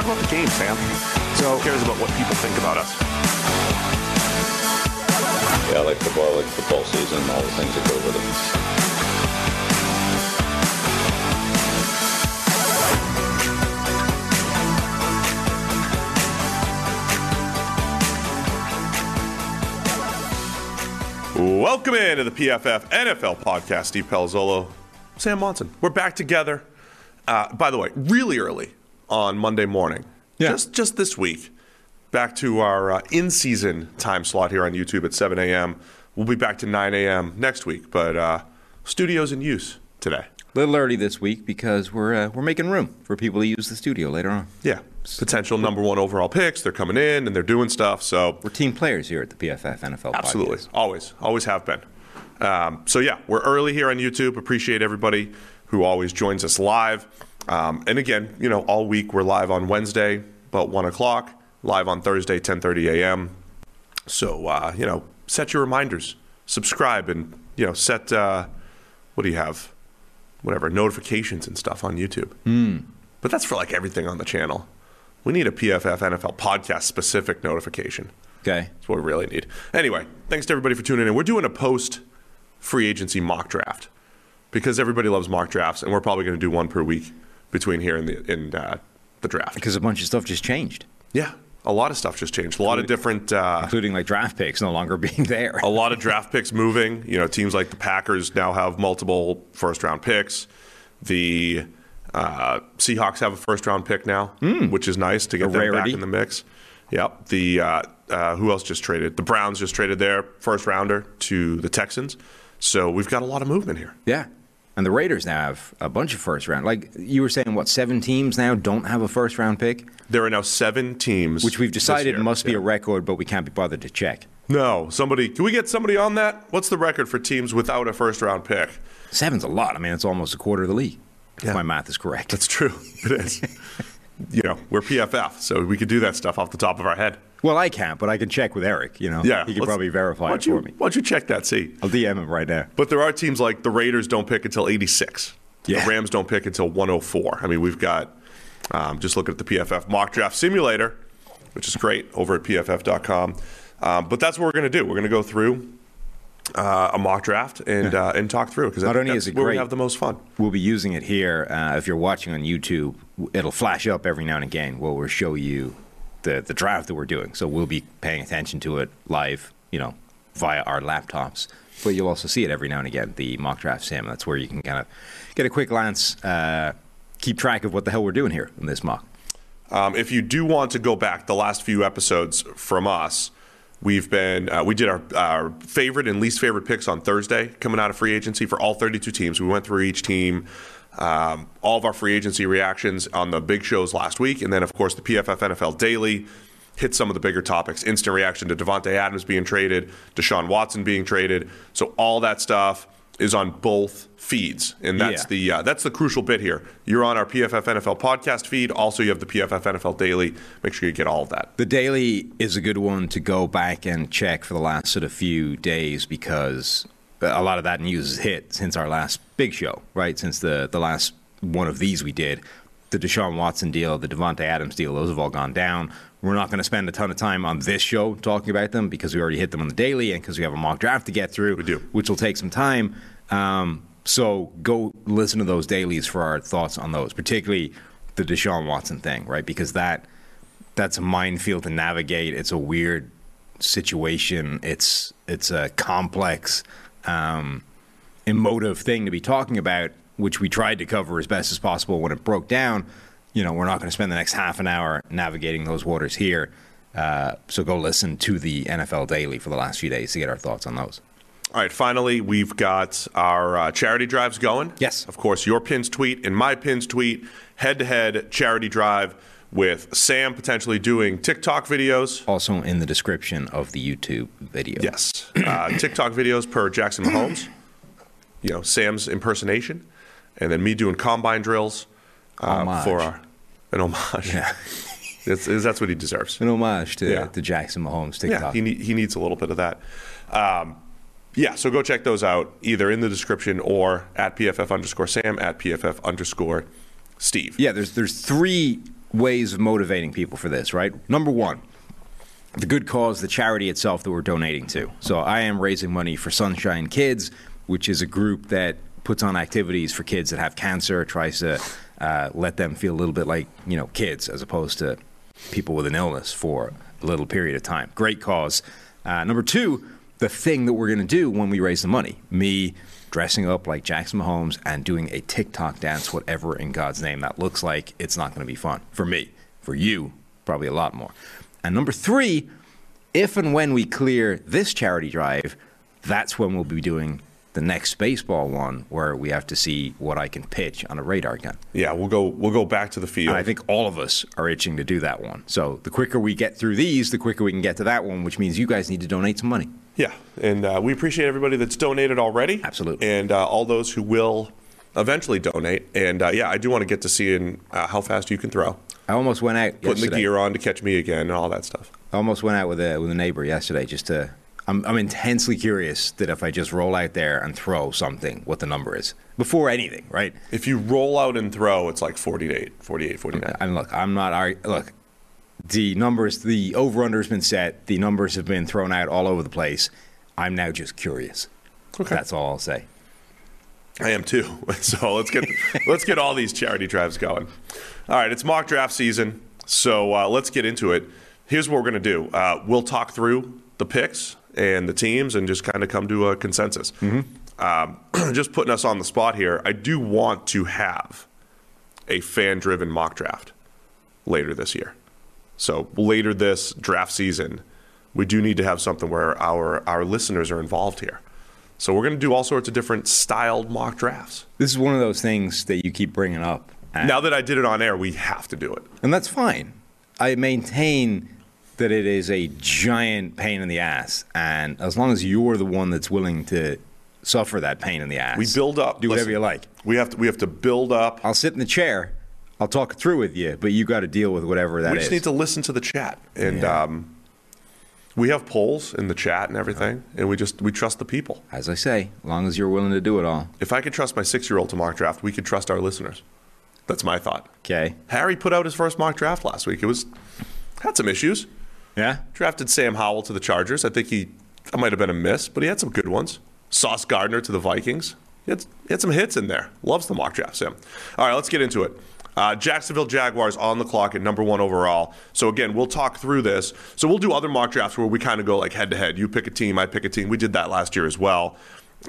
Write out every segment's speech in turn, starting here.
Talk about the game, Sam. So who cares about what people think about us? Yeah, I like football, I like football season, all the things that go with it. Welcome into the PFF NFL podcast. Steve Palazzolo, Sam Monson. We're back together. Uh, by the way, really early on Monday morning. Yeah. Just just this week. Back to our uh, in-season time slot here on YouTube at 7 a.m. We'll be back to 9 a.m. next week, but uh, studios in use today. A little early this week because we're uh, we're making room for people to use the studio later on. Yeah, potential number one overall picks. They're coming in and they're doing stuff. So We're team players here at the PFF NFL. Absolutely. Podcast. Always. Always have been. Um, so, yeah, we're early here on YouTube. Appreciate everybody who always joins us live. Um, and again, you know, all week we're live on Wednesday, about 1 o'clock, live on Thursday, 10.30 a.m. So, uh, you know, set your reminders. Subscribe and, you know, set, uh, what do you have? Whatever, notifications and stuff on YouTube. But that's for, like, everything on the channel. We need a PFF NFL podcast specific notification. Okay. That's what we really need. Anyway, thanks to everybody for tuning in. We're doing a post free agency mock draft because everybody loves mock drafts, and we're probably going to do one per week between here and the and uh, the draft. Because a bunch of stuff just changed, Yeah, a lot of stuff just changed. A lot of different. Uh, including like draft picks no longer being there. a lot of draft picks moving. You know, teams like the Packers now have multiple first round picks. The uh, Seahawks have a first round pick now, which is nice to get. A them back in the mix. Yep. The uh, uh, who else just traded? The Browns just traded their first rounder to the Texans. So we've got a lot of movement here. Yeah. And the Raiders now have a bunch of first round. Like you were saying, what, seven teams now don't have a first round pick? There are now seven teams, Which we've decided must be Yeah. a record, but we can't be bothered to check. No, somebody. Can we get somebody on that? What's the record for teams without a first round pick? Seven's a lot. I mean, it's almost a quarter of the league. If my math is correct. That's true. It is. you know, we're PFF, so we could do that stuff off the top of our head. well, I can't, but I can check with Eric. You know, Yeah, he can probably verify it you, for me. Why don't you check that? See, I'll DM him right now. but there are teams like the Raiders don't pick until 86. Yeah. The Rams don't pick until 104. I mean, we've got um, just look at the PFF mock draft simulator, which is great over at pff.com. Um, but that's what we're going to do. We're going to go through uh, a mock draft and uh, and talk through because Not only that's is it where we great- have the most fun. We'll be using it here. Uh, if you're watching on YouTube, it'll flash up every now and again where we'll show you the, the draft that we're doing. So we'll be paying attention to it live, you know, via our laptops. But you'll also see it every now and again, the mock draft sim. That's where you can kind of get a quick glance, uh, keep track of what the hell we're doing here in this mock. Um, if you do want to go back the last few episodes from us, we've been uh, we did our, our favorite and least favorite picks on Thursday coming out of free agency for all 32 teams. We went through each team, um, all of our free agency reactions on the big shows last week, and then of course the PFF NFL Daily hit some of the bigger topics. Instant reaction to Davante Adams being traded, Deshaun Watson being traded. So all that stuff is on both feeds, and that's Yeah. the uh, that's the crucial bit here. You're on our PFF NFL podcast feed. Also, you have the PFF NFL Daily. Make sure you get all of that. The daily is a good one to go back and check for the last sort of few days because a lot of that news has hit since our last big show, right? Since the, the last one of these we did. The Deshaun Watson deal, the Davante Adams deal, those have all gone down. We're not going to spend a ton of time on this show talking about them because we already hit them on the daily and because we have a mock draft to get through, We do. which will take some time. Um, so go listen to those dailies for our thoughts on those, particularly the Deshaun Watson thing, right? Because that that's a minefield to navigate. It's a weird situation. It's it's a complex, um, emotive thing to be talking about, which we tried to cover as best as possible when it broke down. You know, we're not going to spend the next half an hour navigating those waters here. Uh, so go listen to the NFL Daily for the last few days to get our thoughts on those. All right, finally, we've got our uh, charity drives going. Yes. Of course, your pins tweet and my pins tweet, head to head charity drive. with Sam potentially doing TikTok videos. Also in the description of the YouTube video. Yes. Uh, TikTok videos per Jackson Mahomes. You know, Sam's impersonation. And then me doing combine drills uh, for our, an homage. Yeah. It's, it's- that's what he deserves. An homage to, Yeah. to Jackson Mahomes Yeah, he, he needs a little bit of that. Um, yeah, so go check those out either in the description or at PFF underscore Sam, at PFF underscore Steve. Yeah, there's there's three ways of motivating people for this, right? Number one, the good cause, the charity itself that we're donating to. So I am raising money for Sunshine Kids, which is a group that puts on activities for kids that have cancer, tries to uh, let them feel a little bit like you know kids as opposed to people with an illness for a little period of time. Great cause. Uh, number two, the thing that we're going to do when we raise the money. Me dressing up like Jackson Mahomes and doing a TikTok dance, whatever in God's name that looks like, it's not going to be fun. For me. For you, probably a lot more. And number three, if and when we clear this charity drive, that's when we'll be doing the next baseball one where we have to see what I can pitch on a radar gun. Yeah, we'll go we'll go back to the field. And I think all of us are itching to do that one. So the quicker we get through these, the quicker we can get to that one, which means you guys need to donate some money. Yeah, and uh, we appreciate everybody that's donated already. Absolutely. And uh, all those who will eventually donate. And uh, yeah, I do want to get to seeing uh, how fast you can throw, I almost went out putting the gear on to catch me again, and all that stuff. I almost went out with a with a neighbor yesterday just to. I'm I'm intensely curious that if I just roll out there and throw something, what the number is before anything, right? If you roll out and throw, it's like 48, 48, 49. And look, I'm not. Look, the numbers, the over under has been set. The numbers have been thrown out all over the place. I'm now just curious. Okay. That's all I'll say. I am too. So let's get let's get all these charity drives going. All right, it's mock draft season, so uh, let's get into it. Here's what we're going to do. Uh, we'll talk through the picks and the teams, and just kind of come to a consensus. Um, just putting us on the spot here. I do want to have a fan-driven mock draft later this year. So later this draft season, we do need to have something where our our listeners are involved here. So we're going to do all sorts of different styled mock drafts. This is one of those things that you keep bringing up. Now that I did it on air, we have to do it. and that's fine. I maintain that it is a giant pain in the ass. And as long as you're the one that's willing to suffer that pain in the ass, We build up. Do whatever listen, you like. We have to. We have to build up. I'll sit in the chair. I'll talk it through with you, but you got to deal with whatever that we is. just need to listen to the chat, and Yeah. um, we have polls in the chat and everything, and we just we trust the people. As I say, as long as you're willing to do it all. If I could trust my six-year-old to mock draft, we could trust our listeners. That's my thought. Okay. Harry put out his first mock draft last week. It was had some issues. Yeah. Drafted Sam Howell to the Chargers. I think he that might have been a miss, but he had some good ones. Sauce Gardner to the Vikings. He had, he had some hits in there. Loves the mock draft, Sam. All right, let's get into it. Uh, Jacksonville Jaguars on the clock at number one overall. So again, we'll talk through this. So we'll do other mock drafts where we kind of go like head to head. You pick a team, I pick a team. We did that last year as well.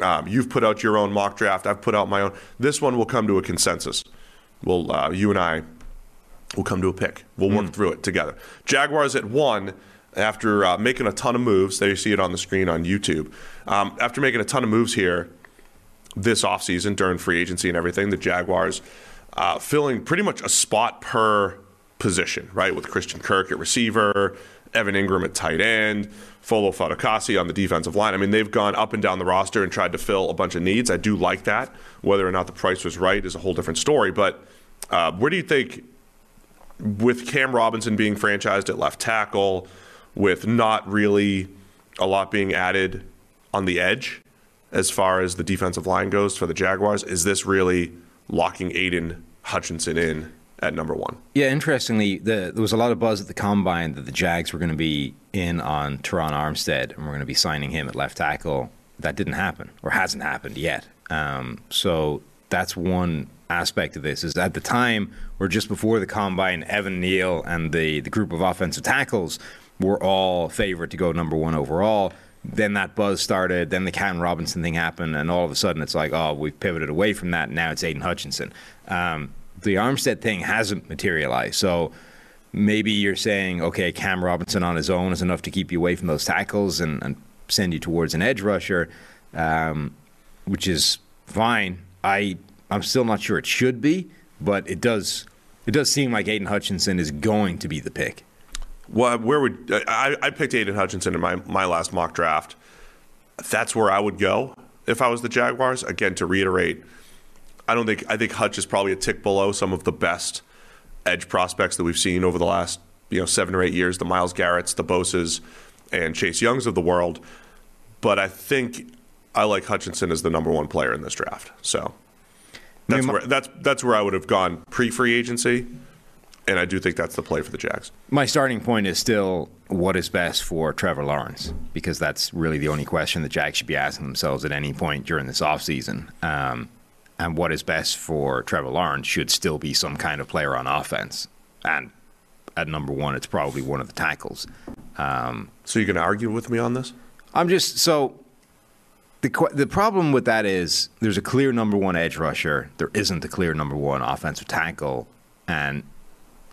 Um, you've put out your own mock draft. I've put out my own. This one will come to a consensus. We'll uh, you and I we'll come to a pick. We'll work through it together. Jaguars at one after uh, making a ton of moves. There you see it on the screen on YouTube. Um, after making a ton of moves here this offseason during free agency and everything, the Jaguars uh, filling pretty much a spot per position, right? With Christian Kirk at receiver, Evan Engram at tight end, Folo Fatukasi on the defensive line. I mean, they've gone up and down the roster and tried to fill a bunch of needs. I do like that. Whether or not the price was right is a whole different story. But uh, where do you think with Cam Robinson being franchised at left tackle, with not really a lot being added on the edge as far as the defensive line goes for the Jaguars, is this really locking Aidan Hutchinson in at number one? Yeah, interestingly, the, there was a lot of buzz at the combine that the Jags were going to be in on Terron Armstead and we're going to be signing him at left tackle. That didn't happen or hasn't happened yet. Um, so that's one aspect of this. Is at the time or just before the combine, Evan Neal and the the group of offensive tackles were all favored to go number one overall. Then that buzz started. Then the Cam Robinson thing happened, and all of a sudden it's like, oh, we've pivoted away from that. And now it's Aidan Hutchinson. Um, the Armstead thing hasn't materialized. So maybe you're saying, okay, Cam Robinson on his own is enough to keep you away from those tackles and, and send you towards an edge rusher, um, which is fine. I I'm still not sure it should be, but it does It does seem like Aidan Hutchinson is going to be the pick. Well, where would I, I picked Aidan Hutchinson in my, my last mock draft. That's where I would go if I was the Jaguars. Again, to reiterate, I don't think I think Hutch is probably a tick below some of the best edge prospects that we've seen over the last you know seven or eight years. The Myles Garrett's, the Bosas, and Chase Youngs of the world. But I think I like Hutchinson as the number one player in this draft. So that's where that's that's where I would have gone pre free agency, and I do think that's the play for the Jags. My starting point is still what is best for Trevor Lawrence because that's really the only question the Jags should be asking themselves at any point during this offseason. Um, and what is best for Trevor Lawrence should still be some kind of player on offense. And at number one, it's probably one of the tackles. So you can argue with me on this? I'm just so the the problem with that is there's a clear number one edge rusher. There isn't a clear number one offensive tackle, and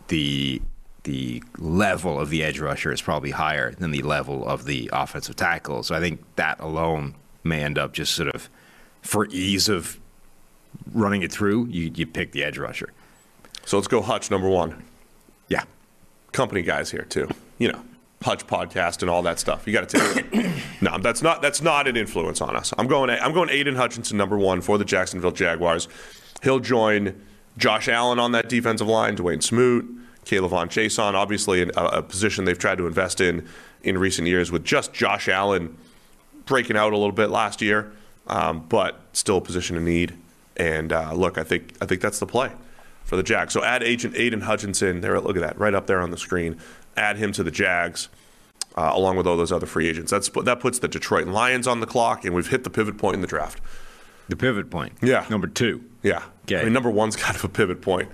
the the level of the edge rusher is probably higher than the level of the offensive tackle. So I think that alone may end up just sort of for ease of running it through, you you pick the edge rusher. So let's go Hutch number one. Yeah. Company guys here too. You know, Hutch podcast and all that stuff. You got to take it. no, that's not that's not an influence on us. I'm going I'm going Aidan Hutchinson number one for the Jacksonville Jaguars. He'll join Josh Allen on that defensive line, Dawuane Smoot, K'Lavon Chaisson, obviously a, a position they've tried to invest in in recent years with just Josh Allen breaking out a little bit last year, um, but still a position of need. And uh, look, I think I think that's the play for the Jags. So add Agent Aidan Hutchinson there. Look at that, right up there on the screen. Add him to the Jags, uh, along with all those other free agents. That's that puts the Detroit Lions on the clock, and we've hit the pivot point in the draft. The pivot point. Yeah. Number two. Yeah. Okay. I mean, number one's kind of a pivot point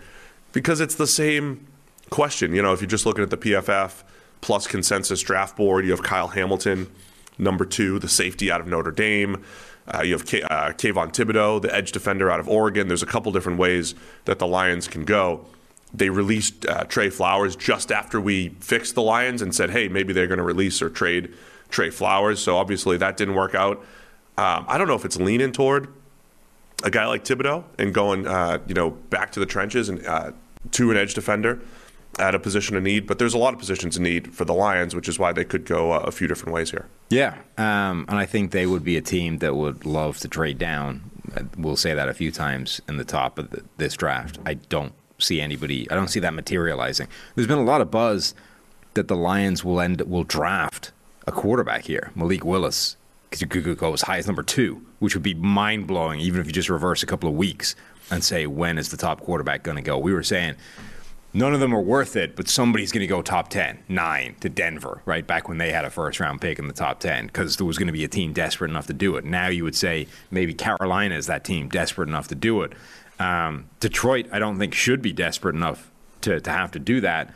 because it's the same question. You know, if you're just looking at the PFF plus consensus draft board, you have Kyle Hamilton, number two, the safety out of Notre Dame. Uh, you have K- uh, Kayvon Thibodeaux, the edge defender out of Oregon. There's a couple different ways that the Lions can go. They released uh, Trey Flowers just after we fixed the Lions and said, hey, maybe they're going to release or trade Trey Flowers. So obviously that didn't work out. Um, I don't know if it's leaning toward a guy like Thibodeaux and going, uh, you know, back to the trenches and uh, to an edge defender at a position of need. But there's a lot of positions of need for the Lions, which is why they could go uh, a few different ways here. Yeah, um, and I think they would be a team that would love to trade down. We'll say that a few times in the top of the, this draft. I don't see anybody. I don't see that materializing. There's been a lot of buzz that the Lions will end will draft a quarterback here, Malik Willis, because you could go as high as number two, which would be mind blowing. Even if you just reverse a couple of weeks and say when is the top quarterback going to go? We were saying none of them are worth it, but somebody's going to go top 10, 9 to Denver, right? Back when they had a first round pick in the top 10, because there was going to be a team desperate enough to do it. Now you would say maybe Carolina is that team desperate enough to do it. Um, Detroit, I don't think, should be desperate enough to, to have to do that.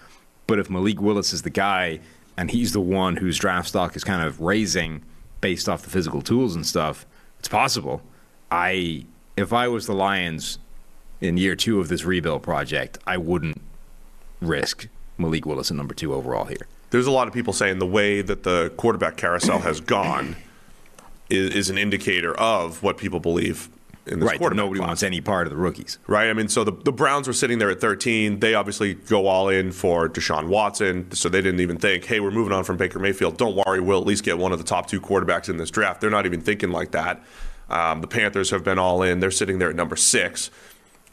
But if Malik Willis is the guy and he's the one whose draft stock is kind of raising based off the physical tools and stuff, it's possible. I, if I was the Lions in year two of this rebuild project, I wouldn't risk Malik Willis at number two overall here. There's a lot of people saying the way that the quarterback carousel has gone is, is an indicator of what people believe in this Right, quarterback nobody class. wants any part of the rookies. right? I mean, so the, the Browns were sitting there at 13. They obviously go all in for Deshaun Watson, so they didn't even think, hey, we're moving on from Baker Mayfield. Don't worry, we'll at least get one of the top two quarterbacks in this draft. They're not even thinking like that. Um, the Panthers have been all in. They're sitting there at number six,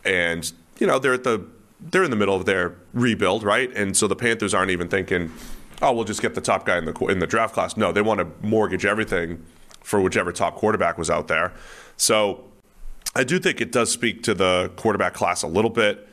and you know they're at the they're in the middle of their rebuild, right? And so the Panthers aren't even thinking, oh, we'll just get the top guy in the in the draft class. No, they want to mortgage everything for whichever top quarterback was out there. So I do think it does speak to the quarterback class a little bit.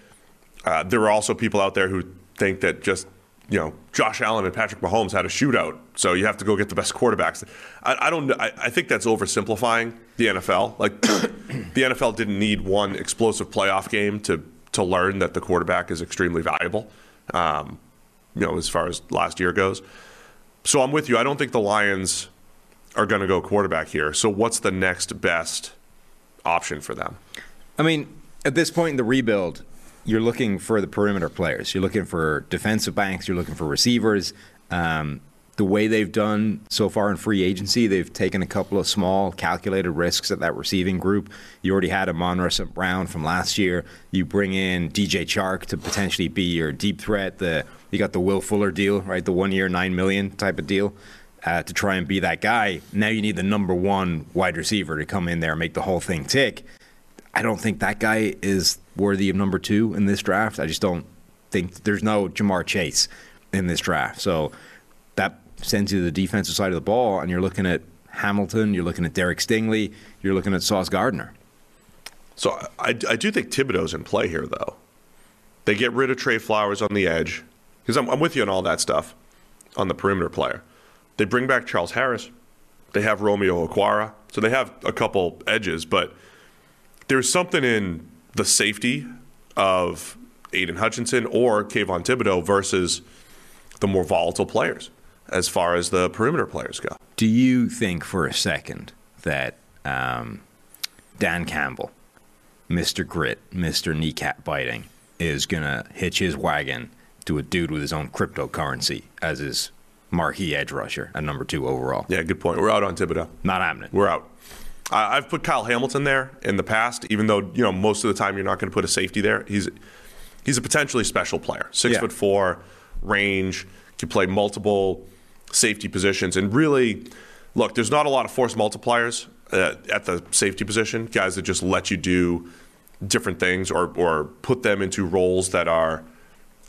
Uh, there are also people out there who think that just you know Josh Allen and Patrick Mahomes had a shootout, so you have to go get the best quarterbacks. I, I don't. I, I think that's oversimplifying the NFL. Like the NFL didn't need one explosive playoff game to to learn that the quarterback is extremely valuable. Um, you know, as far as last year goes. So I'm with you. I don't think the Lions are going to go quarterback here. So what's the next best option for them? I mean, at this point in the rebuild, you're looking for the perimeter players. You're looking for defensive backs. You're looking for receivers. Um, the way they've done so far in free agency, they've taken a couple of small calculated risks at that receiving group. You already had Amon-Ra Brown from last year. You bring in DJ Chark to potentially be your deep threat. The you got the Will Fuller deal, right? The one year, nine million type of deal. Uh, to try and be that guy. Now you need the number one wide receiver to come in there and make the whole thing tick. I don't think that guy is worthy of number two in this draft. I just don't think there's no Ja'Marr Chase in this draft. So that sends you to the defensive side of the ball, and you're looking at Hamilton, you're looking at Derek Stingley, you're looking at Sauce Gardner. So I, I do think Thibodeaux's in play here, though. They get rid of Trey Flowers on the edge because I'm, I'm with you on all that stuff on the perimeter player. They bring back Charles Harris. They have Romeo Okwara. So they have a couple edges, but there's something in the safety of Aidan Hutchinson or Kayvon Thibodeaux versus the more volatile players as far as the perimeter players go. Do you think for a second that um, Dan Campbell, Mr. Grit, Mr. Kneecap Biting, is going to hitch his wagon to a dude with his own cryptocurrency as his marquee edge rusher at number two overall? Yeah, good point. We're out on Thibodeaux. Not happening. We're out. I- I've put Kyle Hamilton there in the past, even though you know most of the time you're not going to put a safety there. He's he's a potentially special player. Six Yeah. foot four, range, can play multiple safety positions, and really, look, there's not a lot of force multipliers uh, at the safety position. Guys that just let you do different things or or put them into roles that are.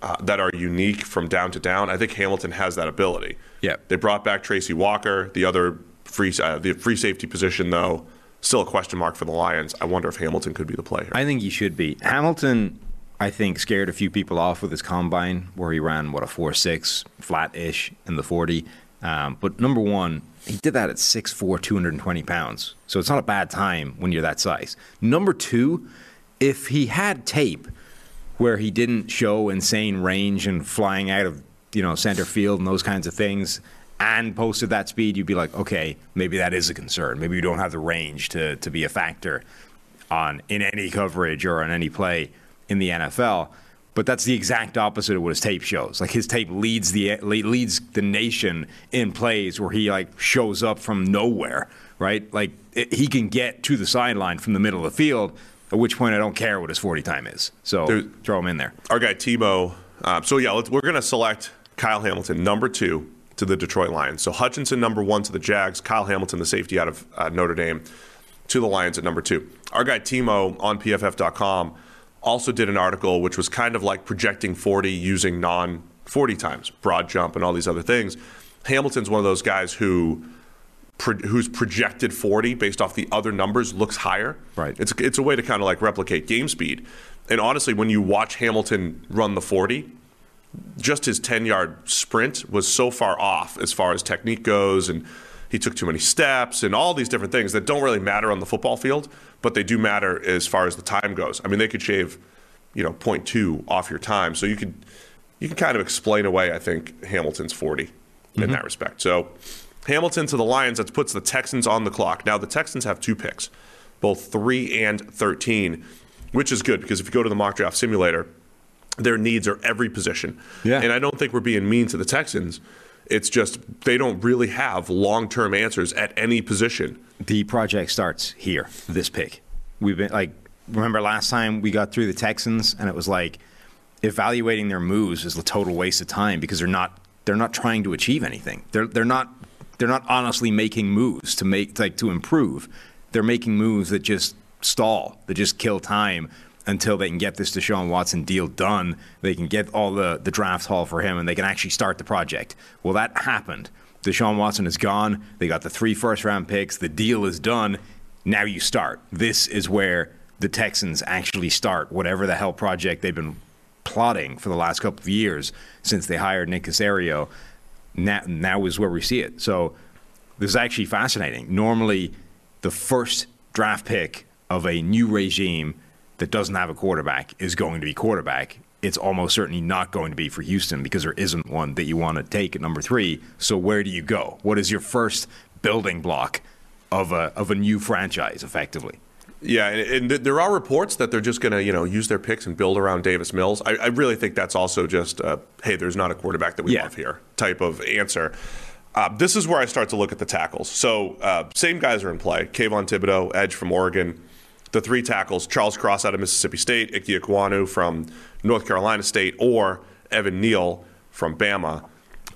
Uh, that are unique from down to down. I think Hamilton has that ability. Yeah. They brought back Tracy Walker. The other free uh, the free safety position though still a question mark for the Lions. I wonder if Hamilton could be the play here. I think he should be. Hamilton, I think, scared a few people off with his combine, where he ran what a four six flat ish in the forty. Um, but number one, he did that at 6'4", 220 pounds. So it's not a bad time when you're that size. Number two, if he had tape where he didn't show insane range and flying out of you know center field and those kinds of things and posted that speed you'd be like okay maybe that is a concern. Maybe you don't have the range to, to be a factor on in any coverage or on any play in the NFL but that's the exact opposite of what his tape shows. Like his tape leads the leads the nation in plays where he like shows up from nowhere right? Like it, he can get to the sideline from the middle of the field at which point I don't care what his 40 time is. So There- throw him in there. Our guy Tebow. Uh, so yeah, let's, we're going to select Kyle Hamilton number two to the Detroit Lions. So Hutchinson number one to the Jags. Kyle Hamilton, the safety out of uh, Notre Dame, to the Lions at number two. Our guy Timo on PFF.com also did an article which was kind of like projecting 40 using non 40 times, broad jump, and all these other things. Hamilton's one of those guys who pro- who's projected 40 based off the other numbers looks higher. Right. It's it's a way to kind of like replicate game speed. And honestly, when you watch Hamilton run the 40, just his 10 yard sprint was so far off as far as technique goes and he took too many steps and all these different things that don't really matter on the football field, but they do matter as far as the time goes. I mean, they could shave, you know, 0.2 off your time. So you could you can kind of explain away, I think, Hamilton's 40 in mm-hmm. that respect. So Hamilton to the Lions, that puts the Texans on the clock. Now the Texans have two picks, both three and 13, which is good because if you go to the mock draft simulator, their needs are every position. Yeah. And I don't think we're being mean to the Texans. It's just they don't really have long term answers at any position. The project starts here, this pick. We've been like, remember last time we got through the Texans and it was like evaluating their moves is a total waste of time because they're not they're not trying to achieve anything. They're they're not they're not honestly making moves to make like to improve. They're making moves that just stall, that just kill time until they can get this Deshaun Watson deal done. They can get all the, the draft haul for him and they can actually start the project. Well, that happened. Deshaun Watson is gone. They got the three first round picks. The deal is done. Now you start. This is where the Texans actually start whatever the hell project they've been plotting for the last couple of years since they hired Nick Caserio. Now, now is where we see it. So this is actually fascinating. Normally, the first draft pick of a new regime that doesn't have a quarterback is going to be quarterback. It's almost certainly not going to be for Houston because there isn't one that you want to take at number three. So where do you go? What is your first building block of a of a new franchise, effectively? Yeah, and, and there are reports that they're just going to, you know, use their picks and build around Davis Mills. I, I really think that's also just, uh, hey, there's not a quarterback that we Yeah. love here type of answer. Uh, this is where I start to look at the tackles. So, uh, same guys are in play. Kayvon Thibodeaux, edge from Oregon. The three tackles, Charles Cross out of Mississippi State, Ike Ekwonu from North Carolina State, or Evan Neal from Bama.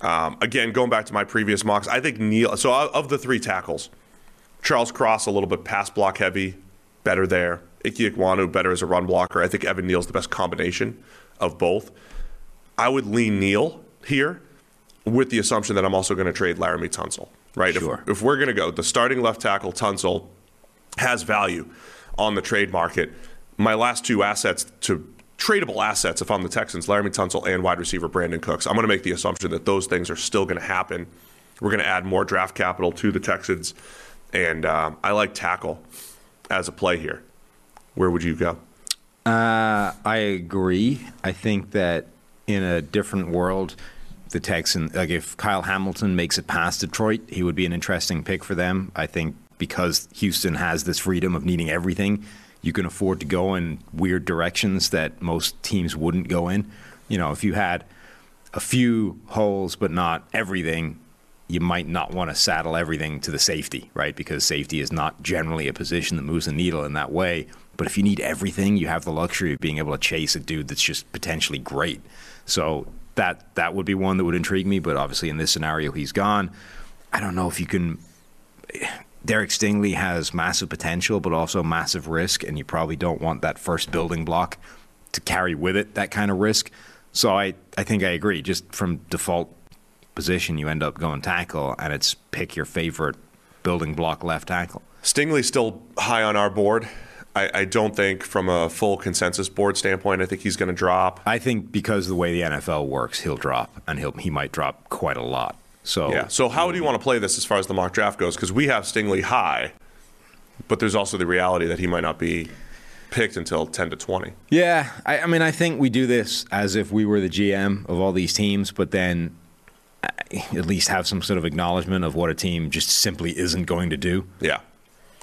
Um, again, going back to my previous mocks, I think Neal, so of the three tackles, Charles Cross a little bit pass block heavy, better there. Ike Ekwonu better as a run blocker. I think Evan Neal's the best combination of both. I would lean Neal here with the assumption that I'm also going to trade Laremy Tunsil, right? Sure. If, if we're going to go, the starting left tackle Tunsil has value on the trade market. My last two assets to tradable assets, if I'm the Texans, Laremy Tunsil and wide receiver Brandin Cooks, I'm going to make the assumption that those things are still going to happen. We're going to add more draft capital to the Texans, and um, I like tackle as a play here. Where would you go? Uh, I agree. I think that in a different world, the Texans, like if Kyle Hamilton makes it past Detroit, he would be an interesting pick for them. I think because Houston has this freedom of needing everything, you can afford to go in weird directions that most teams wouldn't go in. You know, if you had a few holes but not everything, you might not want to saddle everything to the safety, right? Because safety is not generally a position that moves the needle in that way. But if you need everything, you have the luxury of being able to chase a dude that's just potentially great. So that that would be one that would intrigue me. But obviously, in this scenario, he's gone. I don't know if you can. Derek Stingley has massive potential, but also massive risk, and you probably don't want that first building block to carry with it that kind of risk. So I, I think I agree. Just from default position, you end up going tackle, and it's pick your favorite building block left tackle. Stingley's still high on our board. I, I don't think, from a full consensus board standpoint, I think he's going to drop. I think because of the way the NFL works, he'll drop, and he'll he might drop quite a lot. So Yeah. So how do you want to play this as far as the mock draft goes? Because we have Stingley high, but there's also the reality that he might not be picked until 10 to 20. Yeah, I, I mean, I think we do this as if we were the GM of all these teams, but then at least have some sort of acknowledgement of what a team just simply isn't going to do. Yeah.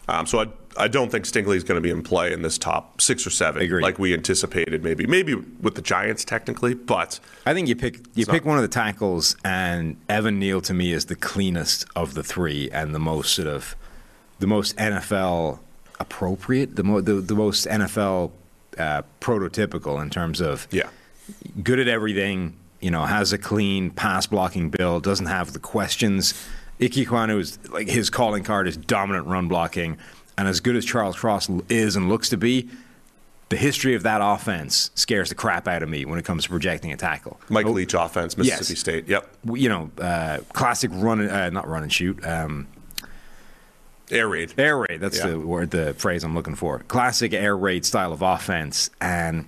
Um, so I, I don't think Stingley is going to be in play in this top six or seven, Agreed. like we anticipated. Maybe, maybe with the Giants technically, but I think you pick you pick not- one of the tackles, and Evan Neal to me is the cleanest of the three, and the most sort of the most NFL appropriate, the mo- the, the most NFL uh, prototypical in terms of yeah, good at everything. You know, has a clean pass blocking build, doesn't have the questions. Ike Ekwonu is like his calling card is dominant run blocking, and as good as Charles Cross is and looks to be, the history of that offense scares the crap out of me when it comes to projecting a tackle. Mike Oh, Leach offense, Mississippi Yes. State. Yep, You know, uh, classic run, uh, not run and shoot. Um, air raid. Air raid. That's Yeah. the word, the phrase I'm looking for. Classic air raid style of offense, and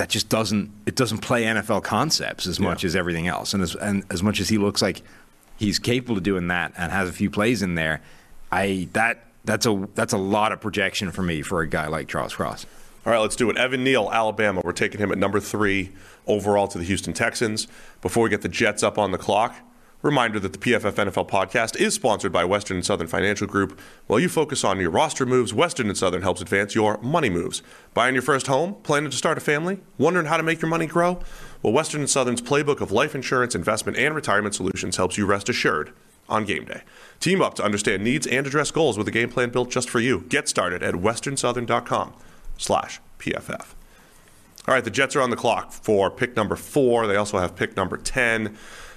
that just doesn't it doesn't play NFL concepts as much Yeah. as everything else. And as and as much as he looks like he's capable of doing that and has a few plays in there, I that that's a that's a lot of projection for me for a guy like Charles Cross. All right, let's do it. Evan Neal, Alabama. We're taking him at number three overall to the Houston Texans. Before we get the Jets up on the clock, reminder that the PFF NFL podcast is sponsored by Western and Southern Financial Group. While you focus on your roster moves, Western and Southern helps advance your money moves. Buying your first home, planning to start a family, wondering how to make your money grow? Well, Western and Southern's playbook of life insurance, investment, and retirement solutions helps you rest assured on game day. Team up to understand needs and address goals with a game plan built just for you. Get started at westernsouthern.com slash PFF. All right, the Jets are on the clock for pick number four. They also have pick number 10.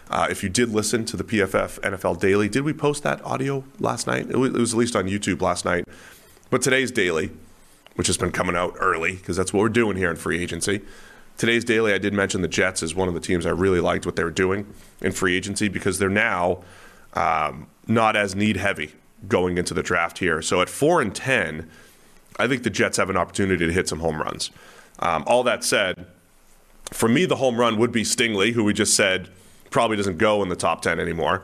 Uh, if you did listen to the PFF NFL Daily, did we post that audio last night? It was, at least on YouTube last night. But today's Daily, which has been coming out early because that's what we're doing here in free agency. Today's Daily, I did mention the Jets as one of the teams I really liked what they were doing in free agency because they're now um, not as need heavy going into the draft here. So at 4 and 10, I think the Jets have an opportunity to hit some home runs. Um, all that said, for me, the home run would be Stingley, who we just said probably doesn't go in the top 10 anymore.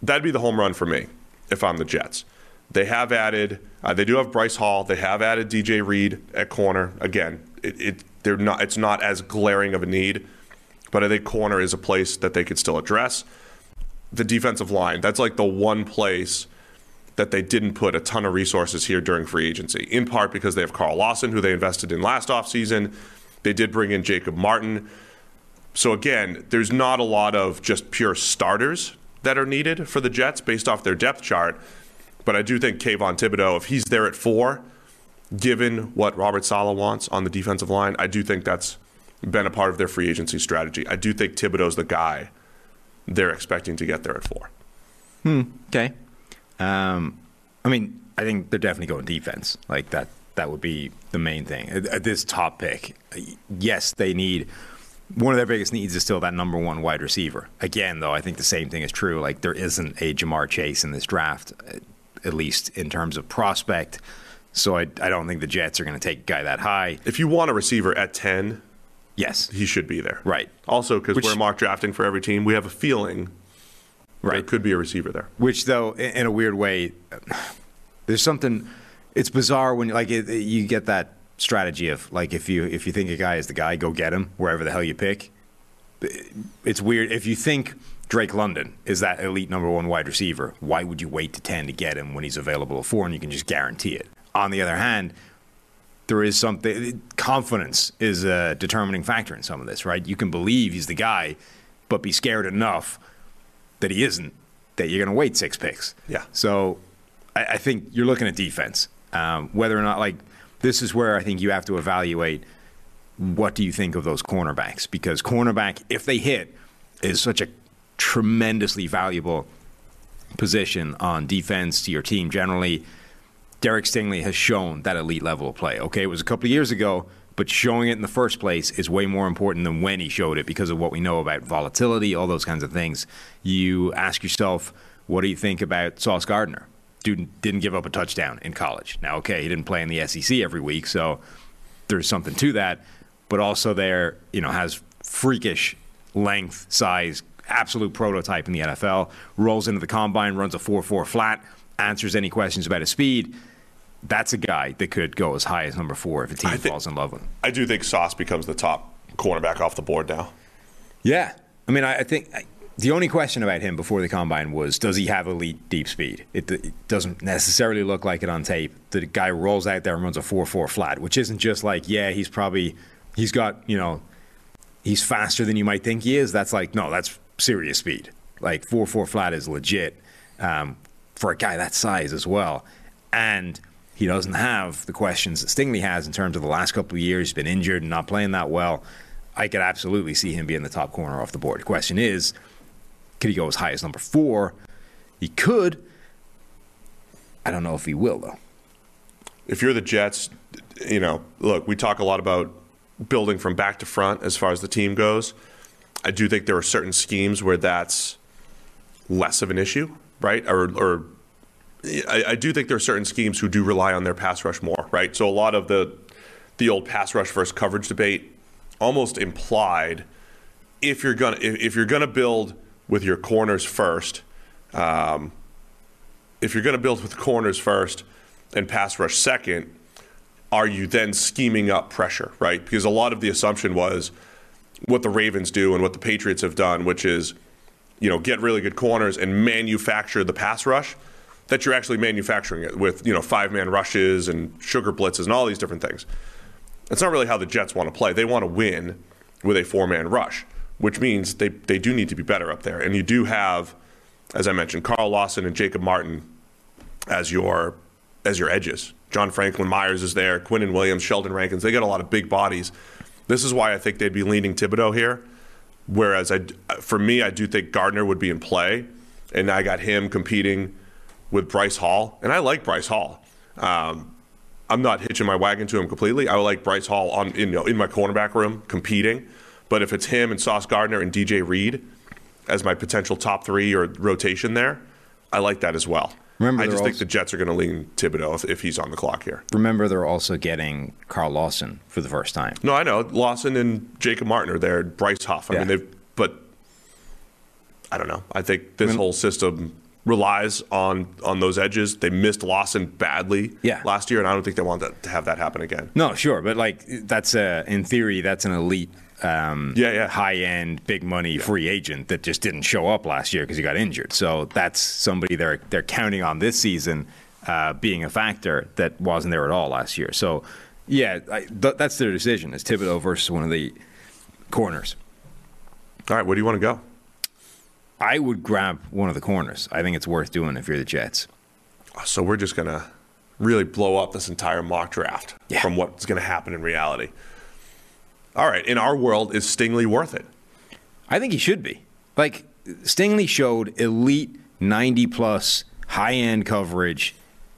That'd be the home run for me if I'm the Jets. They have added, uh, they do have Bryce Hall. They have added DJ Reed at corner. Again, it, it they're not, it's not as glaring of a need, but I think corner is a place that they could still address. The defensive line, that's like the one place that they didn't put a ton of resources here during free agency, in part because they have Carl Lawson, who they invested in last offseason. They did bring in Jacob Martin. So, again, there's not a lot of just pure starters that are needed for the Jets based off their depth chart. But I do think Kayvon Thibodeaux, if he's there at four, given what Robert Saleh wants on the defensive line, I do think that's been a part of their free agency strategy. I do think Thibodeaux's the guy they're expecting to get there at four. Hmm. Okay. Um, I mean, I think they're definitely going defense. Like that. That would be the main thing. This top pick, yes, they need. One of their biggest needs is still that number one wide receiver. Again, though, I think the same thing is true. Like there isn't a Ja'Marr Chase in this draft, at least in terms of prospect. So I, I don't think the Jets are going to take a guy that high. If you want a receiver at 10, Yes. he should be there. Right. Also, because we're mock drafting for every team, we have a feeling there Right. could be a receiver there. Which, though, in in a weird way, there's something. It's bizarre when like it, you get that strategy of like if you if you think a guy is the guy, go get him wherever the hell you pick. It's weird if you think Drake London is that elite number one wide receiver. Why would you wait to ten to get him when he's available at four and you can just guarantee it? On the other hand, there is something confidence is a determining factor in some of this, right? You can believe he's the guy, but be scared enough that he isn't that you're going to wait six picks. Yeah. So I, I think you're looking at defense. Um, whether or not like this is where I think you have to evaluate what do you think of those cornerbacks because cornerback if they hit is such a tremendously valuable position on defense to your team generally. Derek Stingley has shown that elite level of play. Okay, it was a couple of years ago, but showing it in the first place is way more important than when he showed it because of what we know about volatility, all those kinds of things. You ask yourself, what do you think about Sauce Gardner? Dude didn't give up a touchdown in college. Now, okay, he didn't play in the SEC every week, so there's something to that. But also, there, you know, has freakish length, size, absolute prototype in the NFL. Rolls into the combine, runs a 4-4 flat, answers any questions about his speed. That's a guy that could go as high as number four if a team falls in love with him. I do think Sauce becomes the top cornerback off the board now. Yeah, I mean, I, I think I, the only question about him before the combine was, does he have elite deep speed? It, it doesn't necessarily look like it on tape. The guy rolls out there and runs a four-four flat, which isn't just like, yeah, he's probably he's got you know, he's faster than you might think he is. That's like, no, that's serious speed. Like four-four flat is legit um, for a guy that size as well, and. He doesn't have the questions that Stingley has in terms of the last couple of years. He's been injured and not playing that well. I could absolutely see him being the top corner off the board. The question is, could he go as high as number four? He could. I don't know if he will, though. if you're the Jets, you know, look, we talk a lot about building from back to front as far as the team goes. I do think there are certain schemes where that's less of an issue, right? Or, or I, I do think there are certain schemes who do rely on their pass rush more, right? So a lot of the the old pass rush versus coverage debate almost implied if you're gonna if, if you're gonna build with your corners first, um, if you're going to build with corners first and pass rush second, are you then scheming up pressure, right? Because a lot of the assumption was what the Ravens do and what the Patriots have done, which is, you know, get really good corners and manufacture the pass rush, that you're actually manufacturing it with, you know, five man rushes and sugar blitzes and all these different things. That's not really how the Jets want to play. They want to win with a four man rush, which means they, they do need to be better up there. And you do have, as I mentioned, Carl Lawson and Jacob Martin as your as your edges. John Franklin Myers is there, Quinnen Williams, Sheldon Rankins. They got a lot of big bodies. This is why I think they'd be leaning Thibodeaux here. Whereas I, for me, I do think Gardner would be in play, and I got him competing with Bryce Hall, and I like Bryce Hall. Um, I'm not hitching my wagon to him completely. I like Bryce Hall on in, you know, in my cornerback room competing, but if it's him and Sauce Gardner and DJ Reed as my potential top three or rotation there, I like that as well. Remember, I just think the Jets are going to lean Thibodeaux if, if he's on the clock here. Remember, they're also getting Carl Lawson for the first time. No, I know Lawson and Jacob Martin are there. Bryce Huff. I Yeah. mean, they've but I don't know. I think this whole system relies on on those edges. They missed Lawson badly Yeah. last year, and I don't think they want that, to have that happen again. No, sure, but like that's a, in theory that's an elite, um, Yeah, yeah. high end, big money free agent that just didn't show up last year because he got injured. So that's somebody they're they're counting on this season uh, being a factor that wasn't there at all last year. So yeah, I, th- that's their decision: is Thibodeaux versus one of the corners. All right, where do you want to go? I would grab one of the corners. I think it's worth doing if you're the Jets. So we're just gonna really blow up this entire mock draft Yeah. from what's gonna happen in reality. All right, in our world, is Stingley worth it? I think he should be. Like Stingley showed elite 90 plus high end coverage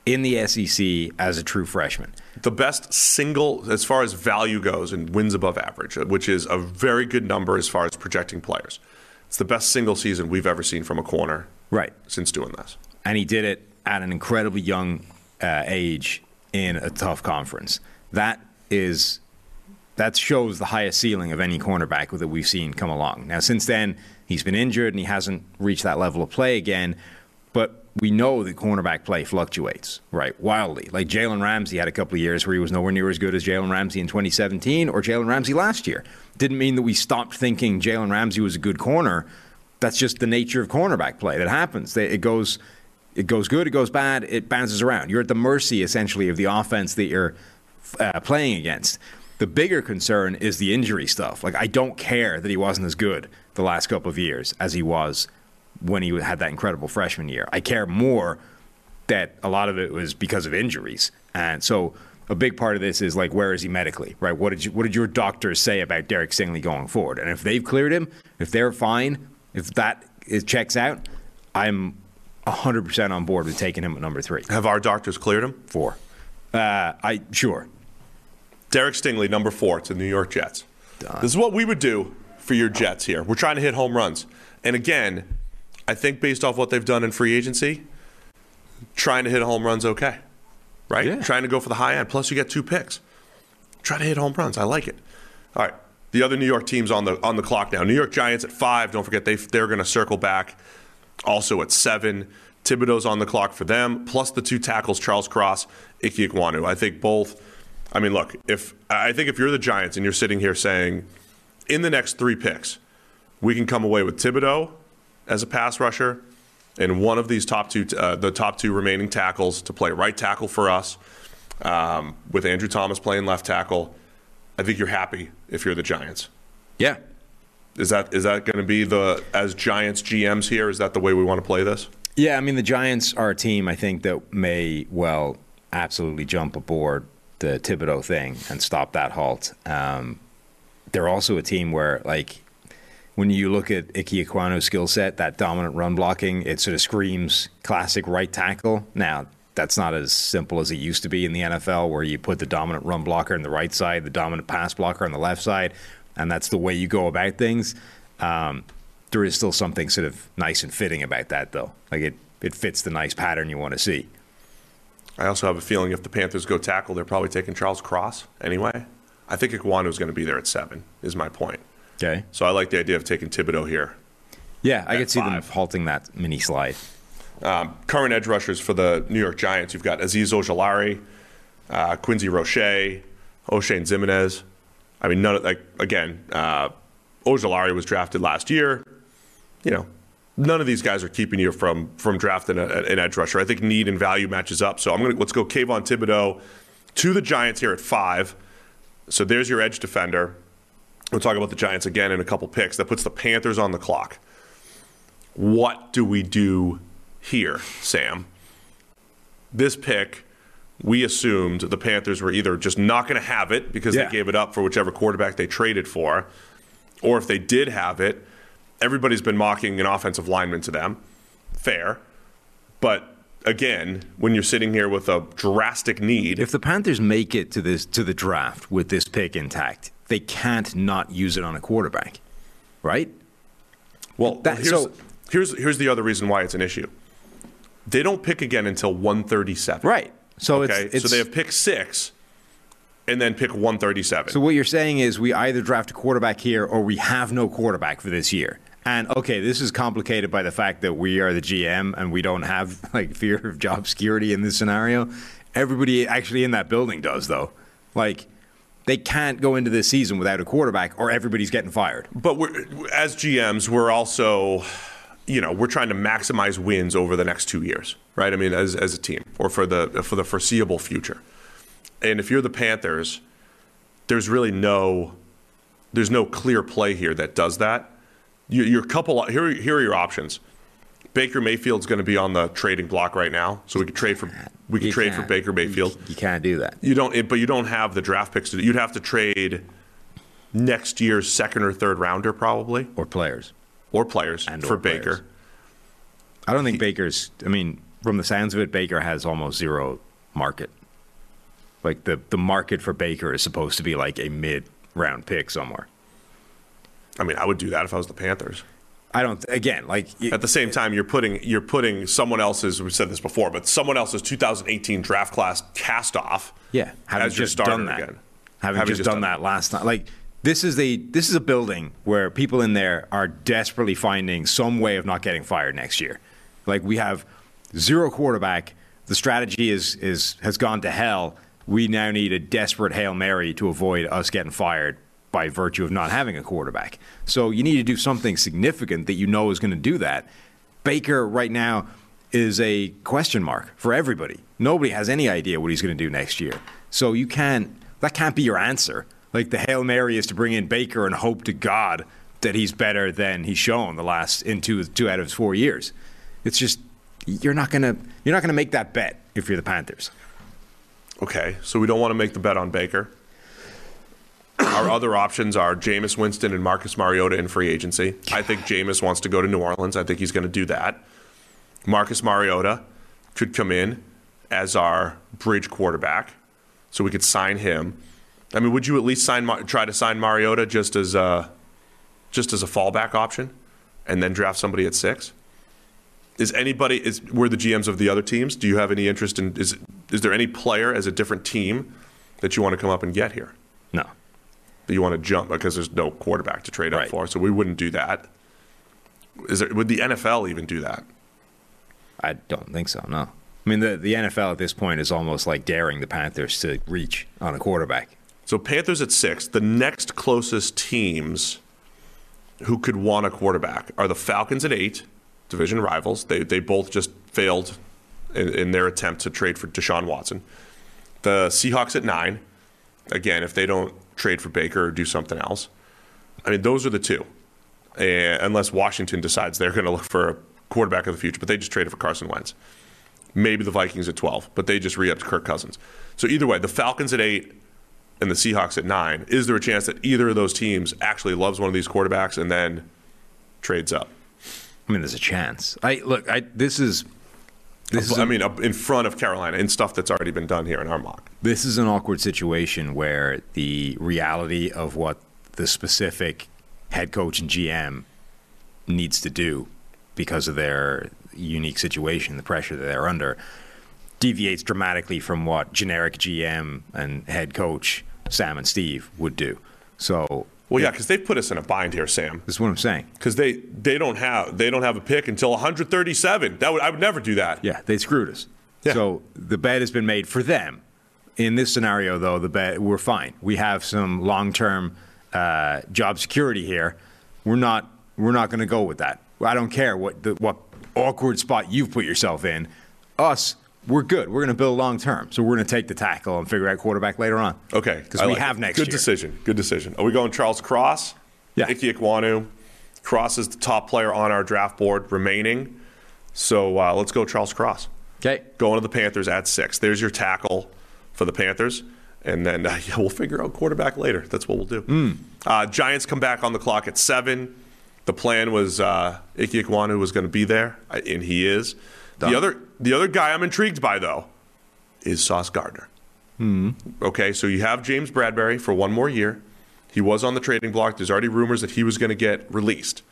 in the SEC as a true freshman. The best single, as far as value goes, and wins above average, which is a very good number as far as projecting players. It's the best single season we've ever seen from a corner Right. since doing this. And he did it at an incredibly young uh, age in a tough conference. That is that shows the highest ceiling of any cornerback that we've seen come along. Now, since then, he's been injured and he hasn't reached that level of play again. But we know that cornerback play fluctuates, right? Wildly. Like Jalen Ramsey had a couple of years where he was nowhere near as good as Jalen Ramsey in 2017 or Jalen Ramsey last year. Didn't mean that we stopped thinking Jalen Ramsey was a good corner. That's just the nature of cornerback play. That happens. It goes, it goes good, it goes bad, it bounces around. You're at the mercy, essentially, of the offense that you're uh, playing against. The bigger concern is the injury stuff. Like, I don't care that he wasn't as good the last couple of years as he was when he had that incredible freshman year. I care more that a lot of it was because of injuries. And so a big part of this is like, where is he medically, right? What did, you, what did your doctors say about Derek Stingley going forward? And if they've cleared him, if they're fine, if that is, checks out, I'm 100% on board with taking him at number three. Have our doctors cleared him? Four. Uh, I Sure. Derek Stingley, number four to the New York Jets. This is what we would do for your Jets here. We're trying to hit home runs. And again, I think based off what they've done in free agency, trying to hit home runs okay. Right? Yeah. Trying to go for the high end. Plus you get two picks. Try to hit home runs. I like it. All right. The other New York teams on the on the clock now. New York Giants at five. Don't forget they they're going to circle back. Also at seven. Thibodeaux's on the clock for them. Plus the two tackles, Charles Cross, Ike Ekwonu. I think both. I mean, look. If I think if you're the Giants and you're sitting here saying, in the next three picks, we can come away with Thibodeaux as a pass rusher and one of these top two, uh, the top two remaining tackles to play right tackle for us, um, with Andrew Thomas playing left tackle. I think you're happy if you're the Giants. Yeah. Is that is that going to be the as Giants GMs here? Is that the way we want to play this? Yeah, I mean, the Giants are a team I think that may well absolutely jump aboard the Thibodeaux thing and stop that halt. Um, they're also a team where, like, when you look at Ike Ekwonu's skill set, that dominant run blocking, it sort of screams classic right tackle. Now, that's not as simple as it used to be in the NFL, where you put the dominant run blocker on the right side, the dominant pass blocker on the left side, and that's the way you go about things. Um, there is still something sort of nice and fitting about that, though. Like it, it fits the nice pattern you want to see. I also have a feeling if the Panthers go tackle, they're probably taking Charles Cross anyway. I think Ekwonu's going to be there at seven. Is my point. Okay. So I like the idea of taking Thibodeaux here. Yeah, I could see them halting that mini slide. Um, current edge rushers for the New York Giants, you've got Azeez Ojulari, uh, Quincy Roche, Oshane Ximines. I mean, none of like again, uh, Ojulari was drafted last year. You know, none of these guys are keeping you from from drafting a, an edge rusher. I think need and value matches up. So I'm gonna let's go Kayvon Thibodeaux to the Giants here at five. So there's your edge defender. We'll talk about the Giants again in a couple picks. That puts the Panthers on the clock. What do we do here, Sam? This pick, we assumed the Panthers were either just not going to have it because Yeah. they gave it up for whichever quarterback they traded for, or if they did have it, everybody's been mocking an offensive lineman to them. Fair. But again, when you're sitting here with a drastic need, If the Panthers make it to this to the draft with this pick intact, they can't not use it on a quarterback, right? Well, That- here's, so- here's here's the other reason why it's an issue. They don't pick again until 137. Right. So Okay. it's, it's so they have pick six, and then pick 137. So what you're saying is we either draft a quarterback here or we have no quarterback for this year. And okay, this is complicated by the fact that we are the GM and we don't have like fear of job security in this scenario. Everybody actually in that building does though. Like they can't go into this season without a quarterback or everybody's getting fired. but as GMs, we're also, you know, we're trying to maximize wins over the next two years, right? I mean, as as a team or for the for the foreseeable future. And if you're the Panthers, there's really no there's no clear play here that does that. Your, your couple here. Here are your options. Baker Mayfield's going to be on the trading block right now, so we could trade for we could trade for. Baker Mayfield. You can't do that. You don't, it, but you don't have the draft picks. To, you'd have to trade next year's second or third rounder probably, Or players. or players And or for players. Baker. I don't think Baker's. I mean, from the sounds of it, Baker has almost zero market. Like the the market for Baker is supposed to be like a mid round pick somewhere. I mean, I would do that if I was the Panthers. I don't. Again, like At the same time, you're putting you're putting someone else's. We said this before, but someone else's 2018 draft class cast off. Yeah, having just done that. again. Having, Having just, just done, done that last night. Like this is a this is a building where people in there are desperately finding some way of not getting fired next year. Like we have zero quarterback. The strategy is is has gone to hell. We now need a desperate hail mary to avoid us getting fired by virtue of not having a quarterback. So you need to do something significant that you know is going to do that. Baker right now is a question mark for everybody. Nobody has any idea what he's going to do next year. So you can't that can't be your answer. Like the Hail Mary is to bring in Baker and hope to God that he's better than he's shown the last in two two out of his four years. It's just you're not gonna you're not gonna make that bet if you're the Panthers. Okay, so we don't want to make the bet on Baker. Our other options are Jameis Winston and Marcus Mariota in free agency. I think Jameis wants to go to New Orleans. I think he's going to do that. Marcus Mariota could come in as our bridge quarterback, so we could sign him. I mean, would you at least sign try to sign Mariota just as a just as a fallback option, and then draft somebody at six? Is anybody is we're the GMs of the other teams? Do you have any interest in is is there any player as a different team that you want to come up and get here? No. That you want to jump because there's no quarterback to trade up Right. for, so we wouldn't do that. Is there would the NFL even do that? I don't think so, no. I mean the, the NFL at this point is almost like daring the Panthers to reach on a quarterback. So Panthers at six. The next closest teams who could want a quarterback are the Falcons at eight, division rivals. They they both just failed in, in their attempt to trade for Deshaun Watson. The Seahawks at nine. Again, if they don't trade for Baker or do something else, I mean those are the two. And unless Washington decides they're going to look for a quarterback of the future, but they just traded for Carson Wentz. Maybe the Vikings at 12, but they just re-upped Kirk Cousins. So either way, the Falcons at eight and the Seahawks at nine, is there a chance that either of those teams actually loves one of these quarterbacks and then trades up? I mean there's a chance. I look, I this is this is I mean, in front of Carolina in stuff that's already been done here in our mock. This is an awkward situation where the reality of what the specific head coach and GM needs to do because of their unique situation, the pressure that they're under, deviates dramatically from what generic GM and head coach Sam and Steve would do. So Well, yeah, because they've put us in a bind here, Sam. this is what I'm saying. Because they they don't have they don't have a pick until 137. That would I would never do that. Yeah, they screwed us. Yeah. So the bet has been made for them. In this scenario, though, the bet we're fine. We have some long-term uh, job security here. We're not we're not going to go with that. I don't care what the, what awkward spot you've put yourself in. Us, we're good. We're going to build long term. So we're going to take the tackle and figure out quarterback later on. Okay, because we like have it. next Good year. decision. Good decision. Are we going Charles Cross? Yeah. Ike Ekwonu. Cross is the top player on our draft board remaining. So uh, let's go Charles Cross. Okay. Going to the Panthers at six. There's your tackle for the Panthers. And then uh, yeah, we'll figure out quarterback later. That's what we'll do. Hmm. Uh, Giants come back on the clock at seven. The plan was uh, Ike Ekwonu was going to be there, uh, and he is. Done. The other, the other guy I'm intrigued by, though, is Sauce Gardner. Hmm. Okay, so you have James Bradberry for one more year. He was on the trading block. There's already rumors that he was going to get released.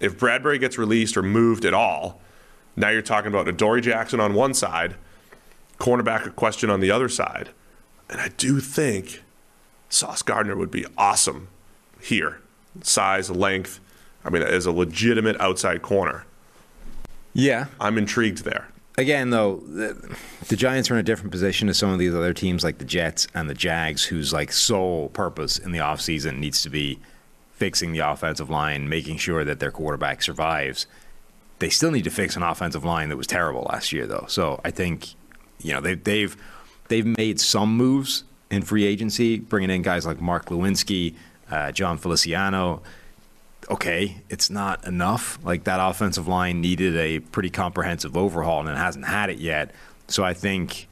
If Bradbury gets released or moved at all, now you're talking about Adoree Jackson on one side, cornerback a question on the other side. And I do think Sauce Gardner would be awesome here. Size, length. I mean, as a legitimate outside corner. Yeah. I'm intrigued there. Again, though, the, the Giants are in a different position to some of these other teams like the Jets and the Jags, whose like sole purpose in the offseason needs to be fixing the offensive line, making sure that their quarterback survives. They still need to fix an offensive line that was terrible last year, though. So I think, you know, they, they've they've made some moves in free agency, bringing in guys like Mark Glowinski, uh, Jon Feliciano. Okay, it's not enough. Like that offensive line needed a pretty comprehensive overhaul, and it hasn't had it yet. So I think,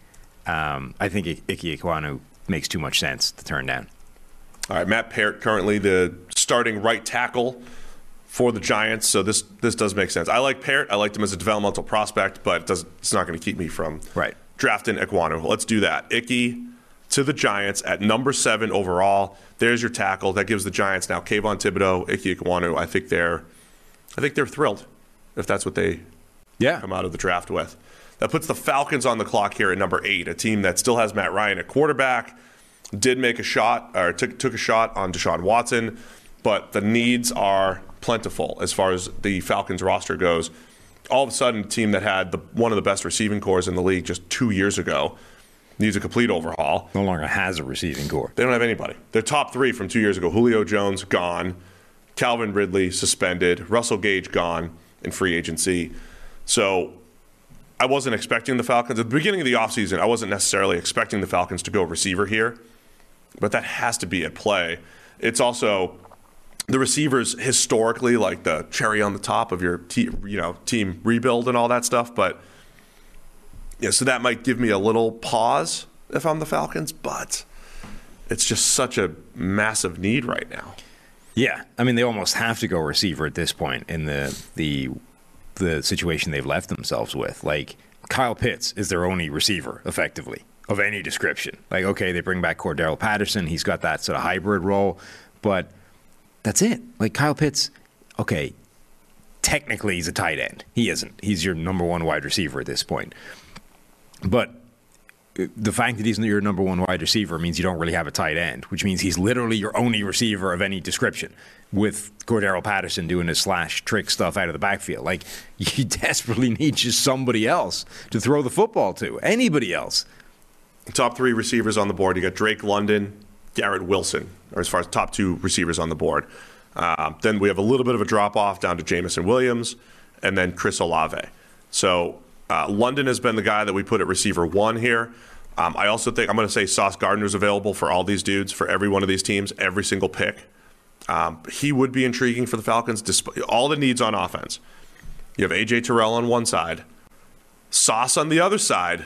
um, I think I- Ike makes too much sense to turn down. All right, Matt Peart currently the starting right tackle for the Giants, so this this does make sense. I like Parrott. I liked him as a developmental prospect, but it it's not going to keep me from Right. drafting Ekwonu. Let's do that. Icky to the Giants at number seven overall. There's your tackle. That gives the Giants now Kayvon Thibodeaux, Icky Ekwonu. I think they're I think they're thrilled if that's what they Yeah, come out of the draft with. That puts the Falcons on the clock here at number eight, a team that still has Matt Ryan at quarterback. Did make a shot or took took a shot on Deshaun Watson, but the needs are plentiful as far as the Falcons roster goes. All of a sudden, a team that had the, one of the best receiving corps in the league just two years ago needs a complete overhaul. no longer has a receiving corps. They don't have anybody. Their top three from two years ago Julio Jones, gone. Calvin Ridley, suspended. Russell Gage, gone in free agency. So I wasn't expecting the Falcons. At the beginning of the offseason, I wasn't necessarily expecting the Falcons to go receiver here, but that has to be at play. It's also the receivers historically like the cherry on the top of your te- you know team rebuild and all that stuff, but yeah, so that might give me a little pause if I'm the Falcons, but it's just such a massive need right now. Yeah, I mean they almost have to go receiver at this point in the the the situation they've left themselves with. Like Kyle Pitts is their only receiver, effectively of any description. Like okay, they bring back Cordarrelle Patterson, he's got that sort of hybrid role, but that's it. Like Kyle Pitts, okay, technically he's a tight end. He isn't. He's your number one wide receiver at this point. But the fact that he's your number one wide receiver means you don't really have a tight end, which means he's literally your only receiver of any description. With Cordarrelle Patterson doing his slash trick stuff out of the backfield, like you desperately need just somebody else to throw the football to. Anybody else? Top three receivers on the board. You got Drake London, Garrett Wilson, or as far as top two receivers on the board. Um, then we have a little bit of a drop off down to Jameson Williams, and then Chris Olave. So uh, London has been the guy that we put at receiver one here. Um, I also think I'm going to say Sauce Gardner's available for all these dudes, for every one of these teams, every single pick. Um, he would be intriguing for the Falcons, despite all the needs on offense. You have AJ Terrell on one side, Sauce on the other side.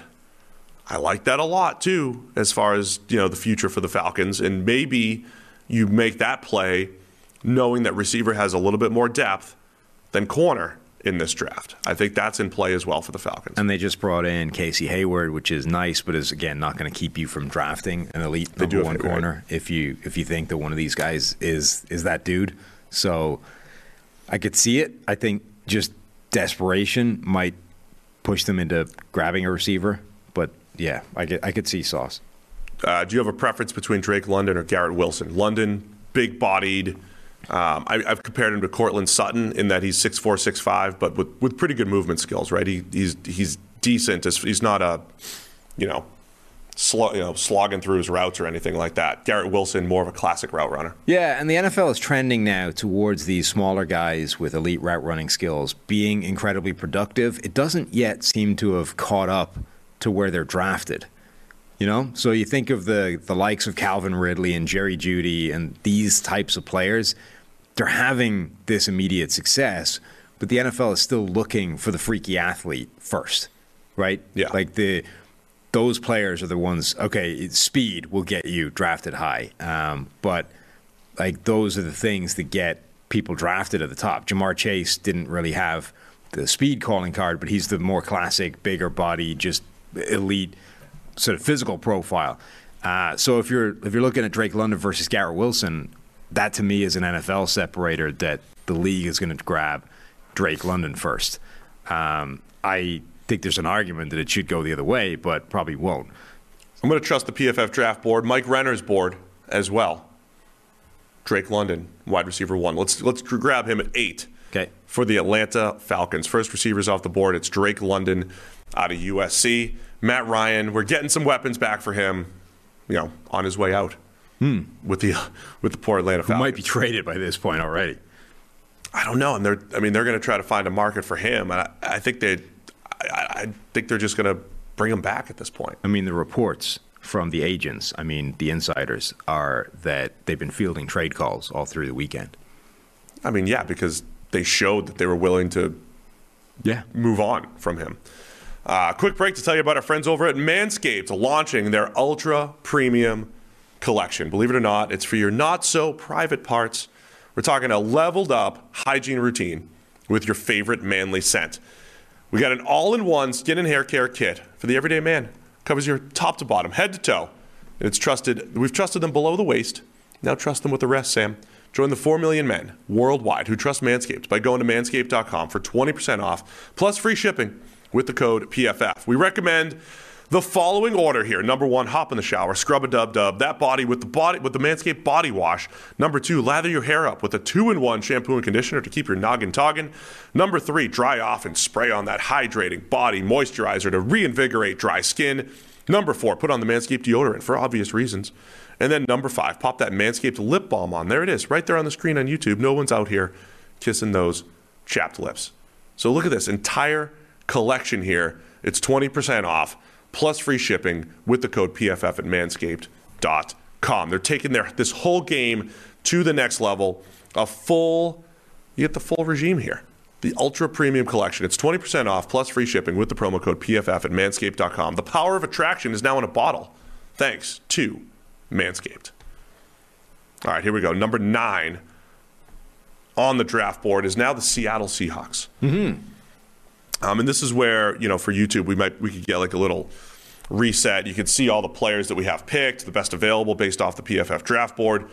I like that a lot too, as far as you know the future for the Falcons, and maybe you make that play knowing that receiver has a little bit more depth than corner in this draft. I think that's in play as well for the Falcons. And they just brought in Casey Hayward, which is nice, but is again not going to keep you from drafting an elite They do number one corner if you if you think that one of these guys is is that dude. So I could see it. I think just desperation might push them into grabbing a receiver. But yeah, I could I could see Sauce. Uh, do you have a preference between Drake London or Garrett Wilson? London, big bodied. Um, I, I've compared him to Courtland Sutton in that he's 6'4", 6'5", but with, with pretty good movement skills, right? He, he's he's decent. He's not a, you know, you know, slogging through his routes or anything like that. Garrett Wilson, more of a classic route runner. Yeah, and the NFL is trending now towards these smaller guys with elite route running skills being incredibly productive. It doesn't yet seem to have caught up to where they're drafted. You know, so you think of the the likes of Calvin Ridley and Jerry Jeudy and these types of players, they're having this immediate success, but the NFL is still looking for the freaky athlete first, right? Yeah. Like the those players are the ones. Okay, speed will get you drafted high, um, but like those are the things that get people drafted at the top. Ja'Marr Chase didn't really have the speed calling card, but he's the more classic, bigger body, just elite sort of physical profile. Uh, so if you're if you're looking at Drake London versus Garrett Wilson, that to me is an NFL separator that the league is going to grab Drake London first. Um, I think there's an argument that it should go the other way, but probably won't. I'm going to trust the PFF draft board, Mike Renner's board as well. Drake London, wide receiver one. Let's let's grab him at eight. Okay. For the Atlanta Falcons, first receivers off the board. It's Drake London out of USC. Matt Ryan. We're getting some weapons back for him. You know, on his way out hmm. with the with the poor Atlanta Who Falcons. might be traded by this point already. I don't know, and they're. I mean, they're going to try to find a market for him, and I, I think they. I, I think they're just going to bring him back at this point. I mean, the reports from the agents, I mean, the insiders, are that they've been fielding trade calls all through the weekend. I mean, yeah, because they showed that they were willing to Yeah. move on from him. Uh, quick break to tell you about our friends over at Manscaped launching their ultra premium collection. Believe it or not, it's for your not so private parts. We're talking a leveled up hygiene routine with your favorite manly scent. We got an all in one skin and hair care kit for the everyday man. Covers your top to bottom, head to toe. And it's trusted, we've trusted them below the waist. Now trust them with the rest, Sam. Join the 4 million men worldwide who trust Manscaped by going to manscaped.com for 20% off plus free shipping with the code PFF. We recommend the following order here. Number one, hop in the shower, scrub a dub dub, that body with the body with the Manscaped body wash. Number two, lather your hair up with a two-in-one shampoo and conditioner to keep your noggin togging. Number three, dry off and spray on that hydrating body moisturizer to reinvigorate dry skin. Number four, put on the Manscaped deodorant for obvious reasons. And then number five, pop that Manscaped lip balm on. There it is, right there on the screen on YouTube. No one's out here kissing those chapped lips. So look at this entire collection here. It's 20% off plus free shipping with the code PFF at manscaped.com. They're taking their this whole game to the next level. A full you get the full regime here. The ultra premium collection. It's 20% off plus free shipping with the promo code PFF at manscaped.com. The power of attraction is now in a bottle. Thanks to Manscaped. All right, here we go. Number nine on the draft board is now the Seattle Seahawks. Mm-hmm. Um, and this is where you know for YouTube we might we could get like a little reset. You can see all the players that we have picked, the best available based off the PFF draft board.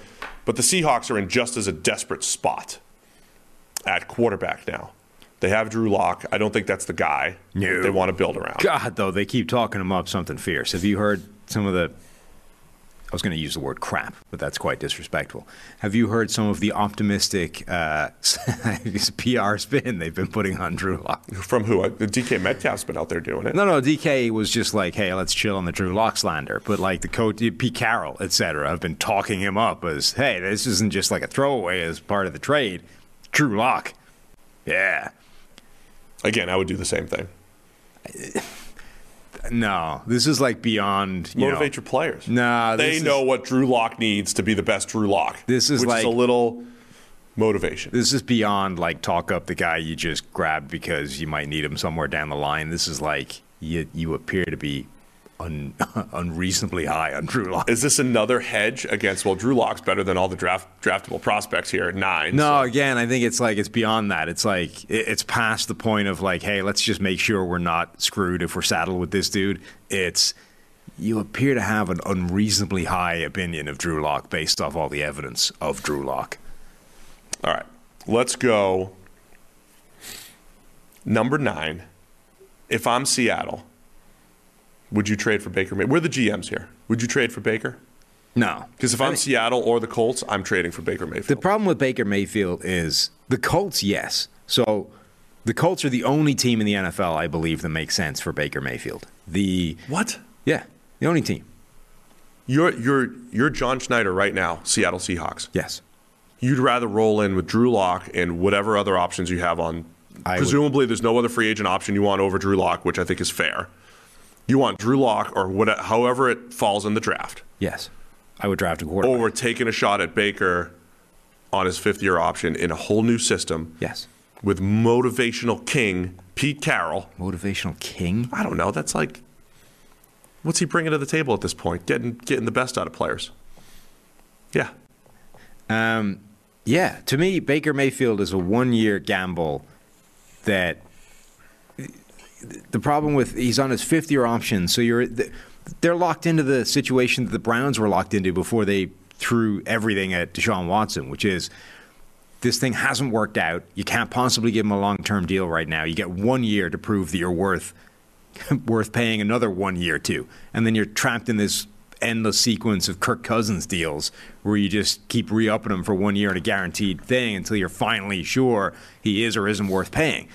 But the Seahawks are in just as a desperate spot at quarterback now. They have Drew Lock. I don't think that's the guy No. they want to build around. God, though, they keep talking him up something fierce. Have you heard some of the. I was going to use the word crap, but that's quite disrespectful. Have you heard some of the optimistic uh, PR spin they've been putting on Drew Lock? From who? Uh, DK Metcalf's been out there doing it. No, no, DK was just like, hey, let's chill on the Drew Lock slander. But like the coach, Pete Carroll, et cetera, have been talking him up as, hey, this isn't just like a throwaway as part of the trade. Drew Lock. Yeah. Again, I would do the same thing. No, this is like beyond. You Motivate know, your players. Nah, they is- know what Drew Lock needs to be the best Drew Lock. This is like- is a little motivation. This is beyond like talk up the guy you just grabbed because you might need him somewhere down the line. This is like you you appear to be un, unreasonably high on Drew Lock. Is this another hedge against? Well, Drew Lock's better than all the draft draftable prospects here at nine. No, again, I think it's like it's beyond that. It's like it- it's past the point of like, hey, let's just make sure we're not screwed if we're saddled with this dude. It's you appear to have an unreasonably high opinion of Drew Lock based off all the evidence of Drew Lock. All right, let's go. Number nine. If I'm Seattle, would you trade for Baker? May- We're the GMs here. Would you trade for Baker? No, Because if I I'm think- Seattle or the Colts, I'm trading for Baker Mayfield. The problem with Baker Mayfield is the Colts, yes. So the Colts are the only team in the NFL, I believe, that makes sense for Baker Mayfield. The what? yeah, the only team. You're you're you're John Schneider right now, Seattle Seahawks. Yes. You'd rather roll in with Drew Lock and whatever other options you have on. I would- presumably, there's no other free agent option you want over Drew Lock, which I think is fair. You want Drew Lock or what, however it falls in the draft, Yes. I would draft a quarterback. Or we're taking a shot at Baker on his fifth year option in a whole new system yes. with motivational king Pete Carroll. Motivational king. I don't know. That's like, what's he bringing to the table at this point? Getting getting the best out of players. Yeah, Um, yeah, to me, Baker Mayfield is a one-year gamble. That the problem with he's on his fifth-year option, so you're they're locked into the situation that the Browns were locked into before they threw everything at Deshaun Watson, which is this thing hasn't worked out. You can't possibly give him a long-term deal right now. You get one year to prove that you're worth worth paying another one year to, and then you're trapped in this endless sequence of Kirk Cousins deals where you just keep re-upping him for one year in a guaranteed thing until you're finally sure he is or isn't worth paying.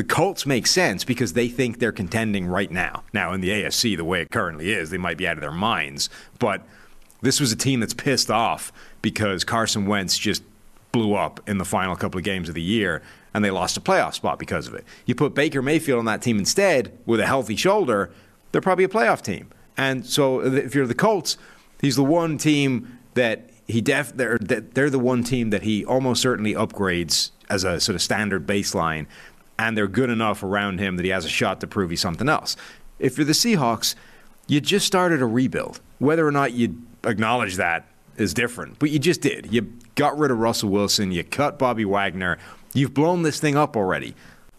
The Colts make sense because they think they're contending right now. Now in the AFC, the way it currently is, they might be out of their minds, but this was a team that's pissed off because Carson Wentz just blew up in the final couple of games of the year and they lost a playoff spot because of it. You put Baker Mayfield on that team instead with a healthy shoulder, they're probably a playoff team. And so if you're the Colts, he's the one team that he def they're they're the one team that he almost certainly upgrades as a sort of standard baseline, and they're good enough around him that he has a shot to prove he's something else. If you're the Seahawks, you just started a rebuild. Whether or not you acknowledge that is different, but you just did. You got rid of Russell Wilson, you cut Bobby Wagner, you've blown this thing up already.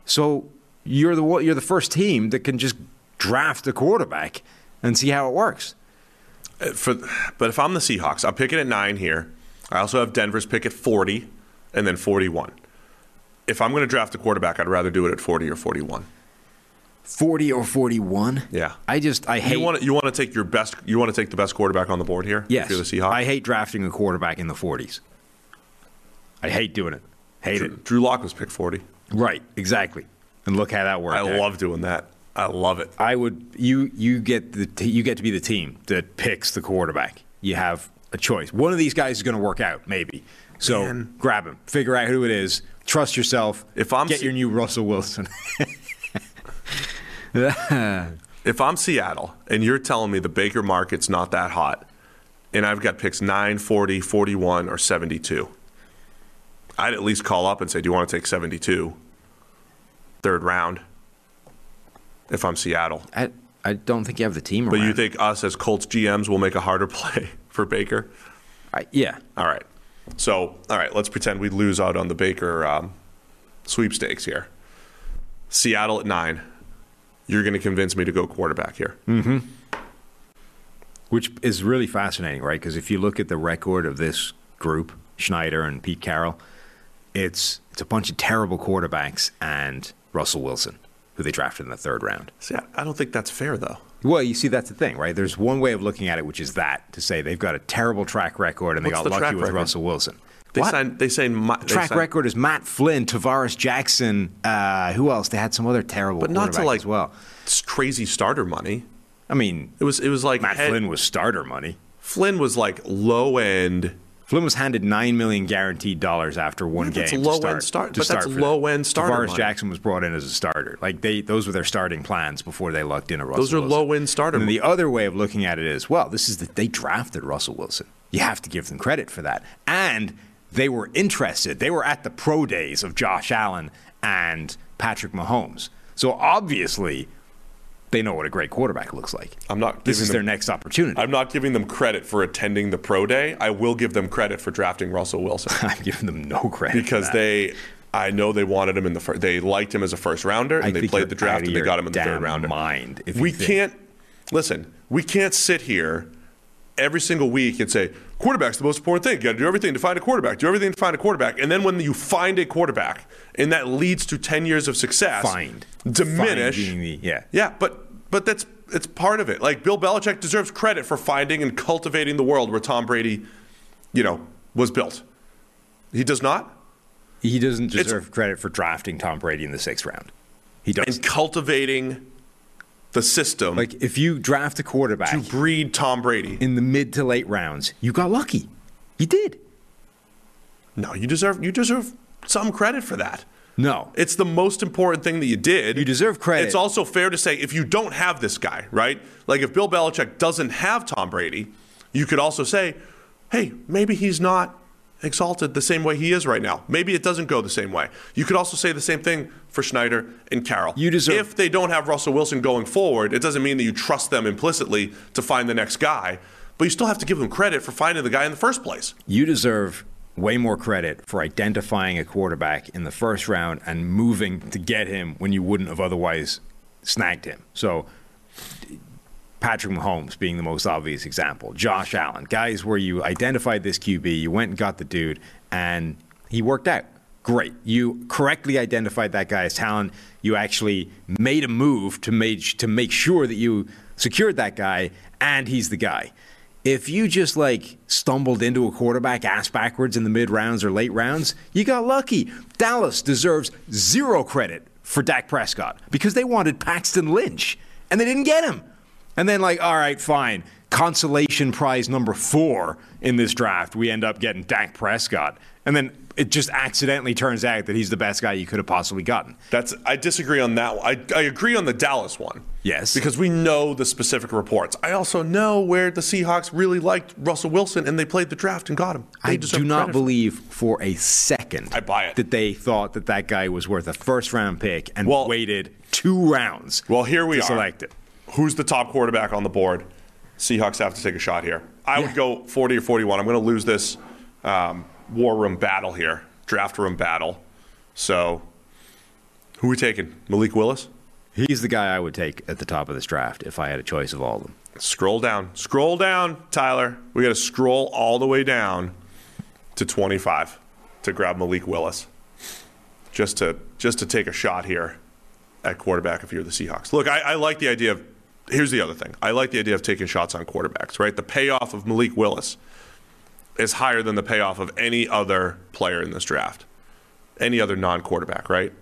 So you're the you're the first team that can just draft a quarterback and see how it works. Uh, for, but if I'm the Seahawks, I'm picking at nine here. I also have Denver's pick at 40 and then 41. If I'm going to draft a quarterback, I'd rather do it at 40 or 41. 40 or 41? Yeah. I just I hate You want to, you want to take your best you want to take the best quarterback on the board here? Yes. If you're the Seahawks. I hate drafting a quarterback in the 40s. I hate doing it. Hate Drew, it. Drew Lock was picked 40. Right, exactly. And look how that worked. I out. love doing that. I love it. I would you you get the t- you get to be the team that picks the quarterback. You have a choice. One of these guys is going to work out, maybe. So Man. grab him. Figure out who it is. Trust yourself. If I'm get Se- your new Russell Wilson. If I'm Seattle and you're telling me the Baker market's not that hot, and I've got picks 9, 40, 41, or 72, I'd at least call up and say, Do you want to take 72? Third round. If I'm Seattle. I I don't think you have the team. But you think us as Colts GMs will make a harder play for Baker? I, yeah. All right. So, all right, let's pretend we lose out on the Baker um, sweepstakes here. Seattle at nine. You're going to convince me to go quarterback here. Which is really fascinating, right? Because if you look at the record of this group, Schneider and Pete Carroll, it's it's a bunch of terrible quarterbacks and Russell Wilson, who they drafted in the third round. See, I don't think that's fair, though. Well, you see, that's the thing, right? There's one way of looking at it, which is that to say they've got a terrible track record and they What's got the lucky with record? Russell Wilson. They What? signed. They say my, they track signed- record is Matt Flynn, Tarvaris Jackson. Uh, who else? They had some other terrible, but not to like well. It's crazy starter money. I mean, It was. It was like Matt head- Flynn was starter money. Flynn was like low end. Flynn was handed nine million guaranteed dollars after one Yeah, that's game. low to end start, start- but that's start for low them. end starter Tarvaris money. Jackson was brought in as a starter. Like they, those were their starting plans before they lucked in a Russell. Those are Wilson. low end starter And the other way of looking at it is, well, this is that they drafted Russell Wilson. You have to give them credit for that, and they were interested. They were at the pro days of Josh Allen and Patrick Mahomes. So obviously, they know what a great quarterback looks like. I'm not This is them- their next opportunity. I'm not giving them credit for attending the pro day. I will give them credit for drafting Russell Wilson I'm giving them no credit because they. I know they wanted him in the first. They liked him as a first rounder, and I they played the draft, and they got him in the third rounder. Mind, if we can't listen. We can't sit here every single week and say quarterback's the most important thing. You got to do everything to find a quarterback. Do everything to find a quarterback, and then when you find a quarterback, and that leads to ten years of success, Find. diminish. Find the- yeah. yeah, but but that's it's part of it. Like Bill Belichick deserves credit for finding and cultivating the world where Tom Brady, you know, was built. He does not. He doesn't deserve credit for drafting Tom Brady in the sixth round. He does. And cultivating the system Like if you draft a quarterback to breed Tom Brady. in the mid to late rounds, you got lucky. You did. No, you deserve you deserve some credit for that. No. It's the most important thing that you did. You deserve credit. It's also fair to say if you don't have this guy, right? Like if Bill Belichick doesn't have Tom Brady, you could also say, hey, maybe he's not exalted the same way he is right now. Maybe it doesn't go the same way. You could also say the same thing for Schneider and Carroll. You deserve- If they don't have Russell Wilson going forward, it doesn't mean that you trust them implicitly to find the next guy, but you still have to give them credit for finding the guy in the first place. You deserve way more credit for identifying a quarterback in the first round and moving to get him when you wouldn't have otherwise snagged him. So, Patrick Mahomes being the most obvious example. Josh Allen, guys where you identified this QB, you went and got the dude, and he worked out. Great. You correctly identified that guy's talent. You actually made a move to make, to make sure that you secured that guy, and he's the guy. If you just like stumbled into a quarterback ass backwards in the mid rounds or late rounds, you got lucky. Dallas deserves zero credit for Dak Prescott because they wanted Paxton Lynch and they didn't get him. And then, like, all right, fine. Consolation prize number four in this draft, we end up getting Dak Prescott. And then it just accidentally turns out that he's the best guy you could have possibly gotten. That's I disagree on that. one. I I agree on the Dallas one. Yes. because we know the specific reports. I also know where the Seahawks really liked Russell Wilson and they played the draft and got him. They I do not believe for a second I buy it. that they thought that that guy was worth a first round pick and Well- waited two rounds. Well, here we to are. select it. Who's the top quarterback on the board? Seahawks have to take a shot here. I would go 40 or 41. I'm going to lose this um, war room battle here, draft room battle. So, who we taking? Malik Willis? He's the guy I would take at the top of this draft if I had a choice of all of them. Scroll down. Scroll down, Tyler. We got to scroll all the way down to 25 to grab Malik Willis. Just to just to take a shot here at quarterback if you're the Seahawks. Look, I, I like the idea of here's the other thing. I like the idea of taking shots on quarterbacks, right? The payoff of Malik Willis is higher than the payoff of any other player in this draft. Any other non quarterback, right?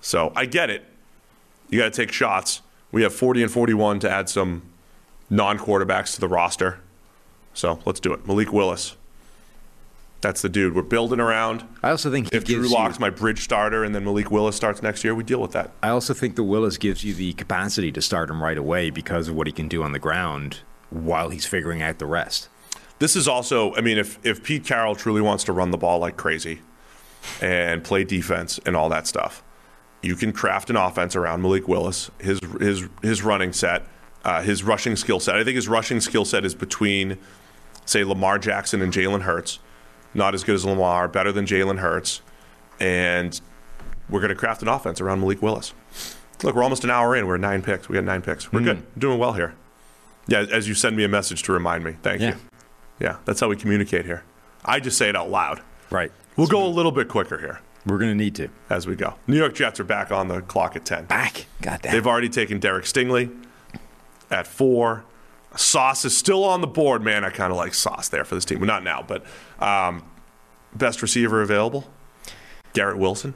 So I get it. You got to take shots. We have 40 and 41 to add some non quarterbacks to the roster. So let's do it. Malik Willis. That's the dude. We're building around. I also think he If Drew Lock's you, my bridge starter and then Malik Willis starts next year, we deal with that. I also think the Willis gives you the capacity to start him right away because of what he can do on the ground while he's figuring out the rest. This is also, I mean, if, if Pete Carroll truly wants to run the ball like crazy and play defense and all that stuff, you can craft an offense around Malik Willis, his his his running set, uh, his rushing skill set. I think his rushing skill set is between, say, Lamar Jackson and Jalen Hurts. Not as good as Lamar, better than Jalen Hurts, and we're going to craft an offense around Malik Willis. Look, we're almost an hour in. We're at nine picks. We got nine picks. We're hmm. good. Doing well here. Yeah, as you send me a message to remind me. Thank Yeah. you. Yeah, that's how we communicate here. I just say it out loud. Right. We'll go a little bit quicker here We're going to need to. as we go. New York Jets are back on the clock at 10. Back. God damn. They've already taken Derek Stingley at four. Sauce is still on the board. Man, I kind of like Sauce there for this team. Well, not now, but um, best receiver available, Garrett Wilson.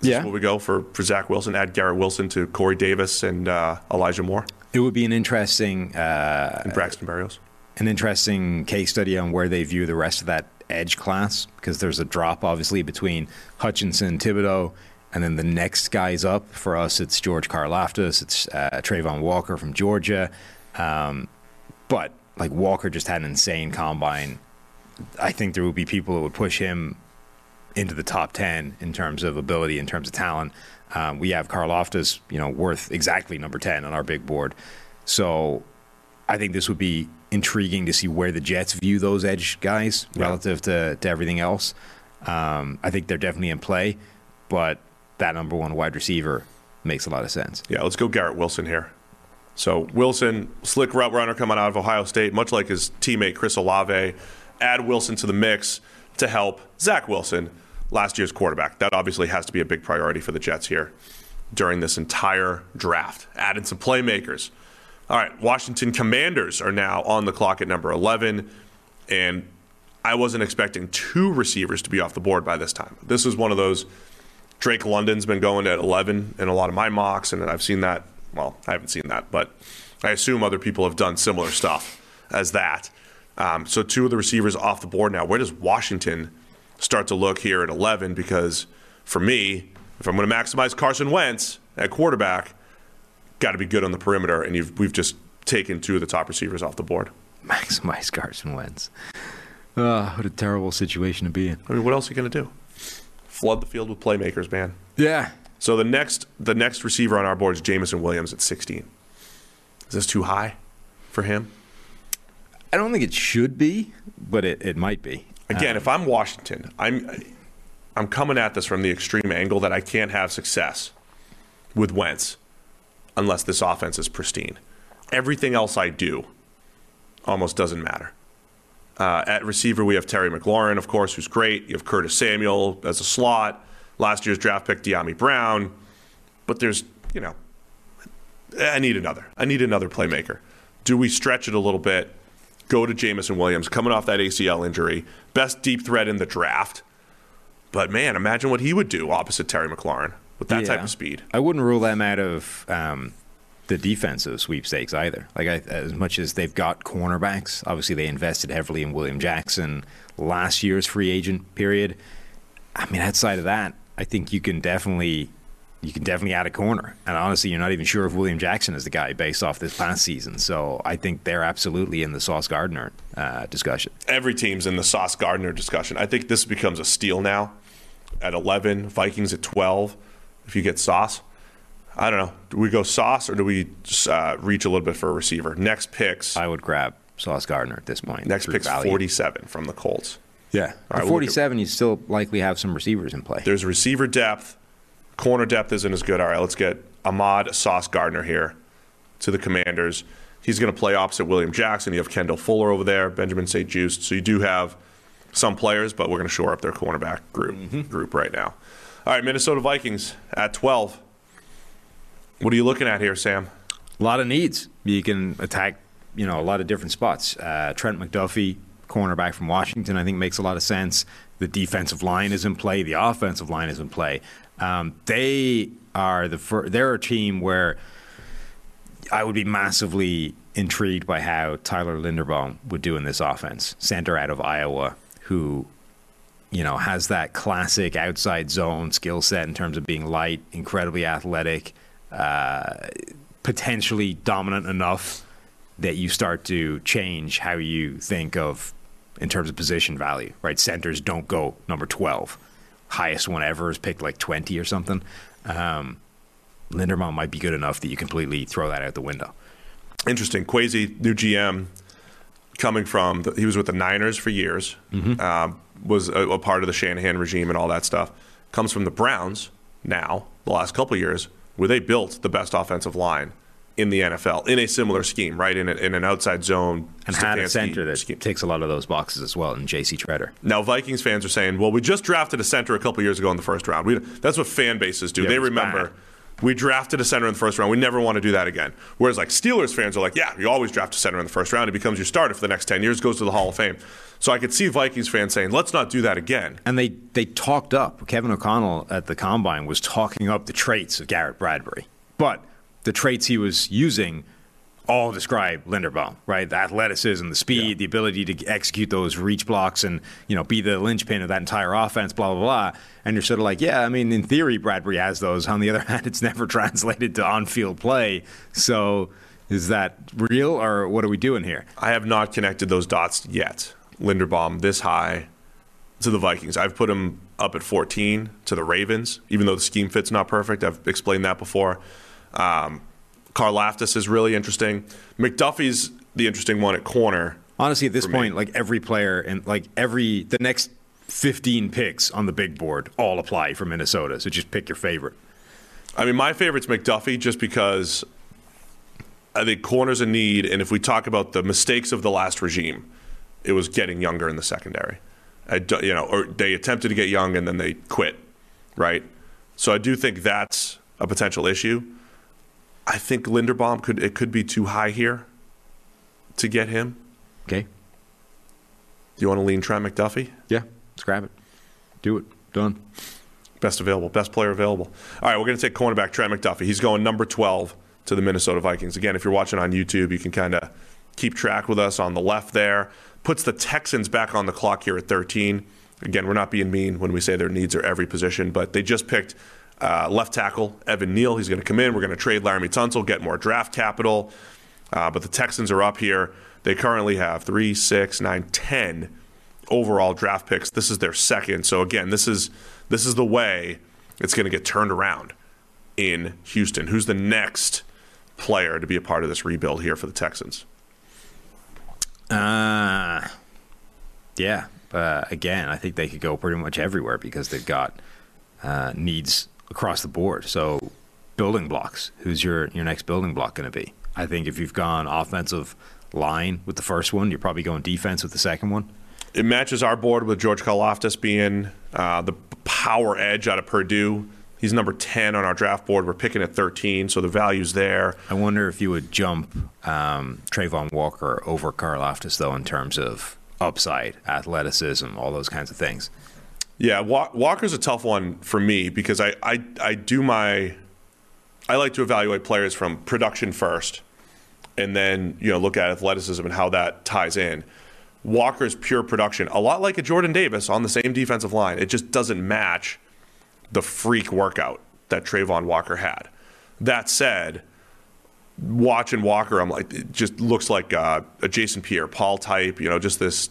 This Yeah. where we go for, for Zach Wilson. Add Garrett Wilson to Corey Davis and uh, Elijah Moore It would be an interesting, uh, and Braxton Berrios. an interesting case study on where they view the rest of that edge class because there's a drop obviously between Hutchinson, Thibodeau, and then the next guys up for us. It's George Karlaftis, it's uh, Travon Walker from Georgia, um, but like Walker just had an insane combine. I think there would be people that would push him into the top 10 in terms of ability, in terms of talent. Um, we have Karlaftis, you know, worth exactly number 10 on our big board. So I think this would be intriguing to see where the Jets view those edge guys relative to, to everything else. Um, I think they're definitely in play, but that number one wide receiver makes a lot of sense. Yeah, let's go Garrett Wilson here. So Wilson, slick route runner coming out of Ohio State, much like his teammate Chris Olave. Add Wilson to the mix to help Zach Wilson, last year's quarterback. That obviously has to be a big priority for the Jets here during this entire draft. Adding some playmakers. All right, Washington Commanders are now on the clock at number 11, and I wasn't expecting two receivers to be off the board by this time. This is one of those. Drake London's been going at 11 in a lot of my mocks, and I've seen that. Well, I haven't seen that, but I assume other people have done similar stuff as that. Um, so, two of the receivers off the board now. Where does Washington start to look here at 11? Because for me, if I'm going to maximize Carson Wentz at quarterback, got to be good on the perimeter, and you've, we've just taken two of the top receivers off the board. Maximize Carson Wentz. Ah, what a terrible situation to be in. I mean, what else are you going to do? Flood the field with playmakers, man. Yeah. So the next the next receiver on our board is Jameson Williams at 16. Is this too high for him? I don't think it should be, but it, it might be. Again, if I'm Washington, I'm I'm coming at this from the extreme angle that I can't have success with Wentz unless this offense is pristine. Everything else I do almost doesn't matter. Uh, at receiver, we have Terry McLaurin, of course, who's great. You have Curtis Samuel as a slot. Last year's draft pick, Dyami Brown. But there's, you know, I need another. I need another playmaker. Do we stretch it a little bit? Go to Jameson Williams, coming off that ACL injury, best deep threat in the draft. But man, imagine what he would do opposite Terry McLaurin with that type of speed. I wouldn't rule them out of um, the defensive sweepstakes either. Like I, as much as they've got cornerbacks, obviously they invested heavily in William Jackson last year's free agent period. I mean, outside of that, I think you can definitely you can definitely add a corner. And honestly, you're not even sure if William Jackson is the guy based off this past season. So I think they're absolutely in the Sauce Gardner uh, discussion. Every team's in the Sauce Gardner discussion. I think this becomes a steal now at 11, Vikings at 12. If you get Sauce, I don't know. Do we go Sauce or do we just, uh, reach a little bit for a receiver? Next picks. I would grab Sauce Gardner at this point. Next pick's value. 47 from the Colts. Yeah. Right, At we'll look 47, you still likely have some receivers in play. There's receiver depth. Corner depth isn't as good. All right, let's get Ahmad Sauce Gardner here to the Commanders. He's going to play opposite William Jackson. You have Kendall Fuller over there, Benjamin St-Juste. So you do have some players, but we're going to shore up their cornerback group group right now. All right, Minnesota Vikings at 12. What are you looking at here, Sam? A lot of needs. You can attack, you know, a lot of different spots. Uh, Trent McDuffie, cornerback from Washington, I think makes a lot of sense. The defensive line is in play. The offensive line is in play. Um, they are the fir- they're a team where I would be massively intrigued by how Tyler Linderbaum would do in this offense. Center out of Iowa, who you know has that classic outside zone skill set in terms of being light, incredibly athletic, uh, potentially dominant enough that you start to change how you think of in terms of position value. Right, centers don't go number twelve. Highest one ever is picked like twenty or something. Um, Linderbaum might be good enough that you completely throw that out the window. Interesting. Kwesi, new GM, coming from, the, he was with the Niners for years, um, was a, a part of the Shanahan regime and all that stuff. Comes from the Browns now, the last couple of years, where they built the best offensive line in the NFL in a similar scheme, right? In, a, in an outside zone. And had a center that scheme. ticks a lot of those boxes as well in J.C. Tretter. Now, Vikings fans are saying, well, we just drafted a center a couple years ago in the first round. We, that's what fan bases do. Yeah, they remember. bad. We drafted a center in the first round. We never want to do that again. Whereas, like Steelers fans are like, yeah, you always draft a center in the first round. It becomes your starter for the next 10 years, goes to the Hall of Fame. So I could see Vikings fans saying, let's not do that again. And they, they talked up, Kevin O'Connell at the combine was talking up the traits of Garrett Bradbury. But the traits he was using all describe Linderbaum, right? The athleticism, the speed, the ability to execute those reach blocks and, you know, be the linchpin of that entire offense, blah, blah, blah. And you're sort of like, yeah, I mean, in theory, Bradbury has those. On the other hand, it's never translated to on field play. So is that real or what are we doing here? I have not connected those dots yet. Linderbaum this high to the Vikings. I've put him up at 14 to the Ravens, even though the scheme fit's not perfect. I've explained that before. Um, Karlaftis is really interesting. McDuffie's the interesting one at corner. Honestly, at this For me. point, like every player and like every the next 15 picks on the big board all apply for Minnesota. So just pick your favorite. I mean, my favorite's McDuffie just because I think corners a need, and if we talk about the mistakes of the last regime, it was getting younger in the secondary. I you know, or they attempted to get young and then they quit, right? So I do think that's a potential issue. I think Linderbaum could it could be too high here to get him. Okay. Do you want to lean Trent McDuffie? Yeah. Let's grab it. Do it. Done. Best available, best player available. All right, we're going to take cornerback Trent McDuffie. He's going number 12 to the Minnesota Vikings. Again, if you're watching on YouTube, you can kind of keep track with us on the left there. Puts the Texans back on the clock here at 13. Again, we're not being mean when we say their needs are every position, but they just picked uh, left tackle Evan Neal. He's going to come in. We're going to trade Laremy Tunsil, get more draft capital. Uh, but the Texans are up here. They currently have three, six, nine, ten overall draft picks. This is their second. So again, this is this is the way it's going to get turned around in Houston. Who's the next player to be a part of this rebuild here for the Texans? Uh, yeah. Uh, again, I think they could go pretty much everywhere because they've got uh, needs across the board. So, building blocks. Who's your, your next building block going to be? I think if you've gone offensive line with the first one, you're probably going defense with the second one. It matches our board with George Karlaftis being uh, the power edge out of Purdue. He's number 10 on our draft board. We're picking at 13, so the value's there. I wonder if you would jump um, Travon Walker over Karlaftis, though, in terms of upside, athleticism, all those kinds of things. Yeah, Wa- Walker's a tough one for me because I, I, I do my I like to evaluate players from production first, and then you know look at athleticism and how that ties in. Walker's pure production, a lot like a Jordan Davis on the same defensive line, it just doesn't match the freak workout that Travon Walker had. That said, watching Walker, I'm like, it just looks like uh, a Jason Pierre-Paul type, you know, just this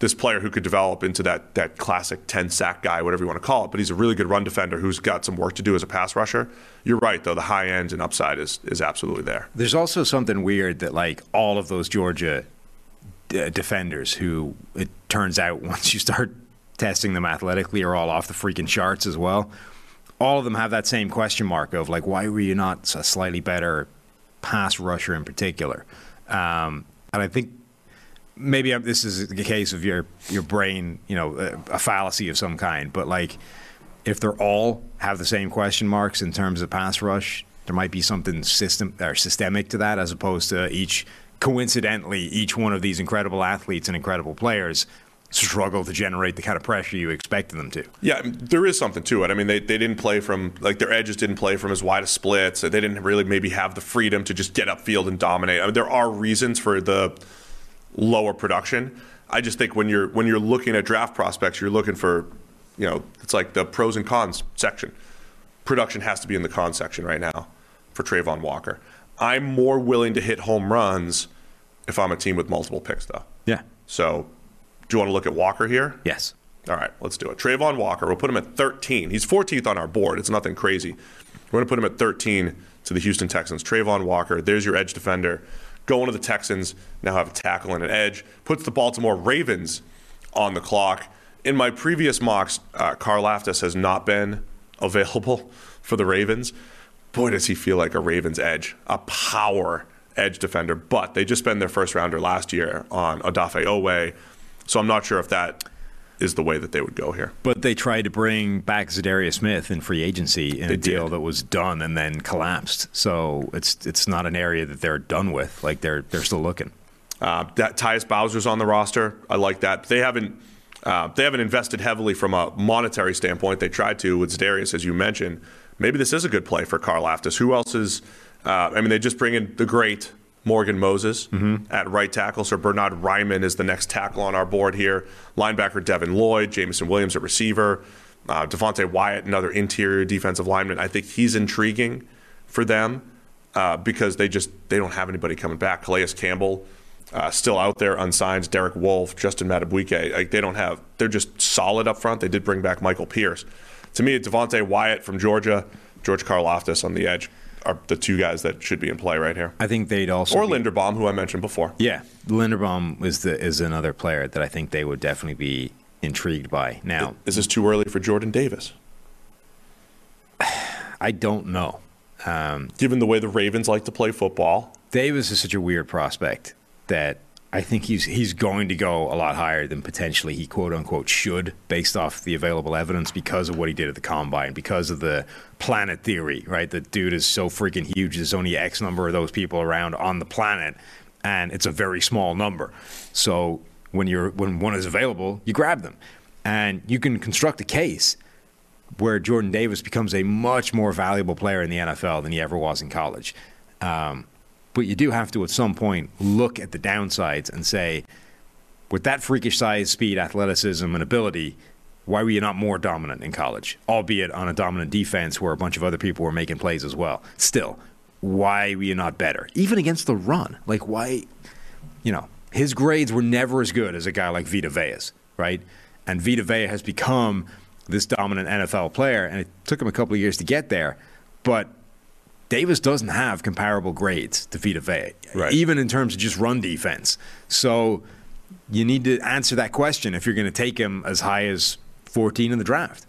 this player who could develop into that that classic 10 sack guy, whatever you want to call it. But he's a really good run defender who's got some work to do as a pass rusher. You're right, though. The high end and upside is is absolutely there. There's also something weird that like all of those Georgia d- defenders who it turns out once you start testing them athletically are all off the freaking charts as well. All of them have that same question mark of like, why were you not a slightly better pass rusher in particular? Um, and I think maybe I'm- this is the case of your your brain, you know, a, a fallacy of some kind. But like, if they're all have the same question marks in terms of pass rush, there might be something system or systemic to that, as opposed to each coincidentally each one of these incredible athletes and incredible players struggle to generate the kind of pressure you expected them to. Yeah, there is something to it. I mean, they, they didn't play from, like, their edges didn't play from as wide of splits. They didn't really maybe have the freedom to just get upfield and dominate. I mean, there are reasons for the lower production. I just think when you're when you're looking at draft prospects, you're looking for, you know, it's like the pros and cons section. Production has to be in the con section right now for Travon Walker. I'm more willing to hit home runs if I'm a team with multiple picks, though. Yeah. So, do you want to look at Walker here? Yes. All right, let's do it. Travon Walker, we'll put him at 13. He's 14th on our board. It's nothing crazy. We're going to put him at 13 to the Houston Texans. Travon Walker, there's your edge defender. Going to the Texans, now have a tackle and an edge. Puts the Baltimore Ravens on the clock. In my previous mocks, uh, Karlaftis has not been available for the Ravens. Boy, does he feel like a Ravens edge, a power edge defender. But they just spent their first rounder last year on Odafe Oweh. So I'm not sure if that is the way that they would go here. But they tried to bring back Za'Darius Smith in free agency in They a deal did. that was done and then collapsed. So it's it's not an area that they're done with. Like they're they're still looking. Uh, that Tyus Bowser's on the roster. I like that. They haven't uh, they haven't invested heavily from a monetary standpoint. They tried to with Darius, as you mentioned. Maybe this is a good play for Karlaftis. Who else is? Uh, I mean, they just bring in the great Morgan Moses at right tackle. So Bernhard Raimann is the next tackle on our board here. Linebacker Devin Lloyd, Jameson Williams at receiver, uh, Devonte Wyatt, another interior defensive lineman. I think he's intriguing for them uh, because they just they don't have anybody coming back. Calais Campbell uh, still out there unsigned. Derek Wolfe, Justin Madubuike. Like they don't have. They're just solid up front. They did bring back Michael Pierce. To me, Devonte Wyatt from Georgia, George Karlaftis on the edge are the two guys that should be in play right here. I think they'd also Or be- Linderbaum, who I mentioned before. Yeah, Linderbaum is the is another player that I think they would definitely be intrigued by. Now, Is this too early for Jordan Davis? I don't know. Um, Given the way the Ravens like to play football, Davis is such a weird prospect that I think he's he's going to go a lot higher than potentially he quote unquote should, based off the available evidence because of what he did at the combine, because of the planet theory, right? The dude is so freaking huge. There's only X number of those people around on the planet, and it's a very small number. So when you're when one is available, you grab them, and you can construct a case where Jordan Davis becomes a much more valuable player in the NFL than he ever was in college. Um, but you do have to, at some point, look at the downsides and say, with that freakish size, speed, athleticism, and ability, why were you not more dominant in college? Albeit on a dominant defense where a bunch of other people were making plays as well. Still, why were you not better? Even against the run. Like, why? You know, his grades were never as good as a guy like Vita Vea's, right? And Vita Vea has become this dominant NFL player, and it took him a couple of years to get there. But Davis doesn't have comparable grades to Vita Vea, Right. even in terms of just run defense. So you need to answer that question if you're going to take him as high as 14 in the draft.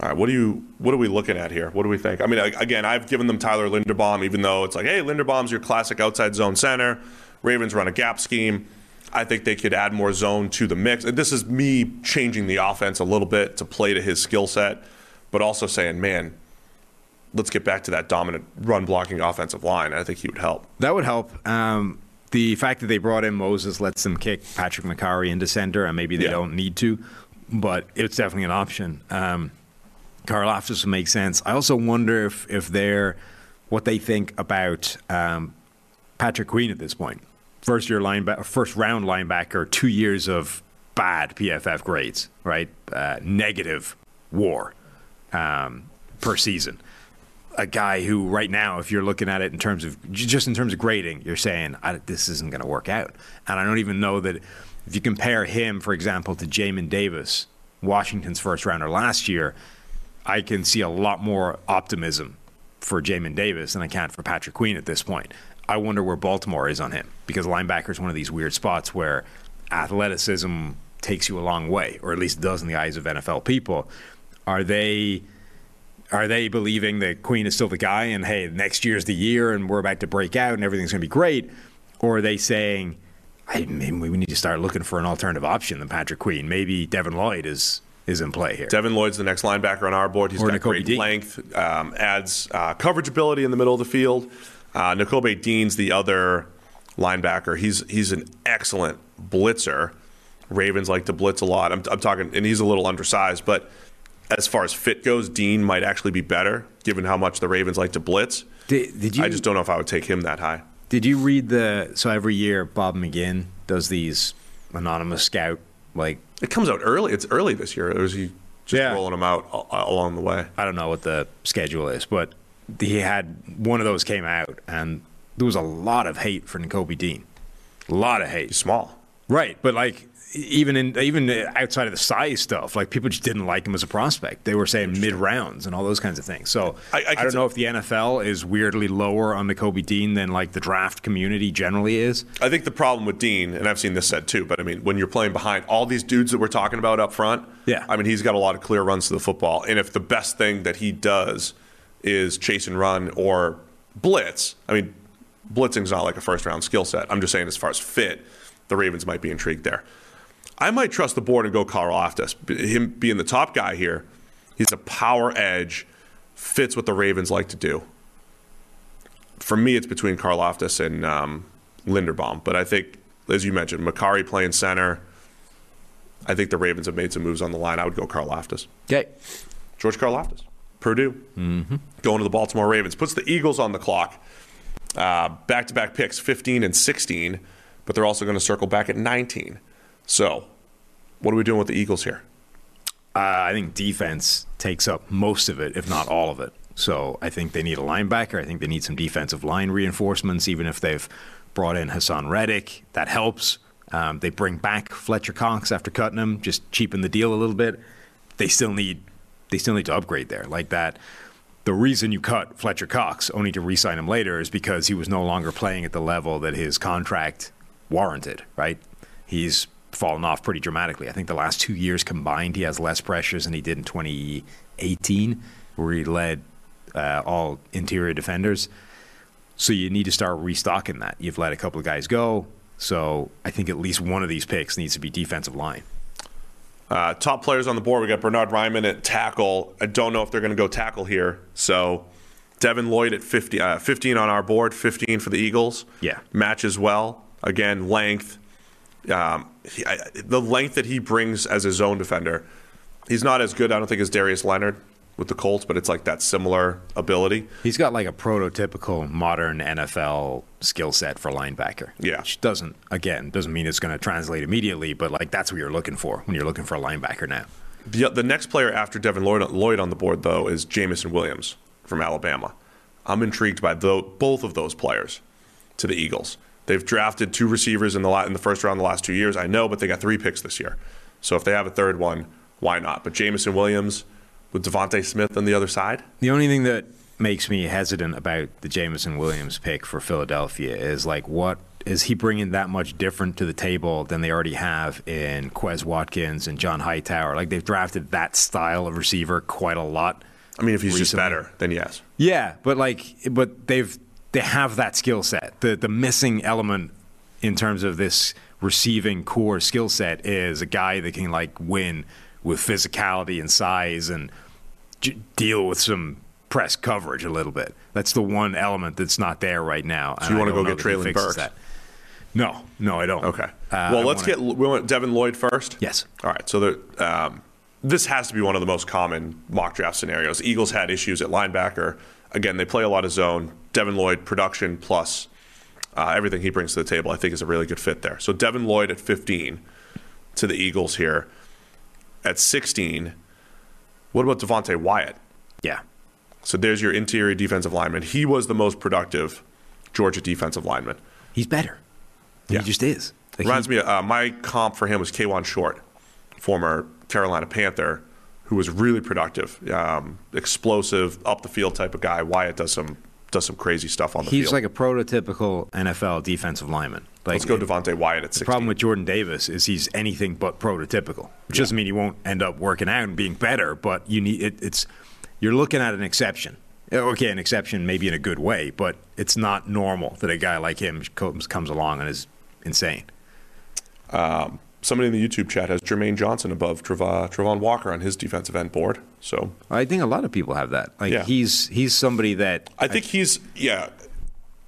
All right, what do you what are we looking at here? What do we think? I mean, again, I've given them Tyler Linderbaum, even though it's like, hey, Linderbaum's your classic outside zone center. Ravens run a gap scheme. I think they could add more zone to the mix. And this is me changing the offense a little bit to play to his skill set, but also saying, man, let's get back to that dominant run blocking offensive line. I think he would help. That would help. Um, the fact that they brought in Moses lets them kick Patrick Mekari into center, and maybe they Yeah. don't need to, but it's definitely an option. Um, Karlaftis would make sense. I also wonder if, if they're what they think about um, Patrick Queen at this point. first year linebacker, first round linebacker, two years of bad PFF grades, right? Uh, negative WAR um, per season. A guy who, right now, if you're looking at it in terms of just in terms of grading, you're saying this isn't going to work out. And I don't even know that if you compare him, for example, to Jamin Davis, Washington's first rounder last year, I can see a lot more optimism for Jamin Davis than I can for Patrick Queen at this point. I wonder where Baltimore is on him because linebacker is one of these weird spots where athleticism takes you a long way, or at least does in the eyes of NFL people. Are they are they believing that Queen is still the guy and hey, next year's the year and we're about to break out and everything's going to be great? Or are they saying, I mean, we need to start looking for an alternative option than Patrick Queen? Maybe Devin Lloyd is is in play here. Devin Lloyd's the next linebacker on our board. He's Or got great Dean. length, um, adds uh, coverage ability in the middle of the field. Uh, Nakobe Dean's the other linebacker. He's he's an excellent blitzer. Ravens like to blitz a lot. I'm, I'm talking, and he's a little undersized, but as far as fit goes, Dean might actually be better given how much the Ravens like to blitz. Did, did you I just don't know if I would take him that high. Did you read the? So every year, Bob McGinn does these anonymous scout like It comes out early. It's early this year. Or is he just Yeah. rolling them out along the way? I don't know what the schedule is, but he had one of those came out, and there was a lot of hate for Nakobe Dean. A lot of hate. He's small. Right, but like even in even outside of the size stuff, like people just didn't like him as a prospect. They were saying mid rounds and all those kinds of things. So I- I, I don't say- know if the NFL is weirdly lower on the Kobe Dean than like the draft community generally is. I think the problem with Dean, and I've seen this said too, but I mean, when you're playing behind all these dudes that we're talking about up front, Yeah. I mean, he's got a lot of clear runs to the football. And if the best thing that he does is chase and run or blitz, I mean, blitzing's not like a first round skill set. I'm just saying, as far as fit, the Ravens might be intrigued there. I might trust the board and go Karlaftis. Him being the top guy here, he's a power edge, fits what the Ravens like to do. For me, it's between Karlaftis and um, Linderbaum. But I think, as you mentioned, Mekari playing center. I think the Ravens have made some moves on the line. I would go Karlaftis. Okay. George Karlaftis, Purdue, mm-hmm. going to the Baltimore Ravens. Puts the Eagles on the clock. Back to back picks, 15 and 16, but they're also going to circle back at 19. So, what are we doing with the Eagles here? Uh, I think defense takes up most of it, if not all of it. So I think they need a linebacker. I think they need some defensive line reinforcements, even if they've brought in Haason Reddick. That helps. Um, they bring back Fletcher Cox after cutting him, just cheapen the deal a little bit. They still need they still need to upgrade there. Like that. The reason you cut Fletcher Cox only to re-sign him later is because he was no longer playing at the level that his contract warranted, right? He's fallen off pretty dramatically. I think the last two years combined, he has less pressures than he did in 2018, where he led uh, all interior defenders. So you need to start restocking that. You've let a couple of guys go. So I think at least one of these picks needs to be defensive line. Uh, top players on the board. We got Bernhard Raimann at tackle. I don't know if they're going to go tackle here. So Devin Lloyd at 50, uh, 15 on our board, 15 for the Eagles. Yeah. Matches well. Again, length. Um, he, I, the length that he brings as a zone defender, he's not as good, I don't think, as Darius Leonard with the Colts, but it's like that similar ability. He's got like a prototypical modern NFL skill set for linebacker. Yeah. Which doesn't, again, doesn't mean it's going to translate immediately, but like that's what you're looking for when you're looking for a linebacker now. The, the next player after Devin Lloyd, Lloyd on the board, though, is Jameson Williams from Alabama. I'm intrigued by tho- both of those players to the Eagles. They've drafted two receivers in the in the first round the last two years. I know, but they got three picks this year. So if they have a third one, why not? But Jameson Williams with DeVonta Smith on the other side. The only thing that makes me hesitant about the Jameson Williams pick for Philadelphia is like, what is he bringing that much different to the table than they already have in Quez Watkins and John Hightower? Like they've drafted that style of receiver quite a lot. I mean, if he's just better, then yes. Yeah, but like, but they've they have that skill set. The the missing element in terms of this receiving corps skill set is a guy that can like win with physicality and size and j- deal with some press coverage a little bit. That's the one element that's not there right now. So you wanna go get Treylon Burks? No, no, I don't. Okay. Uh, well, I let's wanna- get we want Devin Lloyd first. Yes. All right. So the um, this has to be one of the most common mock draft scenarios. Eagles had issues at linebacker. Again, they play a lot of zone. Devin Lloyd production plus Uh, everything he brings to the table, I think, is a really good fit there. So Devin Lloyd at 15 to the Eagles here. At 16, what about Devonte Wyatt? Yeah. So there's your interior defensive lineman. He was the most productive Georgia defensive lineman. He's better. Yeah. He just is. Like, Reminds he- me, uh, my comp for him was Kawann Short, former Carolina Panther, who was really productive, um, explosive, up the field type of guy. Wyatt does some does some crazy stuff on the field. He's field. like a prototypical NFL defensive lineman. Like, Let's go Devonte Wyatt at The 16. problem with Jordan Davis is he's anything but prototypical, which doesn't mean he won't end up working out and being better. But you need it, it's you're looking at an exception. Uh, okay, an exception maybe in a good way, but it's not normal that a guy like him comes comes along and is insane. Um, Somebody in the YouTube chat has Jermaine Johnson above Treva, Travon Walker on his defensive end board. So I think a lot of people have that. Like Yeah. he's he's somebody that I think he's, yeah.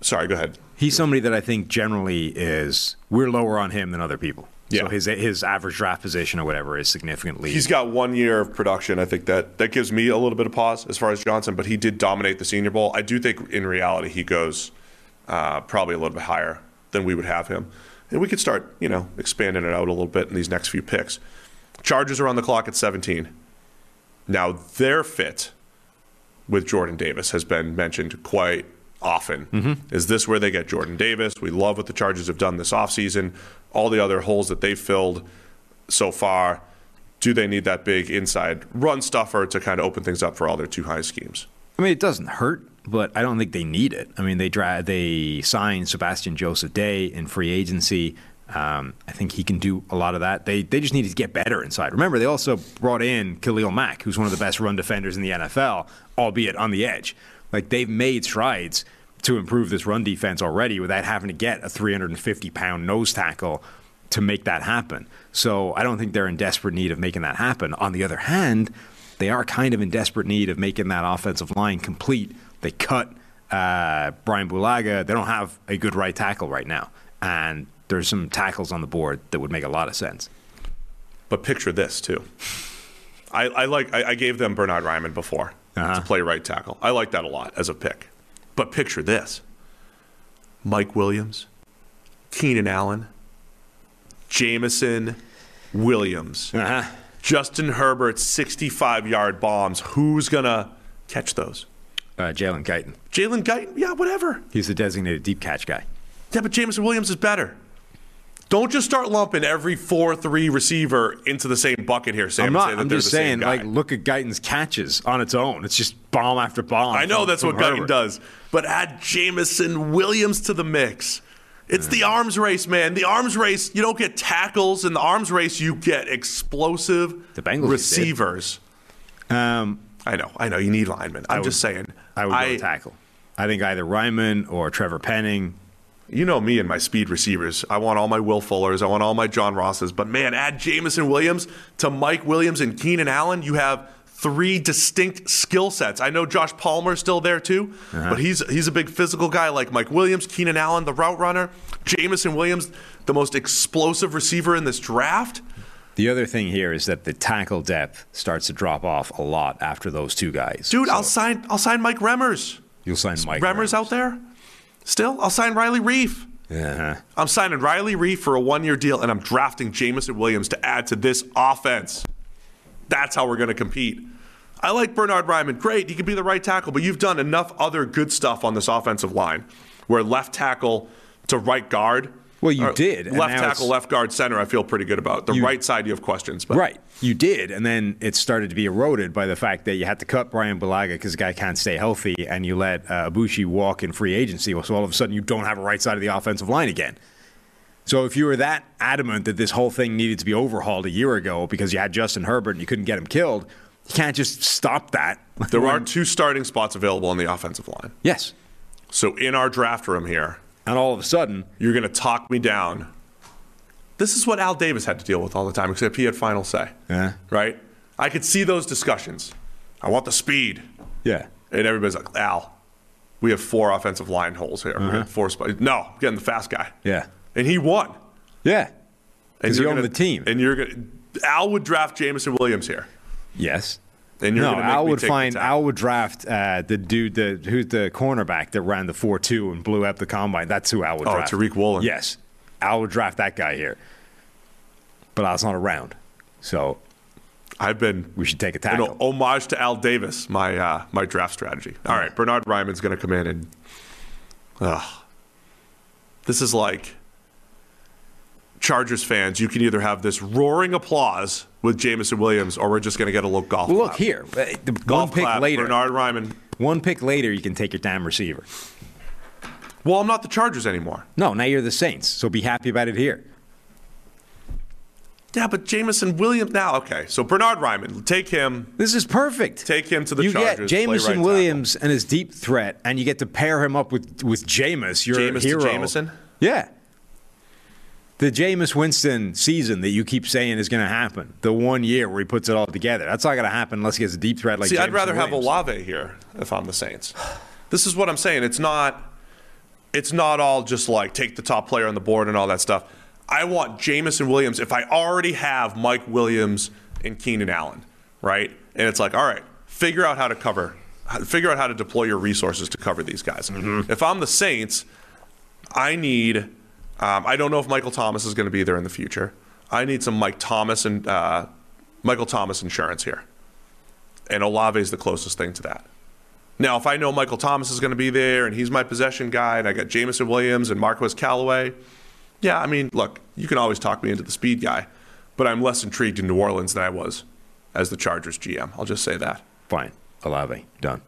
Sorry, go ahead. he's somebody that I think generally is we're lower on him than other people. Yeah. So his his average draft position or whatever is significantly. He's got one year of production. I think that that gives me a little bit of pause as far as Johnson, but he did dominate the Senior Bowl. I do think in reality he goes uh, probably a little bit higher than we would have him, and we could start you know expanding it out a little bit in these next few picks. Chargers are on the clock at 17. Now their fit with Jordan Davis has been mentioned quite often. Mm-hmm. Is this where they get Jordan Davis? We love what the Chargers have done this offseason. All the other holes that they've filled so far. Do they need that big inside run stuffer to kind of open things up for all their two high schemes? I mean, it doesn't hurt, but I don't think they need it. I mean, they dra- they signed Sebastian Joseph Day in free agency. Um, I think he can do a lot of that. They they just need to get better inside. Remember, they also brought in Khalil Mack, who's one of the best run defenders in the NFL, albeit on the edge. Like they've made strides to improve this run defense already without having to get a 350 pound nose tackle to make that happen. So I don't think they're in desperate need of making that happen. On the other hand, they are kind of in desperate need of making that offensive line complete. They cut uh, Brian Bulaga. They don't have a good right tackle right now, and there's some tackles on the board that would make a lot of sense. But picture this too. I, I like I, I gave them Bernhard Raimann before Uh-huh. to play right tackle. I like that a lot as a pick. But picture this: Mike Williams, Keenan Allen, Jameson Williams, Uh-huh. Justin Herbert's 65-yard bombs. Who's gonna catch those? Uh, Jalen Guyton. Jalen Guyton? Yeah, whatever. He's the designated deep catch guy. Yeah, but Jameson Williams is better. Don't just start lumping every four-three receiver into the same bucket here, Sam. I'm not. say that I'm just saying, like, look at Guyton's catches on its own. It's just bomb after bomb. I know from- that's from what Guyton does, but add Jameson Williams to the mix. It's the arms race, man. The arms race, you don't get tackles. In the arms race, you get explosive The Bengals receivers. Um, I know, I know. You need linemen. I'm would- just saying. I would go tackle. I think either Raimann or Trevor Penning. You know me and my speed receivers. I want all my Will Fullers. I want all my John Rosses. But man, add Jameson Williams to Mike Williams and Keenan Allen. You have three distinct skill sets. I know Josh Palmer's still there too, Uh-huh. but he's he's a big physical guy like Mike Williams, Keenan Allen, the route runner, Jameson Williams, the most explosive receiver in this draft. The other thing here is that the tackle depth starts to drop off a lot after those two guys. Dude, So I'll sign I'll sign Mike Remmers. You'll sign Mike Remmers out there? Still? I'll sign Riley Reiff. Uh-huh. I'm signing Riley Reiff for a one year deal, and I'm drafting Jameson Williams to add to this offense. That's how we're going to compete. I like Bernhard Raimann. Great. He can be the right tackle, but you've done enough other good stuff on this offensive line where left tackle to right guard. Well, you or did, Left tackle, left guard, center, I feel pretty good about. The You- right side, you have questions. But Right. You did, and then it started to be eroded by the fact that you had to cut Brian Bulaga because the guy can't stay healthy, and you let uh, Aboushi walk in free agency. So all of a sudden, you don't have a right side of the offensive line again. So if you were that adamant that this whole thing needed to be overhauled a year ago because you had Justin Herbert and you couldn't get him killed, you can't just stop that. there are two starting spots available on the offensive line. yes, So in our draft room here, and all of a sudden, you're going to talk me down. This is what Al Davis had to deal with all the time, except he had final say. Yeah. Right? I could see those discussions. I want the speed. yeah, And everybody's like, Al, we have four offensive line holes here. Uh-huh. four spots. No, I'm getting the fast guy. yeah, And he won. yeah, And you're gonna- the team. And you're going to. Al would draft Jameson Williams here. yes, And no, gonna make Al me would find. Al would draft uh, the dude the who's the cornerback that ran the four two and blew up the combine. That's who Al would Oh, draft. Tariq Woolen. Yes, Al would draft that guy here. But I Al's not around, so I've been we should take a an tackle. homage to Al Davis, my uh, my draft strategy. All right, Bernhard Raimann's going to come in and, ugh. this is like Chargers fans. You can either have this roaring applause with Jameson Williams, or we're just going to get a little golf. Well, look clap. here, uh, the golf one pick clap, later. Bernhard Raimann. One pick later, you can take your damn receiver. Well, I'm not the Chargers anymore. No, now you're the Saints, so be happy about it here. Yeah, but Jameson Williams now. Okay, so Bernhard Raimann, take him. This is perfect. Take him to the you Chargers, get Jameson right tackle. Williams and his deep threat, and you get to pair him up with with Jameis, your Jameis to hero. Jamison? Yeah. The Jameis Winston season that you keep saying is going to happen, the one year where he puts it all together, that's not going to happen unless he gets a deep threat like See, I'd rather have Olave here if I'm the Saints. This is what I'm saying. It's not. It's not all just like take the top player on the board and all that stuff. I want Jameson Williams if I already have Mike Williams and Keenan Allen, right? And it's like, all right, figure out how to cover, figure out how to deploy your resources to cover these guys. Mm-hmm. If I'm the Saints, I need. Um, I don't know if Michael Thomas is going to be there in the future. I need some Mike Thomas and uh, Michael Thomas insurance here, and Olave is the closest thing to that. Now, if I know Michael Thomas is going to be there and he's my possession guy, and I got Jameson Williams and Marquez Callaway, yeah, I mean, look, you can always talk me into the speed guy, but I'm less intrigued in New Orleans than I was as the Chargers GM. I'll just say that. Fine. Olave. Done.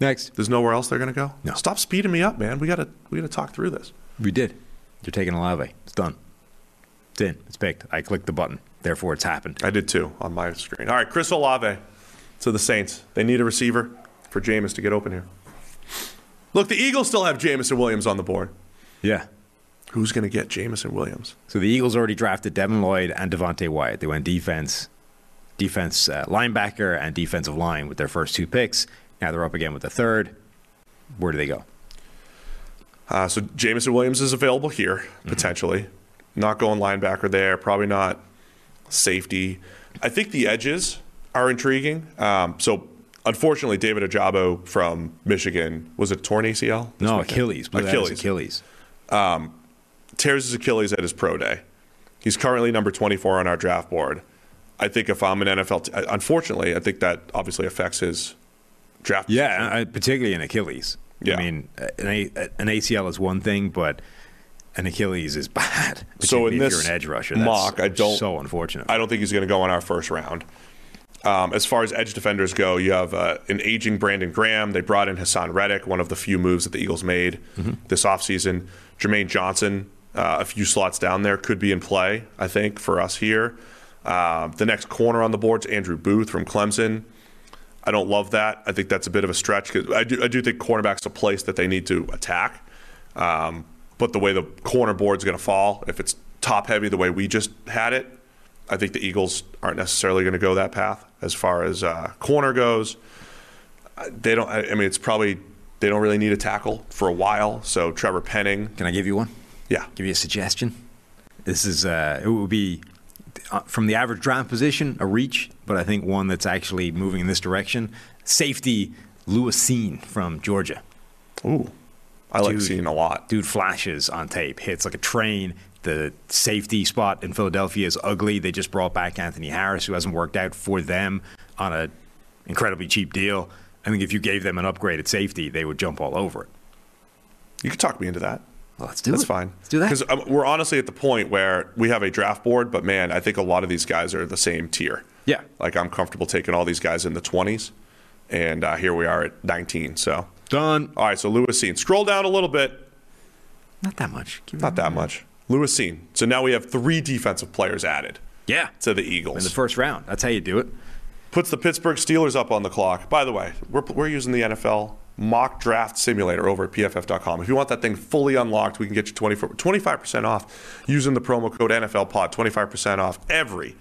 Next. There's nowhere else they're going to go. No. Stop speeding me up, man. We got to we got to talk through this. We did. You're taking a Olave. It's done. It's in. It's picked. I clicked the button. Therefore, it's happened. I did too on my screen. All right, Chris Olave to the Saints. They need a receiver for Jameis to get open here. Look, the Eagles still have Jameson Williams on the board. Yeah. Who's going to get Jameson Williams? So the Eagles already drafted Devin Lloyd and Devonte Wyatt. They went defense, defense uh, linebacker, and defensive line with their first two picks. Now they're up again with the third. Where do they go? Uh, so Jameson Williams is available here potentially. Not going linebacker there. Probably not safety. I think the edges are intriguing. Um, so unfortunately, David Ojabo from Michigan was it torn ACL? No, weekend? Achilles. Achilles. Achilles. tears his Achilles at his pro day. He's currently number 24 on our draft board. I think if I'm an NFL, t- unfortunately, I think that obviously affects his draft. Yeah, uh, particularly in Achilles. Yeah. I mean, an, A- an ACL is one thing, but an Achilles is bad. So in if this you're an edge rusher, that's mock, I don't- so unfortunate. I don't think he's going to go in our first round. Um, as far as edge defenders go, you have uh, an aging Brandon Graham. They brought in Haason Reddick, one of the few moves that the Eagles made this offseason. Jermaine Johnson, uh, a few slots down there, could be in play, I think, for us here. Uh, the next corner on the board is Andrew Booth from Clemson. I don't love that. I think that's a bit of a stretch because I do, I do think cornerback's a place that they need to attack. Um, but the way the corner board's going to fall, if it's top heavy the way we just had it, I think the Eagles aren't necessarily going to go that path as far as uh, corner goes. Uh, They don't. I mean, it's probably they don't really need a tackle for a while. So Trevor Penning, Can I give you one? yeah, Give you a suggestion. This is uh, it would be Uh, from the average draft position a reach, but I think one that's actually moving in this direction. Safety Lewis Cine from Georgia. ooh, I like Dude. seeing a lot. Dude flashes on tape, hits like a train. The safety spot in Philadelphia is ugly. They just brought back Anthony Harris, who hasn't worked out for them on an incredibly cheap deal. I think if you gave them an upgrade at safety, they would jump all over it. You could talk me into that. Well, let's do that. That's it. fine. Let's do that. Because um, we're honestly at the point where we have a draft board, but man, I think a lot of these guys are the same tier. Yeah. Like I'm comfortable taking all these guys in the 20s, and uh, here we are at 19. So, Done. all right. So Lewis Cine, scroll down a little bit. Not that much. Give Not that much. Lewis Cine. So now we have three defensive players added Yeah. to the Eagles In the first round. That's how you do it. Puts the Pittsburgh Steelers up on the clock. By the way, we're, we're using the NFL mock draft simulator over at pff.com. If you want that thing fully unlocked, we can get you 24, 25% off using the promo code NFLPOD. 25% off every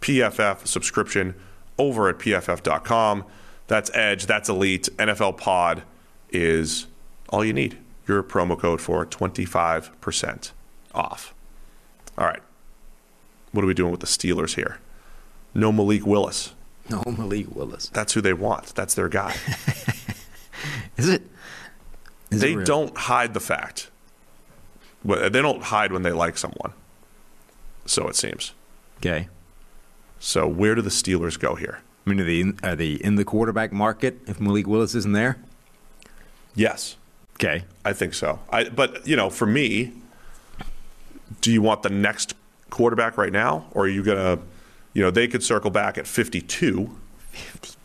PFF subscription over at pff.com. That's Edge, that's Elite. NFL Pod is all you need. Your promo code for 25% off. All right. What are we doing with the Steelers here? No Malik Willis. No, Malik Willis. That's who they want. That's their guy. Is it? Is they it don't hide the fact. They don't hide when they like someone. So it seems. Okay. So where do the Steelers go here? I mean, are they, in, are they in the quarterback market if Malik Willis isn't there? Yes, Okay. I think so. I, but you know, for me, do you want the next quarterback right now, or are you gonna, you know, they could circle back at 52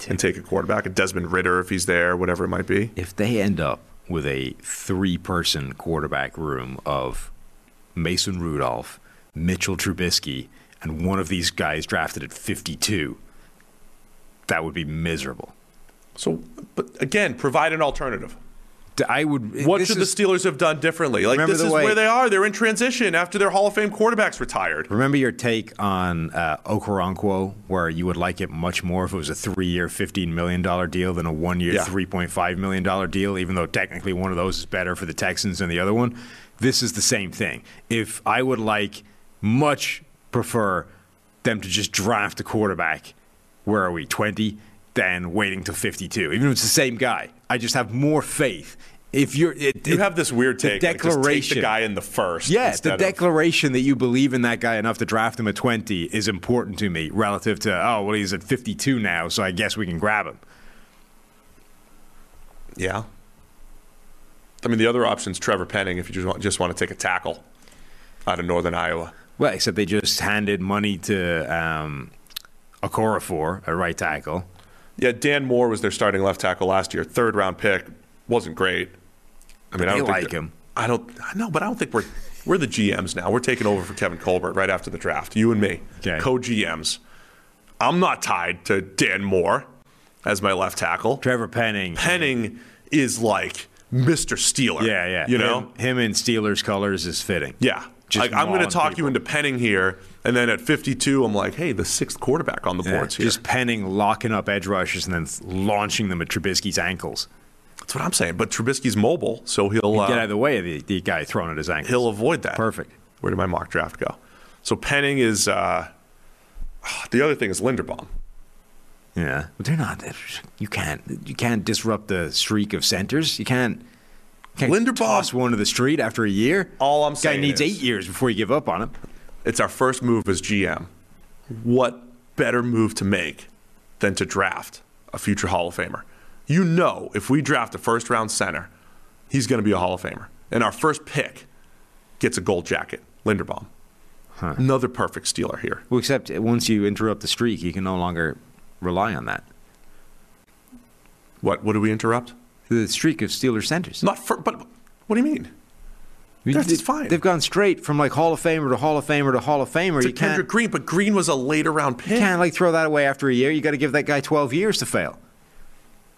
and take a quarterback, a Desmond Ridder if he's there, whatever it might be. If they end up with a three person quarterback room of Mason Rudolph, Mitchell Trubisky, and one of these guys drafted at 52, that would be miserable. So, but again, provide an alternative. I would. What should is- the Steelers have done differently? Like this is way- where they are. They're in transition after their Hall of Fame quarterbacks retired. Remember your take on uh, Okoronkwo, where you would like it much more if it was a three-year, fifteen million dollar deal than a one-year, Yeah. three point five million dollar deal. Even though technically one of those is better for the Texans than the other one, this is the same thing. If I would like much prefer them to just draft a quarterback, where are we twenty, than waiting till fifty-two. Even if it's the same guy, I just have more faith. If you're, it, You it- have this weird the take. like, just take declaration. the guy in the first. Yes, the instead of- declaration that you believe in that guy enough to draft him at 20 is important to me relative to, oh, well, he's at 52 now, so I guess we can grab him. Yeah. I mean, the other option is Trevor Penning if you just want, just want to take a tackle out of Northern Iowa. Well, except they just handed money to um, Okorafor, a right tackle. Yeah, Dan Moore was their starting left tackle last year. Third round pick wasn't great. I mean, I don't like him. I don't. I know, but I don't think we're we're the GMs now. We're taking over for Kevin Colbert right after the draft. You and me, Okay. co GMs. I'm not tied to Dan Moore as my left tackle. Trevor Penning. Penning is like Mr. Steeler. Yeah, yeah. You know, Him, him in Steelers colors is fitting. Yeah. Just Like, I'm going to talk you into penning here, and then at 52, I'm like, hey, the sixth quarterback on the Yeah, boards here. just Penning locking up edge rushers and then launching them at Trubisky's ankles. That's what I'm saying. But Trubisky's mobile, so he'll uh, Get out of the way of the, the guy thrown at his ankles. he'll avoid that. Perfect. Where did my mock draft go? So Penning is uh, the other thing is Linderbaum. Yeah, but they're not. You can't. You can't disrupt the streak of centers. You can't. Can't Linderbaum- one to the street after a year. All I'm saying, Guy needs is- eight years before you give up on him. It's our first move as GM. What better move to make than to draft a future Hall of Famer? You know, if we draft a first round center, he's going to be a Hall of Famer. And our first pick gets a gold jacket, Linderbaum. Another perfect Steeler here. Well, except uh, once you interrupt the streak, you can no longer rely on that. What? What do we interrupt? The streak of Steelers centers. Not for, but what do you mean? That's they- fine. They've gone straight from like Hall of Famer to Hall of Famer to Hall of Famer. To you can't. Kendrick Green, but Green was a later round pick. You can't like throw that away after a year. You got to give that guy 12 years to fail.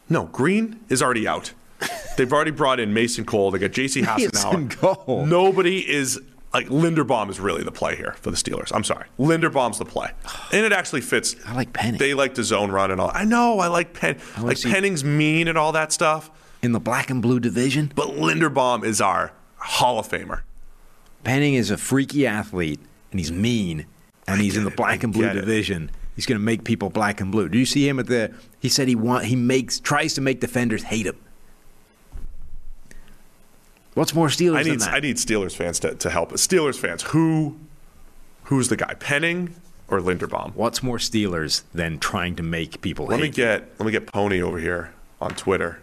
No, Green is already out. They've already brought in Mason Cole. They got J.C. Hassenauer. Nobody is like Linderbaum is really the play here for the Steelers. I'm sorry, Linderbaum's the play, and it actually fits. I like Penning. They like to zone run and all. I know. I like Penn. I Like see- Penning's mean and all that stuff. In the black and blue division, But Linderbaum is our Hall of Famer. Penning is a freaky athlete and he's mean and I he's in the black I and blue get it. division. He's going to make people black and blue. Do you see him at the? He said he want he makes tries to make defenders hate him. What's more Steelers I than need that? I need Steelers fans to, to help. Steelers fans, who who's the guy? Penning or Linderbaum? What's more Steelers than trying to make people Let hate? me get let me get Pony over here on Twitter.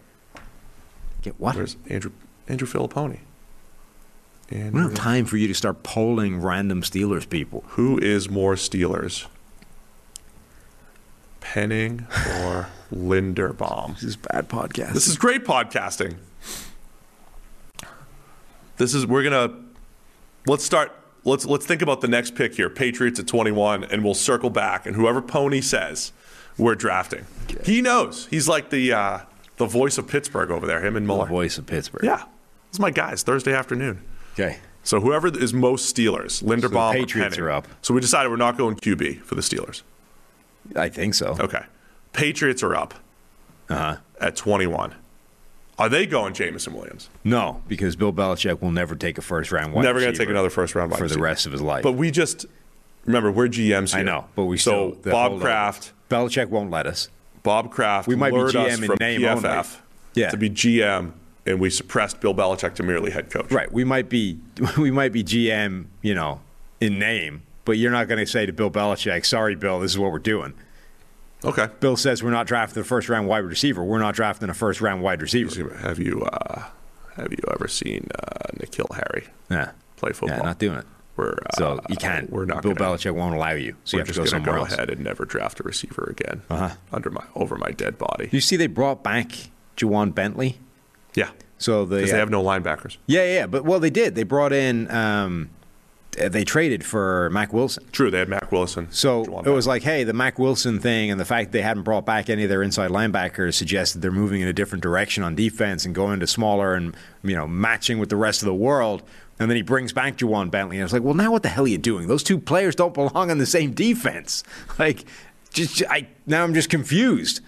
Get what? Where's Andrew Andrew Filipponi? We don't have time for you to start polling random Steelers people. who is more Steelers? Penning or Linderbaum? This is bad podcast. This is great podcasting. This is we're gonna let's start. Let's let's think about the next pick here. Patriots at 21, and we'll circle back. And whoever Pony says, we're drafting. He knows. He's like the uh, the voice of Pittsburgh over there. Him and Muller. the voice of Pittsburgh. Yeah, It's my guys. Thursday afternoon. Okay. So whoever is most Steelers, Linderbaum Patriots or Penning. are up. So we decided we're not going QB for the Steelers. I think so. Okay. Patriots are up Uh huh. at 21. Are they going Jameson Williams? No, because Bill Belichick will never take a first round wide Never going to take another first round wide for the rest of his life. But we just remember we're GMs here. I know, but we so still- Bob. Kraft Belichick won't let us. Bob Kraft We might be lured us GM in from name PFF only. Yeah. to be GM, and we suppressed Bill Belichick to merely head coach. Right. We might be we might be GM, you know, in name, but you're not going to say to Bill Belichick, "Sorry, Bill, this is what we're doing." Okay. Bill says we're not drafting a first round wide receiver. We're not drafting a first round wide receiver. Have you uh, have you ever seen uh, N'Keal Harry Yeah. play football? Yeah, not doing it. We're, uh, So you can't. We're not. Bill gonna, Belichick won't allow you. So you have to just go somewhere go else. ahead and never draft a receiver again Uh-huh. under my over my dead body. You see, they brought back Ja'Whaun Bentley. Yeah, So the because they have no linebackers. yeah, yeah, but well, they did. They brought in. Um, uh, they traded for Mack Wilson. True, they had Mack Wilson. So Juwan it was like, hey, the Mack Wilson thing and the fact they hadn't brought back any of their inside linebackers suggests that they're moving in a different direction on defense and going to smaller and you know matching with the rest of the world. And then he brings back Ja'Whaun Bentley, and I was like, well, now what the hell are you doing? Those two players don't belong on the same defense. Like, just I now I'm just confused.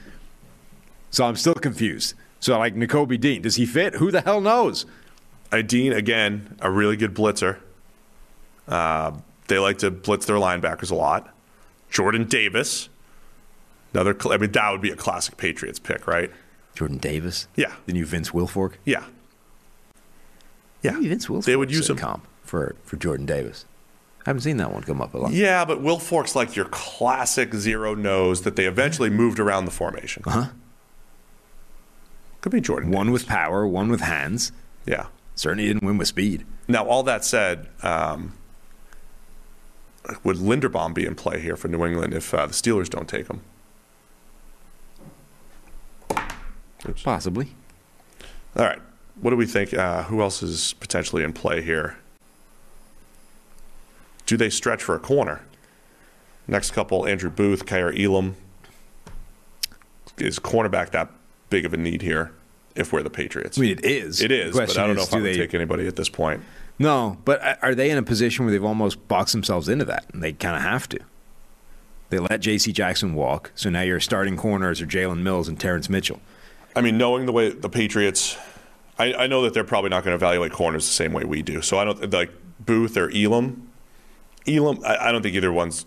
So I'm still confused. So like Nakobe Dean, does he fit? Who the hell knows? Uh, Dean again, a really good blitzer. Uh, they like to blitz their linebackers a lot. Jordan Davis, another. I mean, that would be a classic Patriots pick, right? Jordan Davis. Yeah. The new Vince Wilfork. Yeah. Yeah. Maybe Vince Wilfork. They would use him. comp for for Jordan Davis. I haven't seen that one come up a lot. Yeah, but Wilfork's like your classic zero nose that they eventually moved around the formation. Uh huh. Could be Jordan. One with power, one with hands. Yeah. Certainly didn't win with speed. Now, all that said, um, would Linderbaum be in play here for New England if uh, the Steelers don't take him? Possibly. All right. What do we think? Uh, who else is potentially in play here? Do they stretch for a corner? Next couple: Andrew Booth, Kaiir Elam. Is cornerback that big of a need here? If we're the Patriots, I mean, it is. it is. But I don't know is, if I would they- take anybody at this point. No, but are they in a position where they've almost boxed themselves into that? And they kind of have to. They let J.C. Jackson walk, so now your starting corners are Jalen Mills and Terrence Mitchell. I mean, knowing the way the Patriots, I, I know that they're probably not going to evaluate corners the same way we do. So I don't like Booth or Elam. Elam, I, I don't think either one's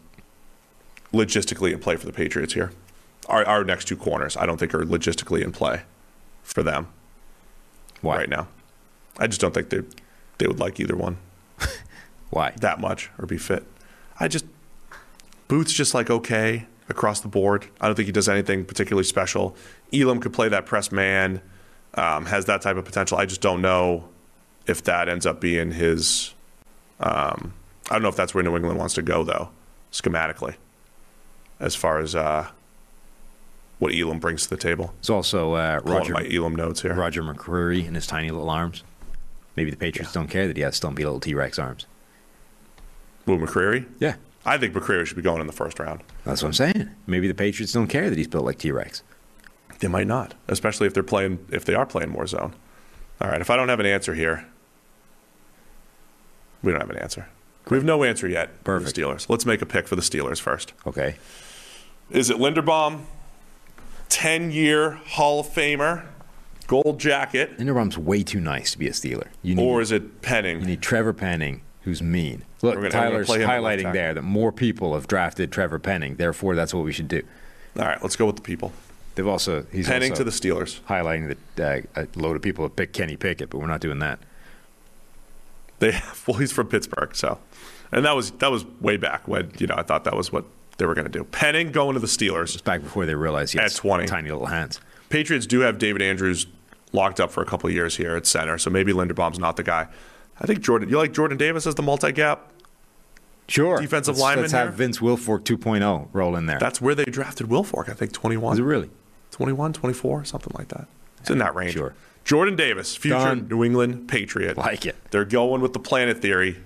logistically in play for the Patriots here. Our, our next two corners, I don't think are logistically in play for them Why? right now. I just don't think they they would like either one Why? that much or be fit. I just Booth's just like okay across the board. I don't think he does anything particularly special. Elam could play that press man, um, has that type of potential. I just don't know if that ends up being his. Um, I don't know if that's where New England wants to go though, schematically, as far as uh, what Elam brings to the table. It's also uh, Roger my Elam notes here. Roger McCreary and his tiny little arms. Maybe the Patriots don't care that he has stumpy little T Rex arms. Will McCreary? Yeah, I think McCreary should be going in the first round. that's what I'm saying. Maybe the Patriots don't care that he's built like T Rex. They might not, especially if they're playing if they are playing more zone. All right, if I don't have an answer here, we don't have an answer. We have no answer yet. for Perfect. The Steelers. Let's make a pick for the Steelers first. Okay. Is it Linderbaum, ten-year Hall of Famer, gold jacket, Linderbaum's way too nice to be a Steeler. You need, or is it Penning? you need Trevor Penning, who's mean. Look, gonna- Tyler's play him at left highlighting there that more people have drafted Trevor Penning. Therefore, that's what we should do. All right, let's go with the people. They've also he's Penning to the Steelers. highlighting that uh, a load of people have picked Kenny Pickett, but we're not doing that. They have, well, he's from Pittsburgh, so and that was that was way back when you know I thought that was what they were going to do. Penning going to the Steelers. It's back before they realized he At has 20. tiny little hands. Patriots do have David Andrews locked up for a couple of years here at center, so maybe Linderbaum's not the guy. I think Jordan. You like Jordan Davis as the multi-gap? Sure. Defensive let's, lineman Let's have? Vince Wilfork 2.0 roll in there. That's where they drafted Wilfork. I think 21. Is it really? 21, 24, something like that. It's in that range. Sure. Jordan Davis, future Done. New England Patriot. Like it. They're going with the planet theory.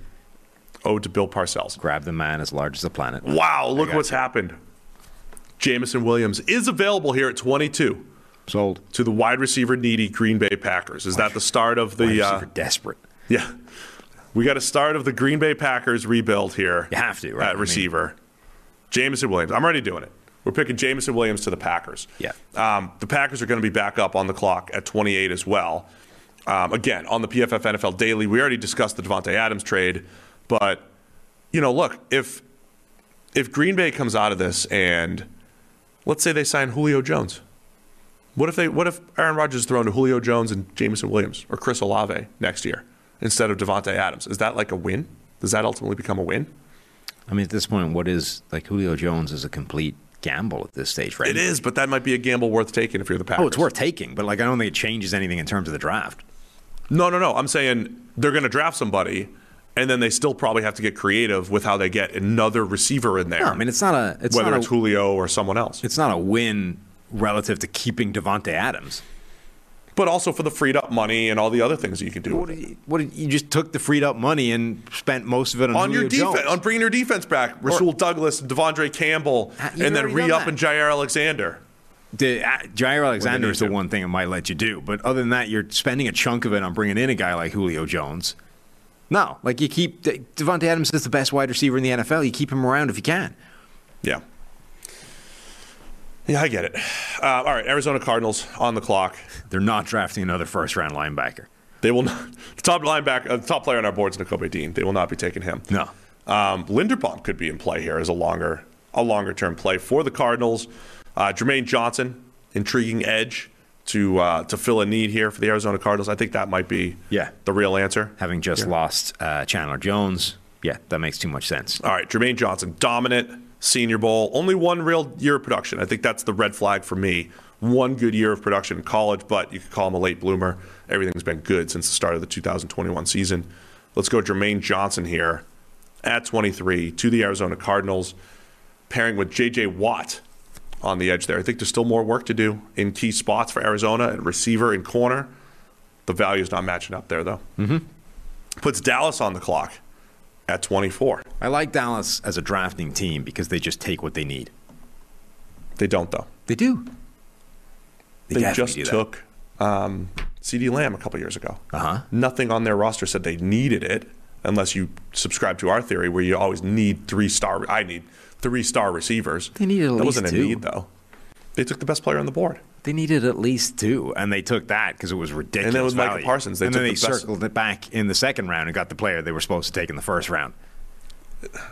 Ode to Bill Parcells. Grab the man as large as the planet. Wow, look what's you. happened. Jameson Williams is available here at 22 Sold. to the wide receiver needy Green Bay Packers. Is that the start of Wide the? Uh, receiver desperate. yeah, we got a start of the Green Bay Packers rebuild here. You have to, right? I mean- receiver, Jameson Williams. I'm already doing it. We're picking Jameson Williams to the Packers. Yeah. Um, the Packers are going to be back up on the clock at 28 as well. Um, again, on the PFF NFL Daily, we already discussed the Davante Adams trade, but you know, look if if Green Bay comes out of this and Let's say they sign Julio Jones. What if they? What if Aaron Rodgers is thrown to Julio Jones and Jameson Williams or Chris Olave next year instead of Davante Adams? Is that like a win? Does that ultimately become a win? I mean, at this point, what is like Julio Jones is a complete gamble at this stage, right? It is, but that might be a gamble worth taking if you're the Packers. Oh, it's worth taking, but like I don't think it changes anything in terms of the draft. No, no, no. I'm saying they're going to draft somebody, and then they still probably have to get creative with how they get another receiver in there. No, I mean it's not a it's whether not it's a, Julio or someone else. it's not a win relative to keeping Davante Adams. But also for the freed up money and all the other things that you can do What did you, what did you just took the freed up money and spent most of it on, on your defense, on bringing your defense back, Rasul Douglas, De'Vondre Campbell, you've and then re up that. and Jaire Alexander. The, uh, Jaire Alexander is the one thing it might let you do, but other than that, you're spending a chunk of it on bringing in a guy like Julio Jones. No, like you keep Davante Adams is the best wide receiver in the NFL. You keep him around if you can. Yeah. Yeah, I get it. Uh, all right, Arizona Cardinals on the clock. They're not drafting another first round linebacker. They will not. The top linebacker, uh, the top player on our board is Nakobe Dean. They will not be taking him. No. Um, Linderbaum could be in play here as a longer, a longer term play for the Cardinals. Uh, Jermaine Johnson, intriguing edge to uh, to fill a need here for the Arizona Cardinals. I think that might be Yeah. the real answer. Having just lost uh, Chandler Jones, yeah, that makes too much sense. All right, Jermaine Johnson, dominant Senior Bowl, only one real year of production. I think that's the red flag for me. One good year of production in college, but you could call him a late bloomer. Everything's been good since the start of the 2021 season. Let's go Jermaine Johnson here at 23 to the Arizona Cardinals, pairing with J.J. Watt on the edge there. I think there's still more work to do in key spots for Arizona and receiver and corner. The value is not matching up there, though. Mm-hmm. Puts Dallas on the clock at 24. I like Dallas as a drafting team because they just take what they need. They don't, though. They do. They, definitely just do took um, CeeDee Lamb a couple years ago. Uh-huh. Nothing on their roster said they needed it, unless you subscribe to our theory where you always need three star. I need three star receivers. They needed at that least wasn't a two. need though. They took the best player on the board. They needed at least two, and they took that because it was ridiculous. And then with Micah value. Parsons, they and took then they the best- circled it back in the second round and got the player they were supposed to take in the first round.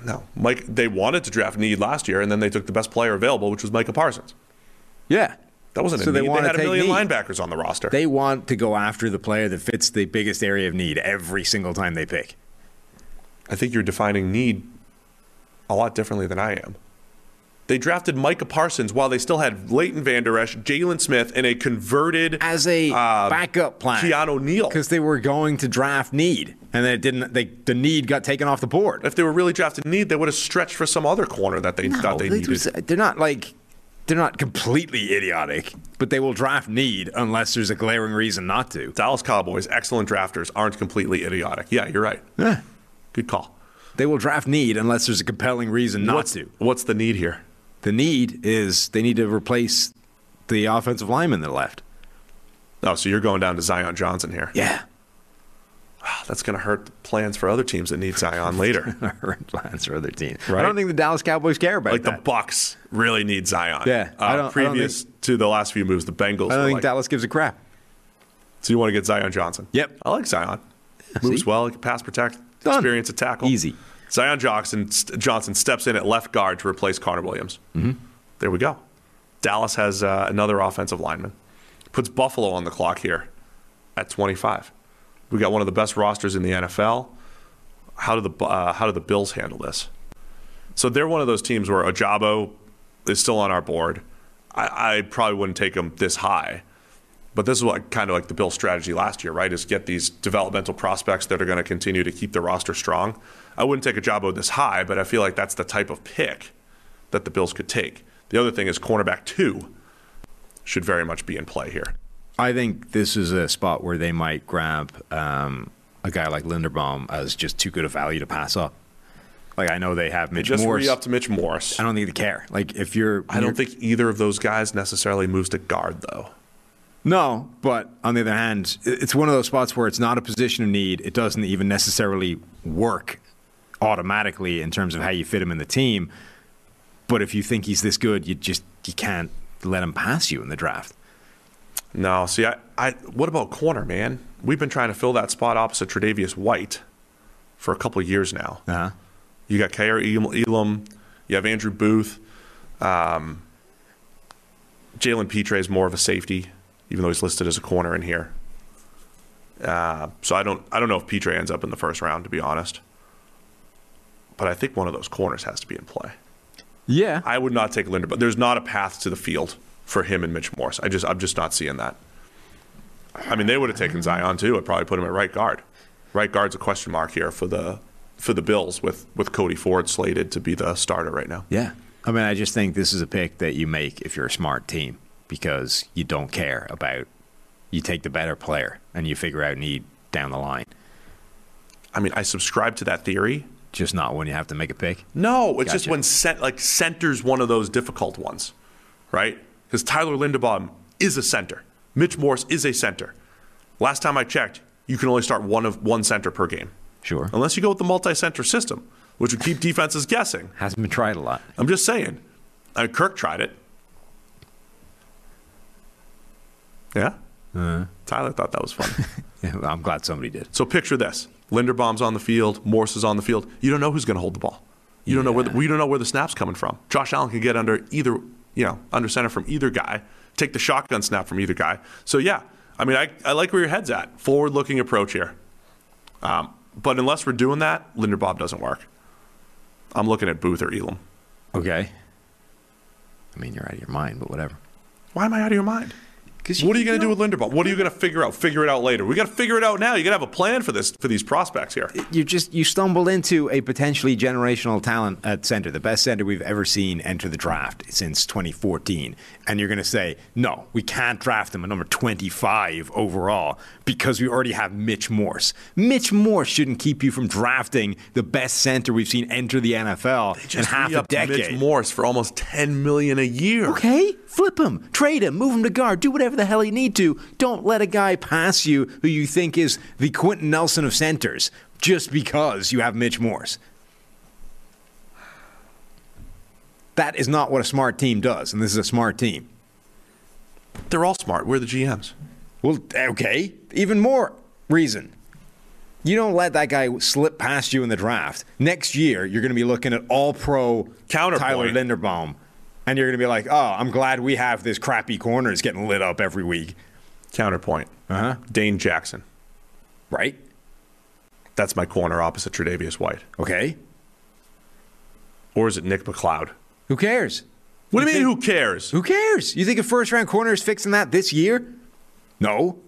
No, Mike. They wanted to draft need last year, and then they took the best player available, which was Micah Parsons. Yeah, That wasn't a So they. They, had a million need. linebackers on the roster. they want to go after the player that fits the biggest area of need every single time they pick. I think you're defining need a lot differently than I am. They drafted Micah Parsons while they still had Leighton Vander Esch, Jaylon Smith, and a converted as a uh, backup plan. Keanu Neal. because they were going to draft need, and then it didn't. They the need got taken off the board. If they were really drafted need, they would have stretched for some other corner that they thought they they needed. was- they're not like they're not completely idiotic, but they will draft need unless there's a glaring reason not to. Dallas Cowboys, excellent drafters, aren't completely idiotic. Yeah, you're right. Yeah. Good call. They will draft need unless there's a compelling reason not what's, to. what's the need here? The need is they need to replace the offensive lineman that left. Oh, so you're going down to Zion Johnson here. Yeah. That's going to hurt plans for other teams that need Zion later. Hurt plans for other teams. Right. I don't think the Dallas Cowboys care about it. like the. Bucs really need Zion. Yeah, Uh, I don't- I don't previous to the last few moves, the Bengals. I don't think like, Dallas gives a crap. So you want to get Zion Johnson? Yep. I like Zion. Moves see? well. Can pass protect. Done. Experience a tackle. Easy. Zion Johnson, Johnson steps in at left guard to replace Connor Williams. Mm-hmm. There we go. Dallas has uh, another offensive lineman. Puts Buffalo on the clock here at 25. We got one of the best rosters in the NFL. How do the uh, how do the Bills handle this? So they're one of those teams where Ojabo is still on our board. I, I probably wouldn't take him this high, but this is what kind of like the Bill strategy last year, right? Is get these developmental prospects that are going to continue to keep the roster strong. I wouldn't take a Jabo this high, but I feel like that's the type of pick that the Bills could take. The other thing is cornerback two should very much be in play here. I think this is a spot where they might grab um, a guy like Linderbaum as just too good a value to pass up. Like I know they have Mitch Just Morse. re up to Mitch Morse. I don't think they care. Like if you're, I don't think either of those guys necessarily moves to guard though. No, but on the other hand, it's one of those spots where it's not a position of need. It doesn't even necessarily work automatically in terms of how you fit him in the team. But if you think he's this good, you just you can't let him pass you in the draft. No, see, I, I what about corner, man? We've been trying to fill that spot opposite Tre'Davious White for a couple of years now. Uh-huh. You got Kaiir Elam, you have Andrew Booth, um, Jalen Pitre is more of a safety, even though he's listed as a corner in here. Uh, so I don't I don't know if Pitre ends up in the first round, to be honest. But I think one of those corners has to be in play. Yeah. I would not take Linderbaum. There's not a path to the field for him and Mitch Morse. I just I'm just not seeing that. I mean, they would have taken Zion too. I'd probably put him at right guard. Right guard's a question mark here for the for the Bills with with Cody Ford slated to be the starter right now. Yeah. I mean, I just think this is a pick that you make if you're a smart team because you don't care about. You take the better player and you figure out need down the line. I mean, I subscribe to that theory. Just not when you have to make a pick. No, it's just when cent- like center's one of those difficult ones, right? Because Tyler Linderbaum is a center. Mitch Morse is a center. Last time I checked, you can only start one of one center per game, Sure. unless you go with the multi-center system, which would keep defenses guessing. Hasn't been tried a lot. I'm just saying. I mean, Kirk tried it. Yeah. Uh-huh. Tyler thought that was fun. Yeah, well, I'm glad somebody did. so picture this: Linderbaum's on the field, Morse is on the field. You don't know who's going to hold the ball. You don't know where the, we don't know where the snap's coming from. Josh Allen can get under either, you know, under center from either guy, take the shotgun snap from either guy. So yeah, I mean, I, I like where your head's at. Forward-looking approach here. Um, but unless we're doing that, Linderbaum doesn't work. I'm looking at Booth or Elam. Okay. I mean, you're out of your mind, but whatever. Why am I out of your mind? What are you going to do with Linderbaum? What are you going to figure out? Figure it out later. We got to figure it out now. You got to have a plan for this for these prospects here. you just you stumbled into a potentially generational talent at center, the best center we've ever seen enter the draft since 2014, and you're going to say no, we can't draft him at number 25 overall because we already have Mitch Morse. Mitch Morse shouldn't keep you from drafting the best center we've seen enter the NFL in half a decade. Mitch Morse for almost ten million a year. Okay, flip him, trade him, move him to guard, do whatever the hell you need to. Don't let a guy pass you who you think is the Quenton Nelson of centers just because you have Mitch Morse. That is not what a smart team does, and this is a smart team. They're all smart. We're the GMs. Well, okay, even more reason. You don't let that guy slip past you in the draft. Next year, you're going to be looking at all pro Counterpoint. Tyler Linderbaum, and you're going to be like, oh, I'm glad we have this crappy corner that's getting lit up every week. Counterpoint. Uh-huh. Dane Jackson. Right? That's my corner opposite Tre'Davious White. Okay. Or is it Nick McLeod? Who cares? What do you mean? think- Who cares? Who cares? You think a first round corner is fixing that this year? No.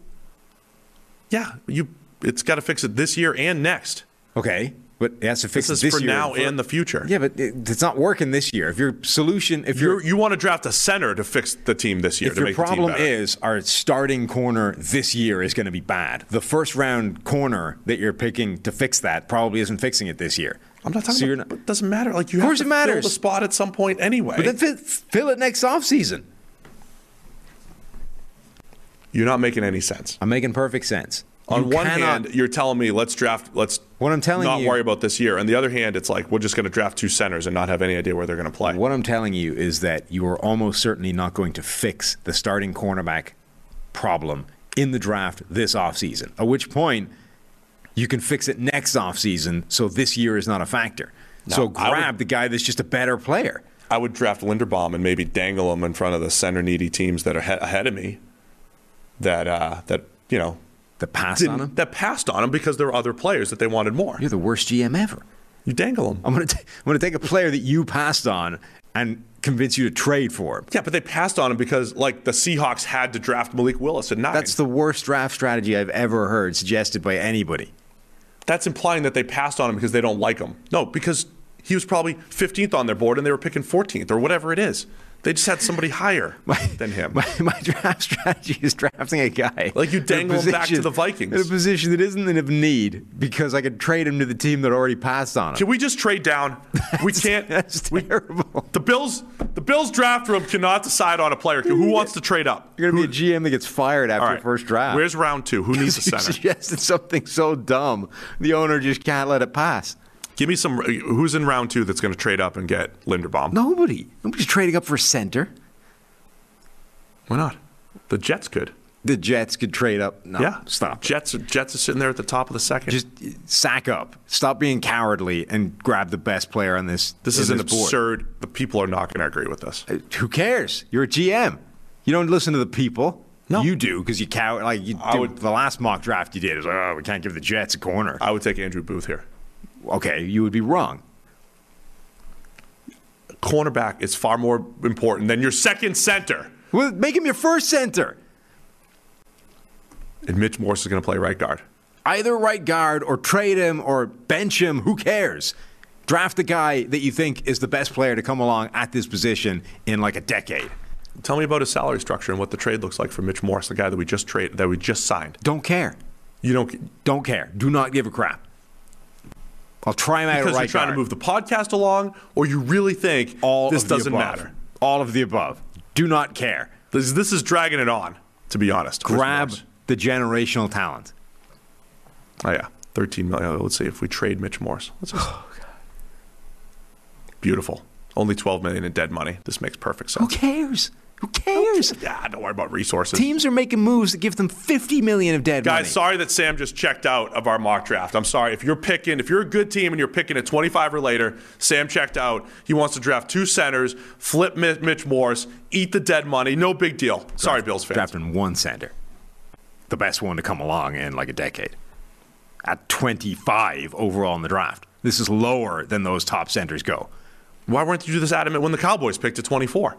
Yeah, you. It's got to fix it this year and next. Okay. But it has to fix This this for year. now and the future. Yeah, but it, it's not working this year. If your solution, if You're, your you want to draft a center to fix the team this year if to your make the team problem is our starting corner this year is going to be bad, the first round corner that you're picking to fix that probably isn't fixing it this year. I'm not talking So about. not- It doesn't matter. Like you Of course have it to fill the spot at some point anyway. But then fill it next offseason. You're not making any sense. I'm making perfect sense. On You one cannot- hand, you're telling me let's draft, let's What I'm telling not you- worry about this year. On the other hand, it's like we're just going to draft two centers and not have any idea where they're going to play. What I'm telling you is that you are almost certainly not going to fix the starting cornerback problem in the draft this offseason. At which point, you can fix it next offseason so this year is not a factor. so I would- grab the guy that's just a better player. I would draft Linderbaum and maybe dangle him in front of the center needy teams that are ahead of me. That uh, that you know The pass on him. that passed on him because there were other players that they wanted more. You're the worst GM ever. You dangle him. I'm going to I'm to take a player that you passed on and convince you to trade for him. Yeah, but they passed on him because like the Seahawks had to draft Malik Willis at nine. That's the worst draft strategy I've ever heard suggested by anybody. That's implying that they passed on him because they don't like him. No, because he was probably 15th on their board and they were picking 14th or whatever it is. They just had somebody higher than him. My, my draft strategy is drafting a guy. Like you dangle him back to the Vikings. In a position that isn't in of need because I could trade him to the team that already passed on him. Can we just trade down? We can't. That's we- terrible. The Bills, the Bills draft room cannot decide on a player. Who wants to trade up? You're going to be a GM that gets fired after All the first draft. Where's round two? Who needs a you center? suggested something so dumb, the owner just can't let it pass. Give me some. Who's in round two that's going to trade up and get Linderbaum? Nobody. Nobody's trading up for center. Why not? The Jets could. The Jets could trade up. No, yeah, stop. it. Jets. Jets are sitting there at the top of the second. Just sack up. Stop being cowardly and grab the best player on this. this is an this board. absurd. The people are not going to agree with this. Uh, Who cares? You're a GM. You don't listen to the people. No. You do because you cow like you would- the last mock draft you did is like, oh, we can't give the Jets a corner. I would take Andrew Booth here. Okay, you would be wrong. Cornerback is far more important than your second center. Well, make him your first center. And Mitch Morse is going to play right guard. Either right guard or trade him or bench him. Who cares? Draft the guy that you think is the best player to come along at this position in like a decade. Tell me about his salary structure and what the trade looks like for Mitch Morse, the guy that we just trade that we just signed. Don't care. You don't Don't care. Do not give a crap. I'll try him out because at you're trying guard. to move the podcast along, or you really think All this of the doesn't above. matter. All of the above. Do not care. This, this is dragging it on. To be honest, Grab the generational talent. Oh yeah, thirteen million. Uh, let's see if we trade Mitch Morse. Let's just, Oh, beautiful. Only twelve million in dead money. This makes perfect sense. Who cares? Who cares? Yeah, don't worry about resources. Teams are making moves that give them 50 million of dead money. Guys, money. sorry that Sam just checked out of our mock draft. I'm sorry. If you're picking, if you're a good team and you're picking at 25 or later, Sam checked out. He wants to draft two centers, flip Mitch Morse, eat the dead money. No big deal. Sorry, Bills fans. Drafting one center. The best one to come along in like a decade. At 25 overall in the draft. This is lower than those top centers go. Why weren't you this adamant when the Cowboys picked at 24?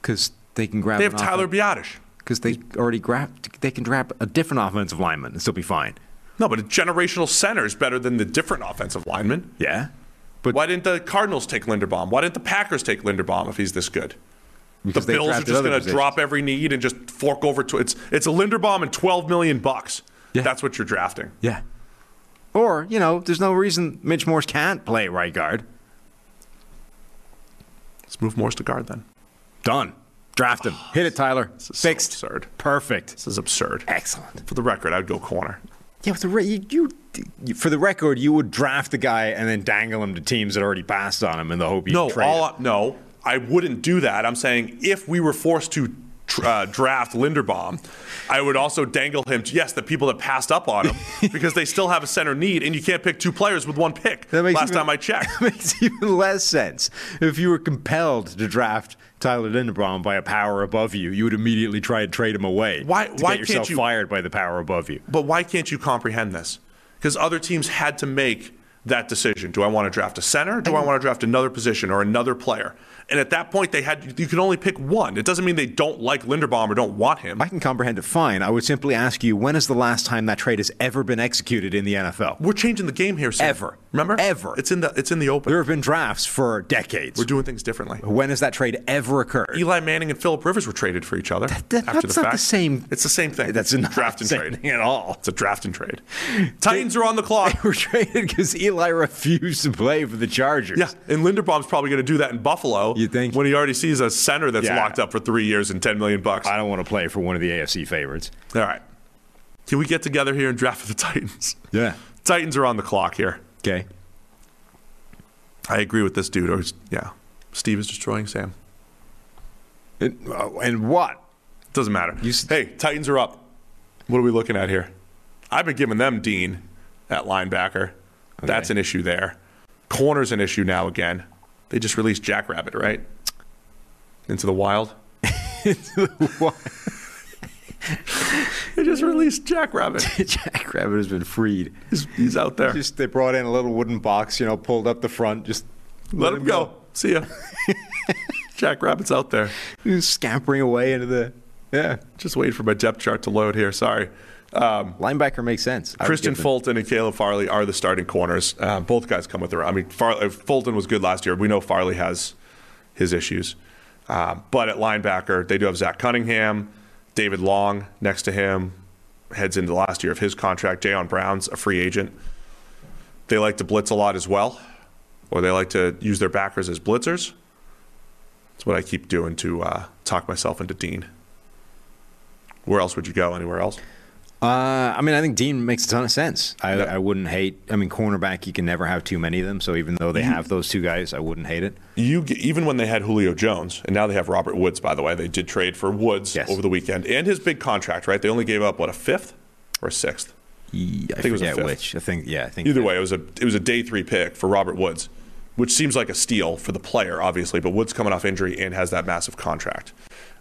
Because they can grab They have Tyler Biadasz. Because they already grabbed, they can grab a different offensive lineman and still be fine. No, but a generational center is better than the different offensive lineman. Yeah. But Why didn't the Cardinals take Linderbaum? Why didn't the Packers take Linderbaum if he's this good? because the Bills are just going to drop every need and just fork over. To, it's it's a Linderbaum and 12 million bucks. Yeah. That's what you're drafting. Yeah. Or, you know, there's no reason Mitch Morse can't play right guard. Let's move Morse to guard then. Done. Draft him. Hit it, Tyler. Is so Fixed. absurd. Perfect. This is absurd. Excellent. For the record, I'd go corner. Yeah, with the re- you, you, for the record, you would draft the guy and then dangle him to teams that already passed on him in the hope you No, trade. I- no, I wouldn't do that. I'm saying if we were forced to uh, draft Linderbaum, I would also dangle him. To, yes, the people that passed up on him because they still have a center need, and you can't pick two players with one pick. That makes Last even- time I checked. That makes even less sense. If you were compelled to draft Tyler Linderbaum by a power above you, you would immediately try and trade him away. Why- To why get yourself can't you- fired by the power above you? But why can't you comprehend this? Because other teams had to make that decision. Do I want to draft a center? Do I want to draft another position or another player? And at that point, they had you can only pick one. It doesn't mean they don't like Linderbaum or don't want him. I can comprehend it fine. I would simply ask you, when is the last time that trade has ever been executed in the NFL? We're changing the game here. Sam. Ever. Remember? Ever. It's in the it's in the open. There have been drafts for decades. We're doing things differently. when has that trade ever occurred? Eli Manning and Philip Rivers were traded for each other. that- after that's the not fact. the same- It's the same thing. That's not draft and trade at all. It's a draft and trade. Titans are on the clock. They were traded because Eli refused to play for the Chargers. Yeah, and Linderbaum's probably going to do that in Buffalo. You think? when he already sees a center that's Yeah. locked up for three years and ten million bucks? I don't want to play for one of the AFC favorites. All right, can we get together here and draft for the Titans? Yeah. Titans are on the clock here. Okay. I agree with this dude. Or yeah, Steve is destroying Sam. And, uh, and what? Doesn't matter. You s- hey, Titans are up. What are we looking at here? I've been giving them Dean at linebacker. That's an issue there. Corner's an issue now again. They just released Jackrabbit, right? Into the wild. Into the wild. They just released Jackrabbit. Jack Rabbit has been freed. He's, he's out there. Just they brought in a little wooden box, you know, pulled up the front, just Let him go. See ya. Jackrabbit's out there. He's scampering away into the yeah. Just wait for my depth chart to load here. Sorry. Um, Linebacker makes sense. I Kristian Fulton and Caleb Farley are the starting corners. Uh, both guys come with their. I mean, Far, uh, Fulton was good last year. We know Farley has his issues, uh, but at linebacker they do have Zach Cunningham, David Long next to him, heads into the last year of his contract. Jayon Brown's a free agent. They like to blitz a lot as well, or they like to use their backers as blitzers. That's what I keep doing to uh, talk myself into Dean. Where else would you go? Anywhere else? Uh, I mean, I think Dean makes a ton of sense. I, Yeah. I wouldn't hate. I mean, cornerback, you can never have too many of them. So even though they have those two guys, I wouldn't hate it. you even when they had Julio Jones, and now they have Robert Woods. By the way, they did trade for Woods Yes. over the weekend, and his big contract. Right, they only gave up what a fifth or a sixth. Yeah, I, think it was a fifth. which. I think yeah. I think Either way, it was a it was a day three pick for Robert Woods. which seems like a steal for the player, obviously. But Woods coming off injury and has that massive contract.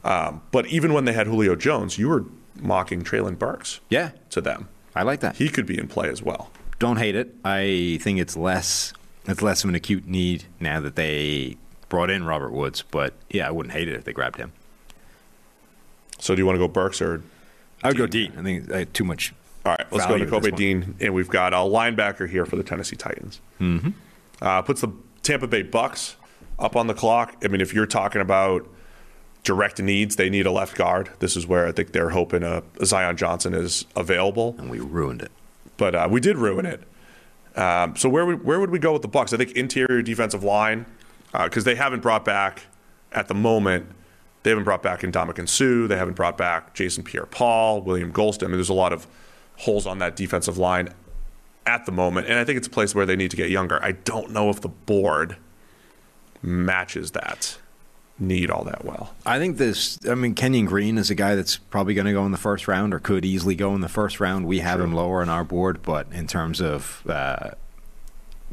Um, but even when they had Julio Jones, you were mocking Treylon Burks Yeah, to them. I like that. He could be in play as well. Don't hate it. I think it's less it's less of an acute need now that they brought in Robert Woods. But yeah, I wouldn't hate it if they grabbed him. So do you want to go Burks or? I would go Dean. I think uh, too much. All right, let's go Nakobe. Dean, and we've got a linebacker here for the Tennessee Titans. Mm-hmm. Uh, puts the Tampa Bay Bucs up on the clock. I mean, if you're talking about direct needs, they need a left guard. This is where I think they're hoping a, a Zion Johnson is available. And we ruined it. but uh, we did ruin it. Um, so where would, where would we go with the Bucs? I think interior defensive line because they haven't brought back at the moment. They haven't brought back Ndamukong Suh. They haven't brought back Jason Pierre-Paul, William Gholston. I mean, there's a lot of holes on that defensive line at the moment, and I think it's a place where they need to get younger. I don't know if the board matches that need all that well. I think this. I mean, Kenyon Green is a guy that's probably going to go in the first round, or could easily go in the first round. We have him lower on our board, but in terms of uh,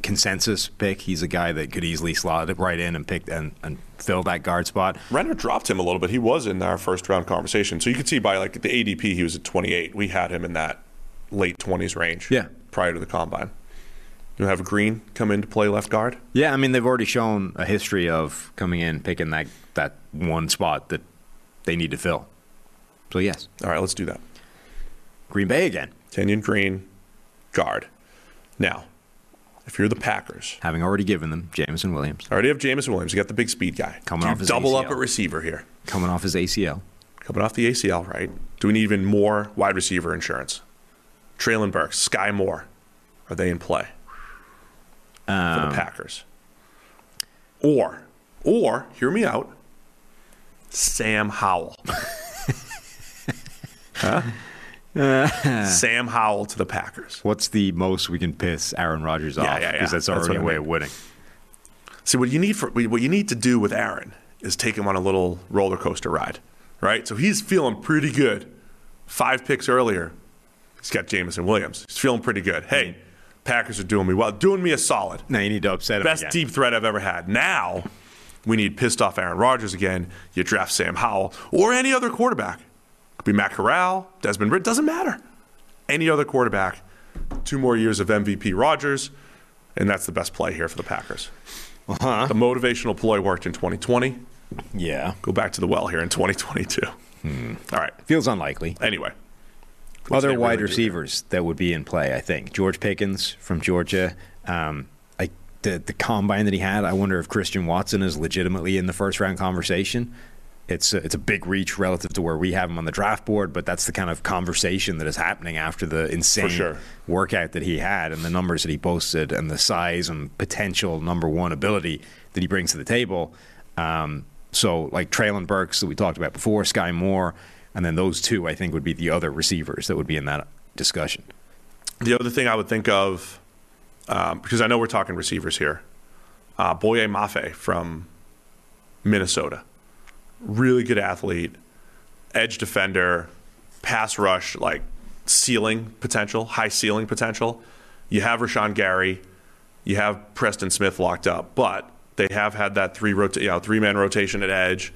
consensus pick, he's a guy that could easily slot it right in and pick and, and fill that guard spot. Renner dropped him a little bit. He was in our first round conversation. So you could see by like the ADP, he was at 28. We had him in that late 20s range Yeah. prior to the combine. You have a Green come in to play left guard. Yeah, I mean they've already shown a history of coming in picking that that one spot that they need to fill. So yes, All right, let's do that. Green Bay again, Kenyon Green, guard. Now, if you're the Packers, having already given them Jameson Williams I already have Jameson Williams. You got the big speed guy. Coming Do off his double up ACL. at receiver here. coming off his ACL. Coming off the ACL, right? Do we need even more wide receiver insurance? Treylon Burks, Skyy Moore, are they in play for Um, the Packers? Or, or hear me out, Sam Howell. huh? Sam Howell to the Packers. What's the most we can piss Aaron Rodgers off? Yeah, yeah, yeah. Because that's what a way of winning. See what you need for what you need to do with Aaron is take him on a little roller coaster ride, right? So he's feeling pretty good. Five picks earlier, he's got Jameson Williams. He's feeling pretty good. Hey, Packers are doing me well, doing me a solid. Now you need to upset him Best again. deep threat I've ever had. Now we need pissed off Aaron Rodgers again. You draft Sam Howell or any other quarterback. Could be Matt Corral, Desmond Ridder, doesn't matter. Any other quarterback. Two more years of MVP Rodgers, and that's the best play here for the Packers. Uh-huh. The motivational ploy worked in 2020. Yeah, Go back to the well here in 2022. Hmm. All right. feels unlikely. Anyway, Other wide really receivers that would be in play, I think. George Pickens from Georgia. Um, I, the the combine that he had, I wonder if Christian Watson is legitimately in the first round conversation. It's a, it's a big reach relative to where we have him on the draft board, but that's the kind of conversation that is happening after the insane sure. workout that he had and the numbers that he posted and the size and potential number one ability that he brings to the table. Um, so like Treylon Burks that we talked about before, Skyy Moore, and then those two I think would be the other receivers that would be in that discussion. The other thing I would think of, um, because I know we're talking receivers here, uh, Boye Mafe from Minnesota. Really good athlete, edge defender, pass rush, like ceiling potential, high ceiling potential. You have Rashan Gary, you have Preston Smith locked up, but they have had that three rota- you know, three man rotation at edge,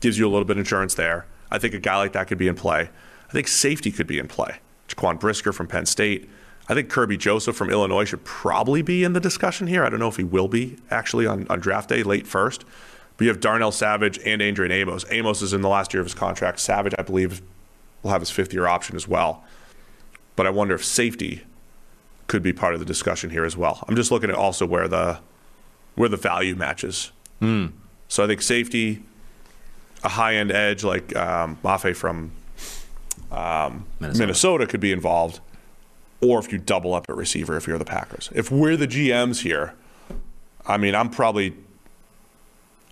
gives you a little bit of insurance there. I think a guy like that could be in play. I think safety could be in play. Jaquan Brisker from Penn State. I think Kerby Joseph from Illinois should probably be in the discussion here. I don't know if he will be actually on, on draft day, late first. But you have Darnell Savage and Adrian Amos. Amos is in the last year of his contract. Savage, I believe, will have his fifth year option as well. But I wonder if safety could be part of the discussion here as well. I'm just looking at also where the where the value matches. Hmm. So I think safety, a high end edge like um, Mafe from um, Minnesota. Minnesota. could be involved, or if you double up at receiver if you're the Packers. If we're the GMs here, I mean, I'm probably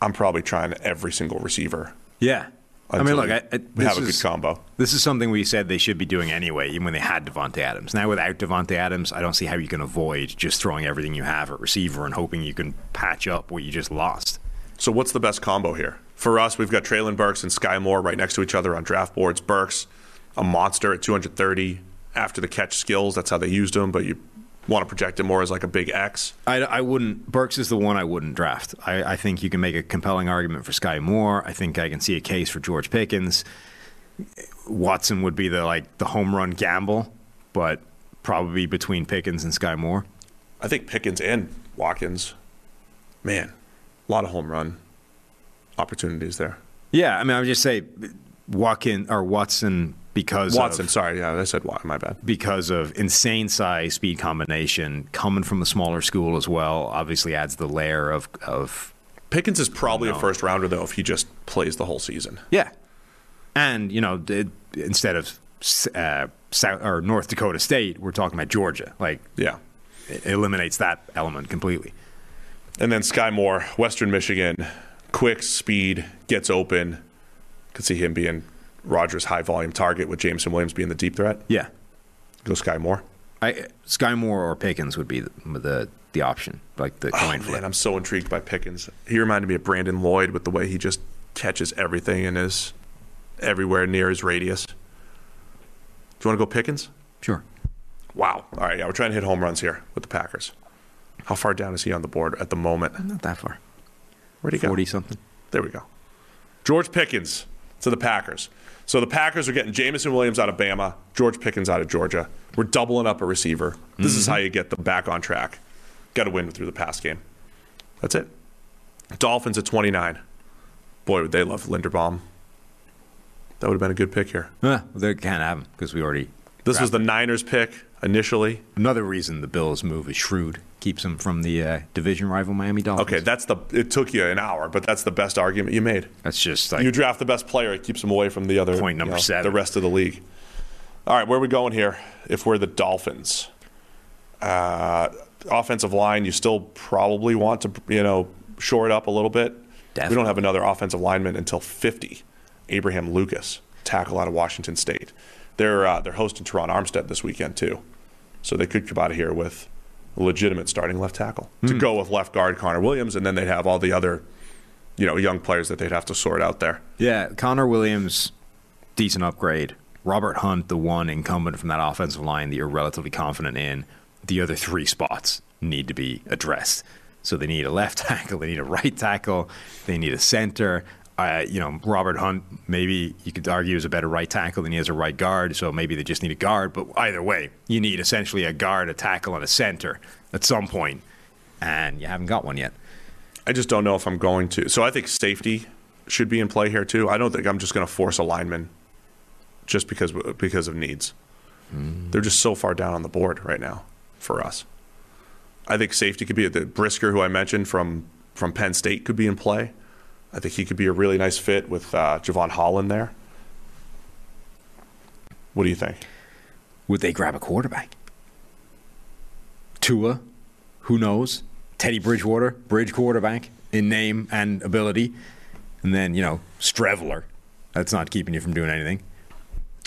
I'm probably trying every single receiver. Yeah. I mean, look, we- I, I, we have a good combo. This is something we said they should be doing anyway, even when they had Davante Adams. Now, without Davante Adams, I don't see how you can avoid just throwing everything you have at receiver and hoping you can patch up what you just lost. So what's the best combo here? For us, we've got Treylon Burks and Skyy Moore right next to each other on draft boards. Burks, a monster at 230 after the catch skills. That's how they used him. But you want to project him more as like a big X. I, I wouldn't. Burks is the one I wouldn't draft. I, I think you can make a compelling argument for Skyy Moore. I think I can see a case for George Pickens. Watson would be the like the home run gamble, but probably between Pickens and Skyy Moore. I think Pickens and Watkins, man, a lot of home run opportunities there. Yeah, I mean, I would just say Watkin or Watson because Watson, of, sorry, yeah, I said Wat- my bad. because of insane size, speed combination, coming from a smaller school as well. Obviously, adds the layer of of Pickens is probably a first rounder though if he just plays the whole season. Yeah, and you know, it, instead of uh, South or North Dakota State, we're talking about Georgia. Like, Yeah. it eliminates that element completely. And then Skyy Moore, Western Michigan, quick speed, gets open. Could see him being Rodgers' high volume target with Jameson Williams being the deep threat. Yeah, Go Skyy Moore. I, Skyy Moore or Pickens would be the the, the option, like the Oh, coin man, flip. I'm so intrigued by Pickens. He reminded me of Brandon Lloyd with the way he just catches everything and is everywhere near his radius. Do you want to go Pickens? Sure. Wow. All right, yeah, we're trying to hit home runs here with the Packers. How far down is he on the board at the moment? Not that far. Where'd he go? Forty something. There we go. George Pickens to the Packers. So the Packers are getting Jameson Williams out of Bama, George Pickens out of Georgia. We're doubling up a receiver. This is mm-hmm. how you get them back on track. Got to win through the pass game. That's it. Dolphins at 29. Boy, would they love Linderbaum. That would have been a good pick here. Yeah, they can't have him because we already. This was the Niners pick initially. Another reason the Bills move is shrewd. Keeps them from the uh, division rival Miami Dolphins. Okay, that's the. It took you an hour, but that's the best argument you made. that's just like you draft the best player, it keeps them away from the other Point number you know, seven. the rest of the league. All right, where are we going here? If we're the Dolphins, uh, offensive line, you still probably want to you know shore it up a little bit. We don't have another offensive lineman until fifty. Abraham Lucas, tackle out of Washington State. They're uh, they're hosting Terron Armstead this weekend too, so they could come out of here with a legitimate starting left tackle Hmm. to go with left guard Connor Williams, and then they'd have all the other you know young players that they'd have to sort out there. Yeah, Connor Williams, decent upgrade. Robert Hunt, the one incumbent from that offensive line that you're relatively confident in. The other three spots need to be addressed. So they need a left tackle, they need a right tackle, they need a center. Uh, you know, Robert Hunt, maybe you could argue is a better right tackle than he is a right guard. So maybe they just need a guard. But either way, you need essentially a guard, a tackle, and a center at some point, and you haven't got one yet. I just don't know if I'm going to. So I think safety should be in play here too. I don't think I'm just going to force a lineman just because because of needs. They're just so far down on the board right now for us. I think safety could be the Brisker, who I mentioned from from Penn State, could be in play. I think he could be a really nice fit with uh, Jevon Holland there. What do you think? Would they grab a quarterback? Tua, who knows? Teddy Bridgewater, bridge quarterback in name and ability. And then, you know, Streveler. That's not keeping you from doing anything.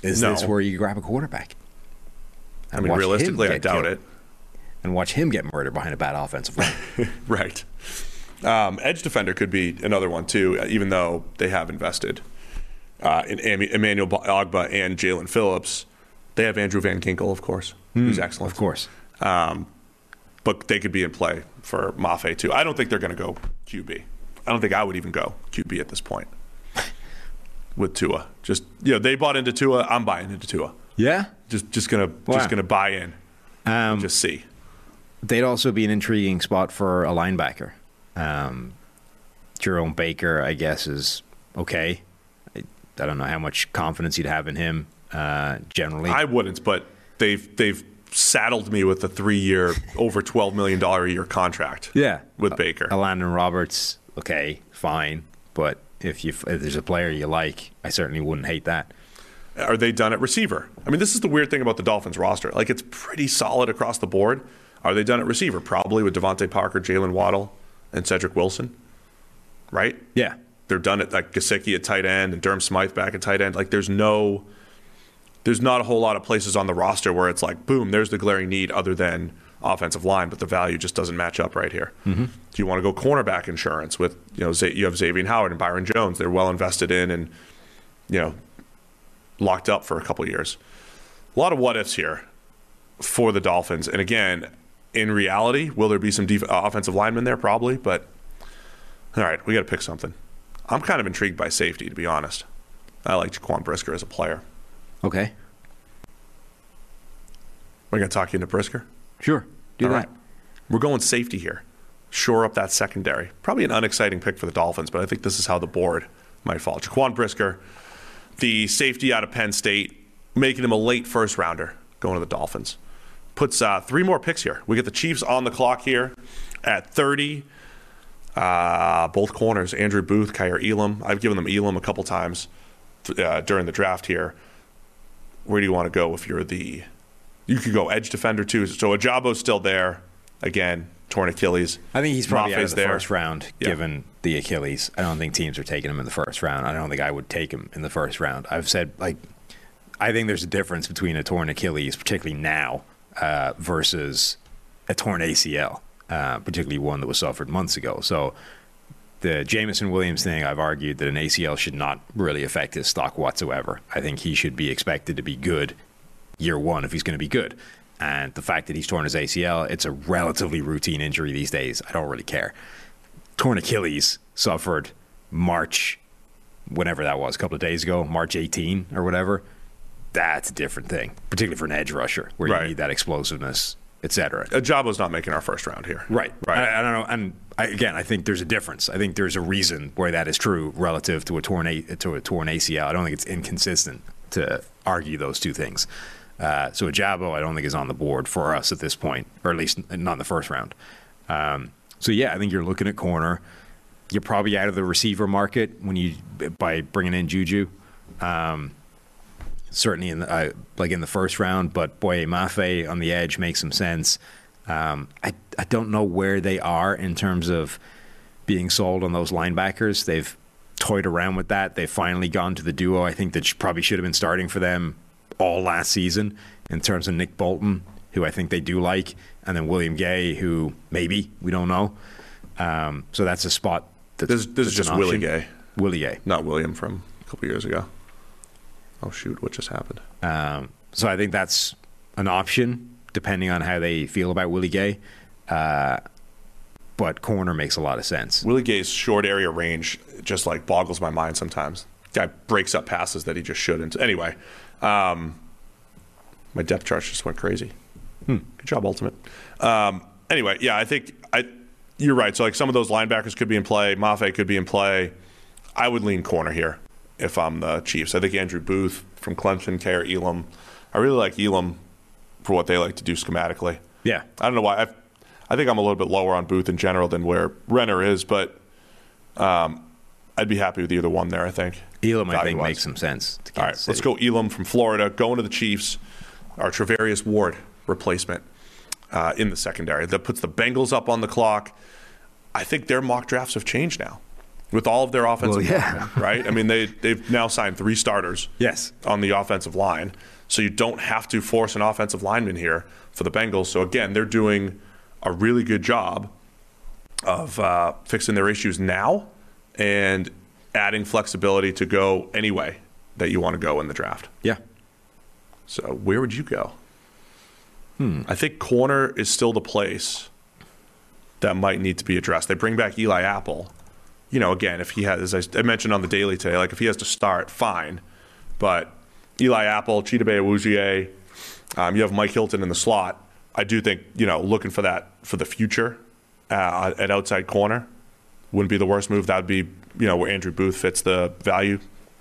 Is No. this where you grab a quarterback? I mean, realistically, I doubt killed. it. And watch him get murdered behind a bad offensive line. Right. Um, edge defender could be another one too, even though they have invested uh, in Emmanuel Ogbah and Jaelan Phillips. They have Andrew Van Ginkel, of course, who's excellent. of course. Um, but they could be in play for Mafe too. I don't think they're going to go QB. I don't think I would even go QB at this point with Tua. Just you know, they bought into Tua. I'm buying into Tua. Yeah. Just just gonna Wow. just gonna buy in. Um, Just see. they'd also be an intriguing spot for a linebacker. Um, Jerome Baker, I guess, is okay. I, I don't know how much confidence you'd have in him uh, generally. I wouldn't, but they've they've saddled me with a three year, over twelve million dollar a year contract. yeah, with Baker. Landon Roberts, okay, fine, but if you if there's a player you like, I certainly wouldn't hate that. Are they done at receiver? I mean, this is the weird thing about the Dolphins roster. Like it's pretty solid across the board. Are they done at receiver? Probably with DeVante Parker, Jaylen Waddle, and Cedric Wilson. Right? Yeah, They're done at like Gesicki at tight end and Durham Smythe back at tight end. Like there's no there's not a whole lot of places on the roster where it's like, boom, there's the glaring need other than offensive line, but the value just doesn't match up right here. Mm-hmm. Do you want to go cornerback insurance with, you know, you have Xavier Howard and Byron Jones. They're well invested in and, you know, locked up for a couple years. A lot of what ifs here for the Dolphins. And again, in reality, will there be some def- uh, offensive linemen there? Probably, but all right, we got to pick something. I'm kind of intrigued by safety, to be honest. I like Jaquan Brisker as a player. Okay. We're going to talk you into Brisker. Sure. Do All that. right. We're going safety here. Shore up that secondary. Probably an unexciting pick for the Dolphins, but I think this is how the board might fall. Jaquan Brisker, the safety out of Penn State, making him a late first rounder going to the Dolphins. Puts uh, three more picks here. We get the Chiefs on the clock here at 30. Uh, both corners, Andrew Booth, Kaiir Elam. I've given them Elam a couple times uh, during the draft here. Where do you want to go if you're the you could go edge defender too. So Ojabo's still there. Again, torn Achilles. I think he's probably out of the there. first round, Yeah. given the Achilles. I don't think teams are taking him in the first round. I don't think I would take him in the first round. I've said like, I think there's a difference between a torn Achilles, particularly now, uh, versus a torn ACL, uh, particularly one that was suffered months ago. So the Jameson Williams thing, I've argued that an ACL should not really affect his stock whatsoever. I think he should be expected to be good year one if he's going to be good. And the fact that he's torn his ACL, it's a relatively routine injury these days. I don't really care. Torn Achilles suffered March, whenever that was, a couple of days ago, March 18 or whatever. That's a different thing, particularly for an edge rusher where Right. you need that explosiveness, etc. Ojabo's not making our first round here. Right. Right. I, I don't know. And I, again, I think there's a difference. I think there's a reason why that is true relative to a torn a, to a torn ACL. I don't think it's inconsistent to argue those two things. Uh, so Ojabo, I don't think is on the board for us at this point, or at least not in the first round. Um, so yeah, I think you're looking at corner. You're probably out of the receiver market when you by bringing in Juju. Um, certainly in the, uh, like in the first round, but boy, Mafe on the edge makes some sense. Um, I I don't know where they are in terms of being sold on those linebackers. They've toyed around with that. They've finally gone to the duo. I think that probably should have been starting for them all last season in terms of Nick Bolton, who I think they do like, and then William Gay, who maybe we don't know. Um, so that's a spot. That's, This, this is just Willie. Gay, Willie Gay. not William from a couple years ago. Oh shoot, what just happened? Um, so I think that's an option, depending on how they feel about Willie Gay. Uh, but corner makes a lot of sense. Willie Gay's short area range just like boggles my mind sometimes. Guy breaks up passes that he just shouldn't. Anyway, um, my depth chart just went crazy. Good job, Ultimate. Um, anyway, yeah, I think I you're right. So like some of those linebackers could be in play. Mafe could be in play. I would lean corner here if I'm the Chiefs. I think Andrew Booth from Clemson, Kaiir Elam. I really like Elam for what they like to do schematically. Yeah. I don't know why. I, I think I'm a little bit lower on Booth in general than where Renner is, but um, I'd be happy with either one there. I think. Elam, I think, makes some sense. To All right, Kansas let's go Elam from Florida, going to the Chiefs. Our Charvarius Ward replacement uh, in the secondary that puts the Bengals up on the clock. I think their mock drafts have changed now with all of their offensive Well, yeah. linemen, right? I mean, they they've now signed three starters. Yes. on the offensive line, so you don't have to force an offensive lineman here for the Bengals. So again, they're doing a really good job of uh, fixing their issues now and adding flexibility to go any way that you want to go in the draft. Yeah. So where would you go? I think corner is still the place that might need to be addressed. They bring back Eli Apple. You know, again, if he has, as I mentioned on the daily today, like if he has to start, fine. But Eli Apple, Bay Awuzie, um, you have Mike Hilton in the slot. I do think, you know, looking for that for the future uh, at outside corner wouldn't be the worst move. That would be, you know, where Andrew Booth fits the value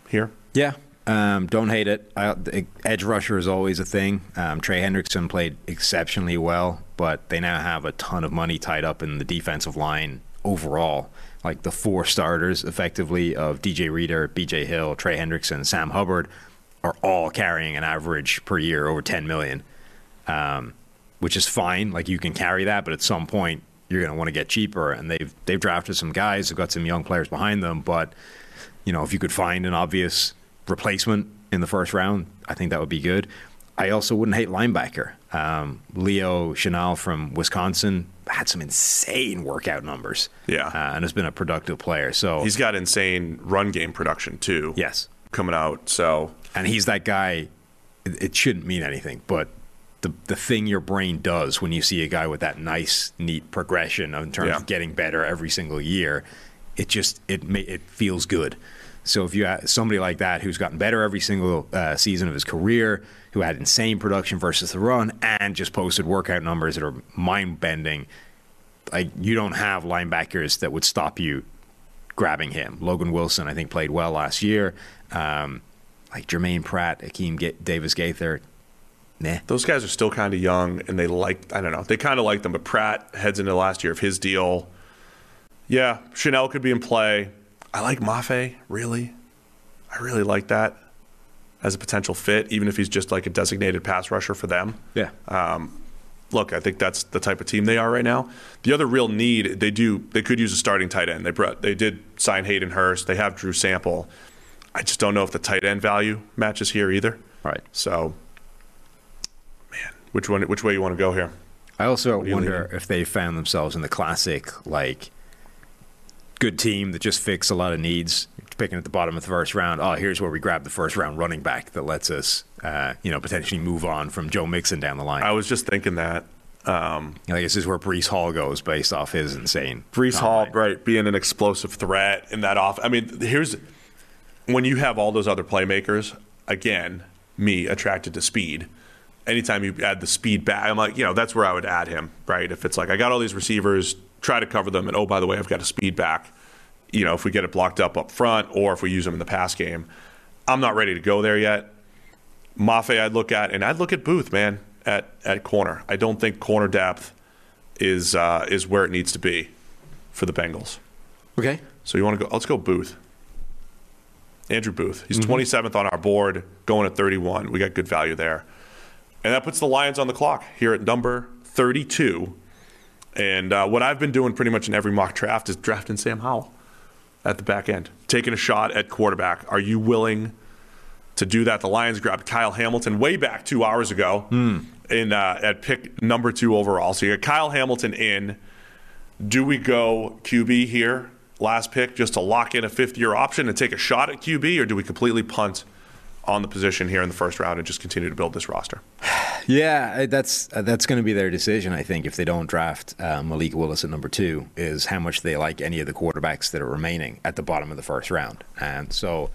here. Yeah. Um, don't hate it. I, edge rusher is always a thing. Um, Trey Hendrickson played exceptionally well, but they now have a ton of money tied up in the defensive line overall. Like the four starters, effectively, of DJ Reader, BJ Hill, Trey Hendrickson, Sam Hubbard, are all carrying an average per year over 10 million, um, which is fine. Like you can carry that, but at some point you're going to want to get cheaper. And they've they've drafted some guys, they've got some young players behind them, but you know, if you could find an obvious replacement in the first round, I think that would be good. I also wouldn't hate linebacker. Um, Leo Chenal from Wisconsin had some insane workout numbers. Yeah. Uh, and has been a productive player. So He's got insane run game production too. yes. coming out. So And he's that guy, it, it shouldn't mean anything, but the the thing your brain does when you see a guy with that nice, neat progression in terms Yeah. of getting better every single year. It just it ma- it feels good. So if you have somebody like that who's gotten better every single uh, season of his career, who had insane production versus the run, and just posted workout numbers that are mind bending, like you don't have linebackers that would stop you grabbing him. Logan Wilson, I think, played well last year. Um, like Germaine Pratt, Akeem Ga- Davis Gaither, nah. Those guys are still kind of young, and they like I don't know they kind of like them. But Pratt heads into the last year of his deal. Yeah, Chenal could be in play. I like Mafe really. I really like that as a potential fit, even if he's just like a designated pass rusher for them. Yeah. Um, look, I think that's the type of team they are right now. The other real need they do they could use a starting tight end. They brought they did sign Hayden Hurst. They have Drew Sample. I just don't know if the tight end value matches here either. Right. So, man, which one? Which way you want to go here? I also wonder if they found themselves in the classic, like, good team that just fix a lot of needs, picking at the bottom of the first round. Oh, here's where we grab the first round running back that lets us, uh, you know, potentially move on from Joe Mixon down the line. I was just thinking that I guess this is where Breece Hall goes based off his insane. Breece Hall, right, being an explosive threat in that off. I mean, here's when you have all those other playmakers. Again, me attracted to speed. Anytime you add the speed back, I'm like, you know, that's where I would add him, right? If it's like I got all these receivers, try to cover them, and oh, by the way, I've got a speed back. You know, if we get it blocked up up front, or if we use them in the pass game, I'm not ready to go there yet. Mafe, I'd look at, and I'd look at Booth, man, at at corner. I don't think corner depth is uh, is where it needs to be for the Bengals. Okay. So you want to go? Let's go Booth. Andrew Booth. He's 27th on our board, going at 31. We got good value there, and that puts the Lions on the clock here at number 32. And uh, what I've been doing pretty much in every mock draft is drafting Sam Howell at the back end, taking a shot at quarterback. Are you willing to do that? The Lions grabbed Kyle Hamilton way back two hours ago in uh, at pick number two overall. So you got Kyle Hamilton in. Do we go QB here, last pick, just to lock in a fifth year option and take a shot at QB, or do we completely punt on the position here in the first round and just continue to build this roster? Yeah, that's uh, that's going to be their decision. I think if they don't draft uh, Malik Willis at number two, is how much they like any of the quarterbacks that are remaining at the bottom of the first round. And so,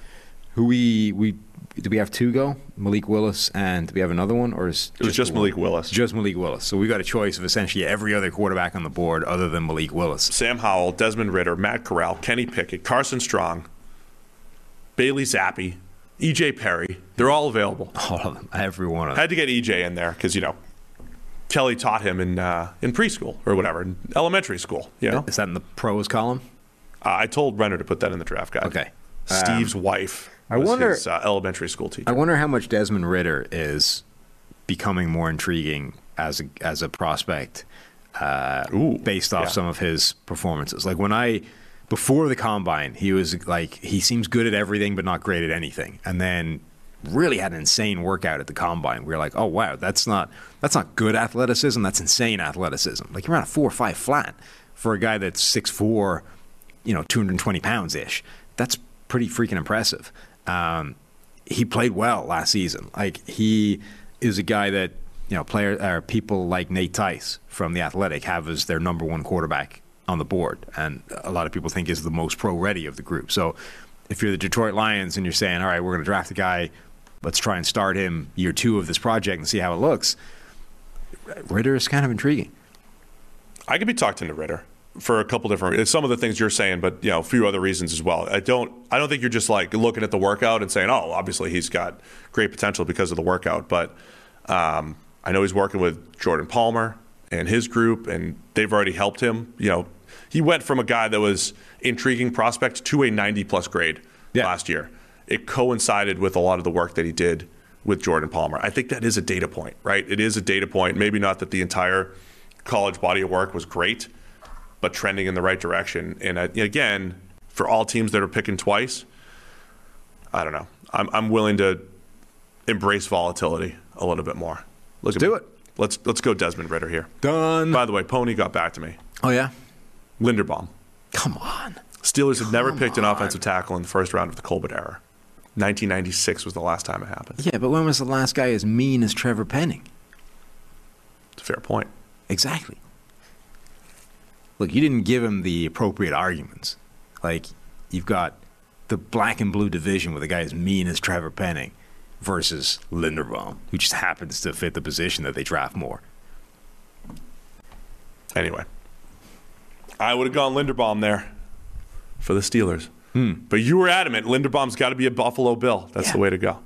who we we do we have two go? Malik Willis, and do we have another one, or is It was just one? Malik Willis. Just Malik Willis. So we got a choice of essentially every other quarterback on the board other than Malik Willis. Sam Howell, Desmond Ridder, Matt Corral, Kenny Pickett, Carson Strong, Bailey Zappe, EJ Perry. They're all available. All of them, every one of them. Had to get EJ in there because you know Kelly taught him in uh, in preschool or whatever, in elementary school. You know, Is that in the pros column? uh, I told Renner to put that in the draft guide. Okay. Steve's wife. I wonder- his uh, elementary school teacher. I wonder how much Desmond Ridder is becoming more intriguing as a, as a prospect uh, Ooh, based off yeah. some of his performances. Like when I before the combine, he was like he seems good at everything but not great at anything, and then really had an insane workout at the combine. We were like, oh wow, that's not that's not good athleticism. That's insane athleticism. Like you're around a four or five flat for a guy that's six four, you know, 220 pounds ish. That's pretty freaking impressive. Um, he played well last season. Like he is a guy that you know player or people like Nate Tice from the Athletic have as their number one quarterback on the board, and a lot of people think is the most pro ready of the group. So if you're the Detroit Lions and you're saying, all right, we're going to draft a guy, let's try and start him year two of this project and see how it looks. Ridder is kind of intriguing. I could be talked into Ridder for a couple different some of the things you're saying, but you know, a few other reasons as well. I don't I don't think you're just like looking at the workout and saying, oh, obviously he's got great potential because of the workout. But um, I know he's working with Jordan Palmer and his group, and they've already helped him. You know, he went from a guy that was intriguing prospect to a 90 plus grade Yeah. last year. It coincided with a lot of the work that he did with Jordan Palmer. I think that is a data point, right? It is a data point. Maybe not that the entire college body of work was great, but trending in the right direction. And uh, again, for all teams that are picking twice, I don't know. I'm, I'm willing to embrace volatility a little bit more. Look at do me. it. Let's let's go Desmond Ridder here. Done. By the way, Pony got back to me. Oh yeah. Linderbaum. Come on. Steelers have never picked an offensive tackle in the first round of the Colbert era. 1996 was the last time it happened. Yeah, but when was the last guy as mean as Trevor Penning? It's a fair point. Exactly. Look, you didn't give him the appropriate arguments. Like, you've got the black and blue division with a guy as mean as Trevor Penning versus Linderbaum, who just happens to fit the position that they draft more. Anyway, I would have gone Linderbaum there for the Steelers. But you were adamant Linderbaum's got to be a Buffalo Bill. That's Yeah. the way to go.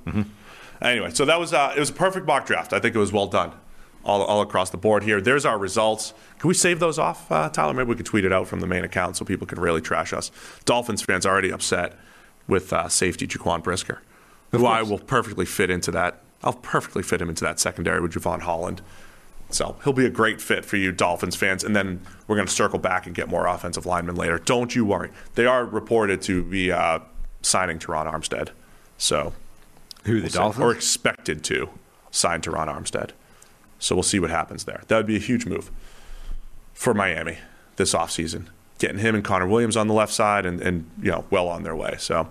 Anyway, so that was uh, it was a perfect mock draft. I think it was well done, all, all across the board here. There's our results. Can we save those off, uh, Tyler? Maybe we could tweet it out from the main account so people can really trash us. Dolphins fans already upset with uh, safety Jaquan Brisker, who I will perfectly fit into that. I'll perfectly fit him into that secondary with Jevon Holland. So he'll be a great fit for you, Dolphins fans. And then we're going to circle back and get more offensive linemen later. Don't you worry. They are reported to be uh, signing Terron Armstead. So Who, the Dolphins? or expected to sign Terron Armstead. So we'll see what happens there. That would be a huge move for Miami this offseason. Getting him and Connor Williams on the left side and, and you know, well on their way. So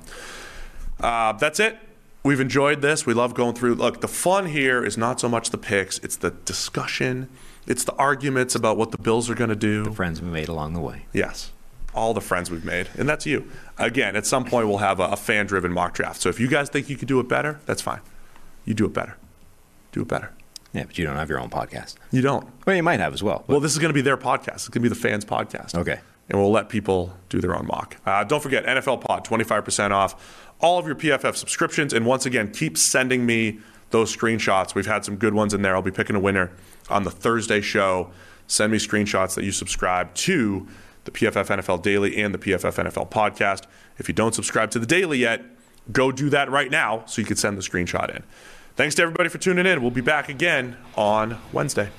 uh, that's it. We've enjoyed this. We love going through. Look, the fun here is not so much the picks, it's the discussion, it's the arguments about what the Bills are going to do. The friends we made along the way. Yes. All the friends we've made. And that's you. Again, at some point, we'll have a, a fan driven mock draft. So if you guys think you could do it better, that's fine. You do it better. Do it better. Yeah, but you don't have your own podcast. You don't. Well, you might have as well. Well, this is going to be their podcast. It's going to be the fans' podcast. Okay. And we'll let people do their own mock. Uh, don't forget, NFL Pod, 25% off all of your PFF subscriptions. And once again, keep sending me those screenshots. We've had some good ones in there. I'll be picking a winner on the Thursday show. Send me screenshots that you subscribe to the PFF NFL Daily and the PFF NFL Podcast. If you don't subscribe to the Daily yet, go do that right now so you can send the screenshot in. Thanks to everybody for tuning in. We'll be back again on Wednesday.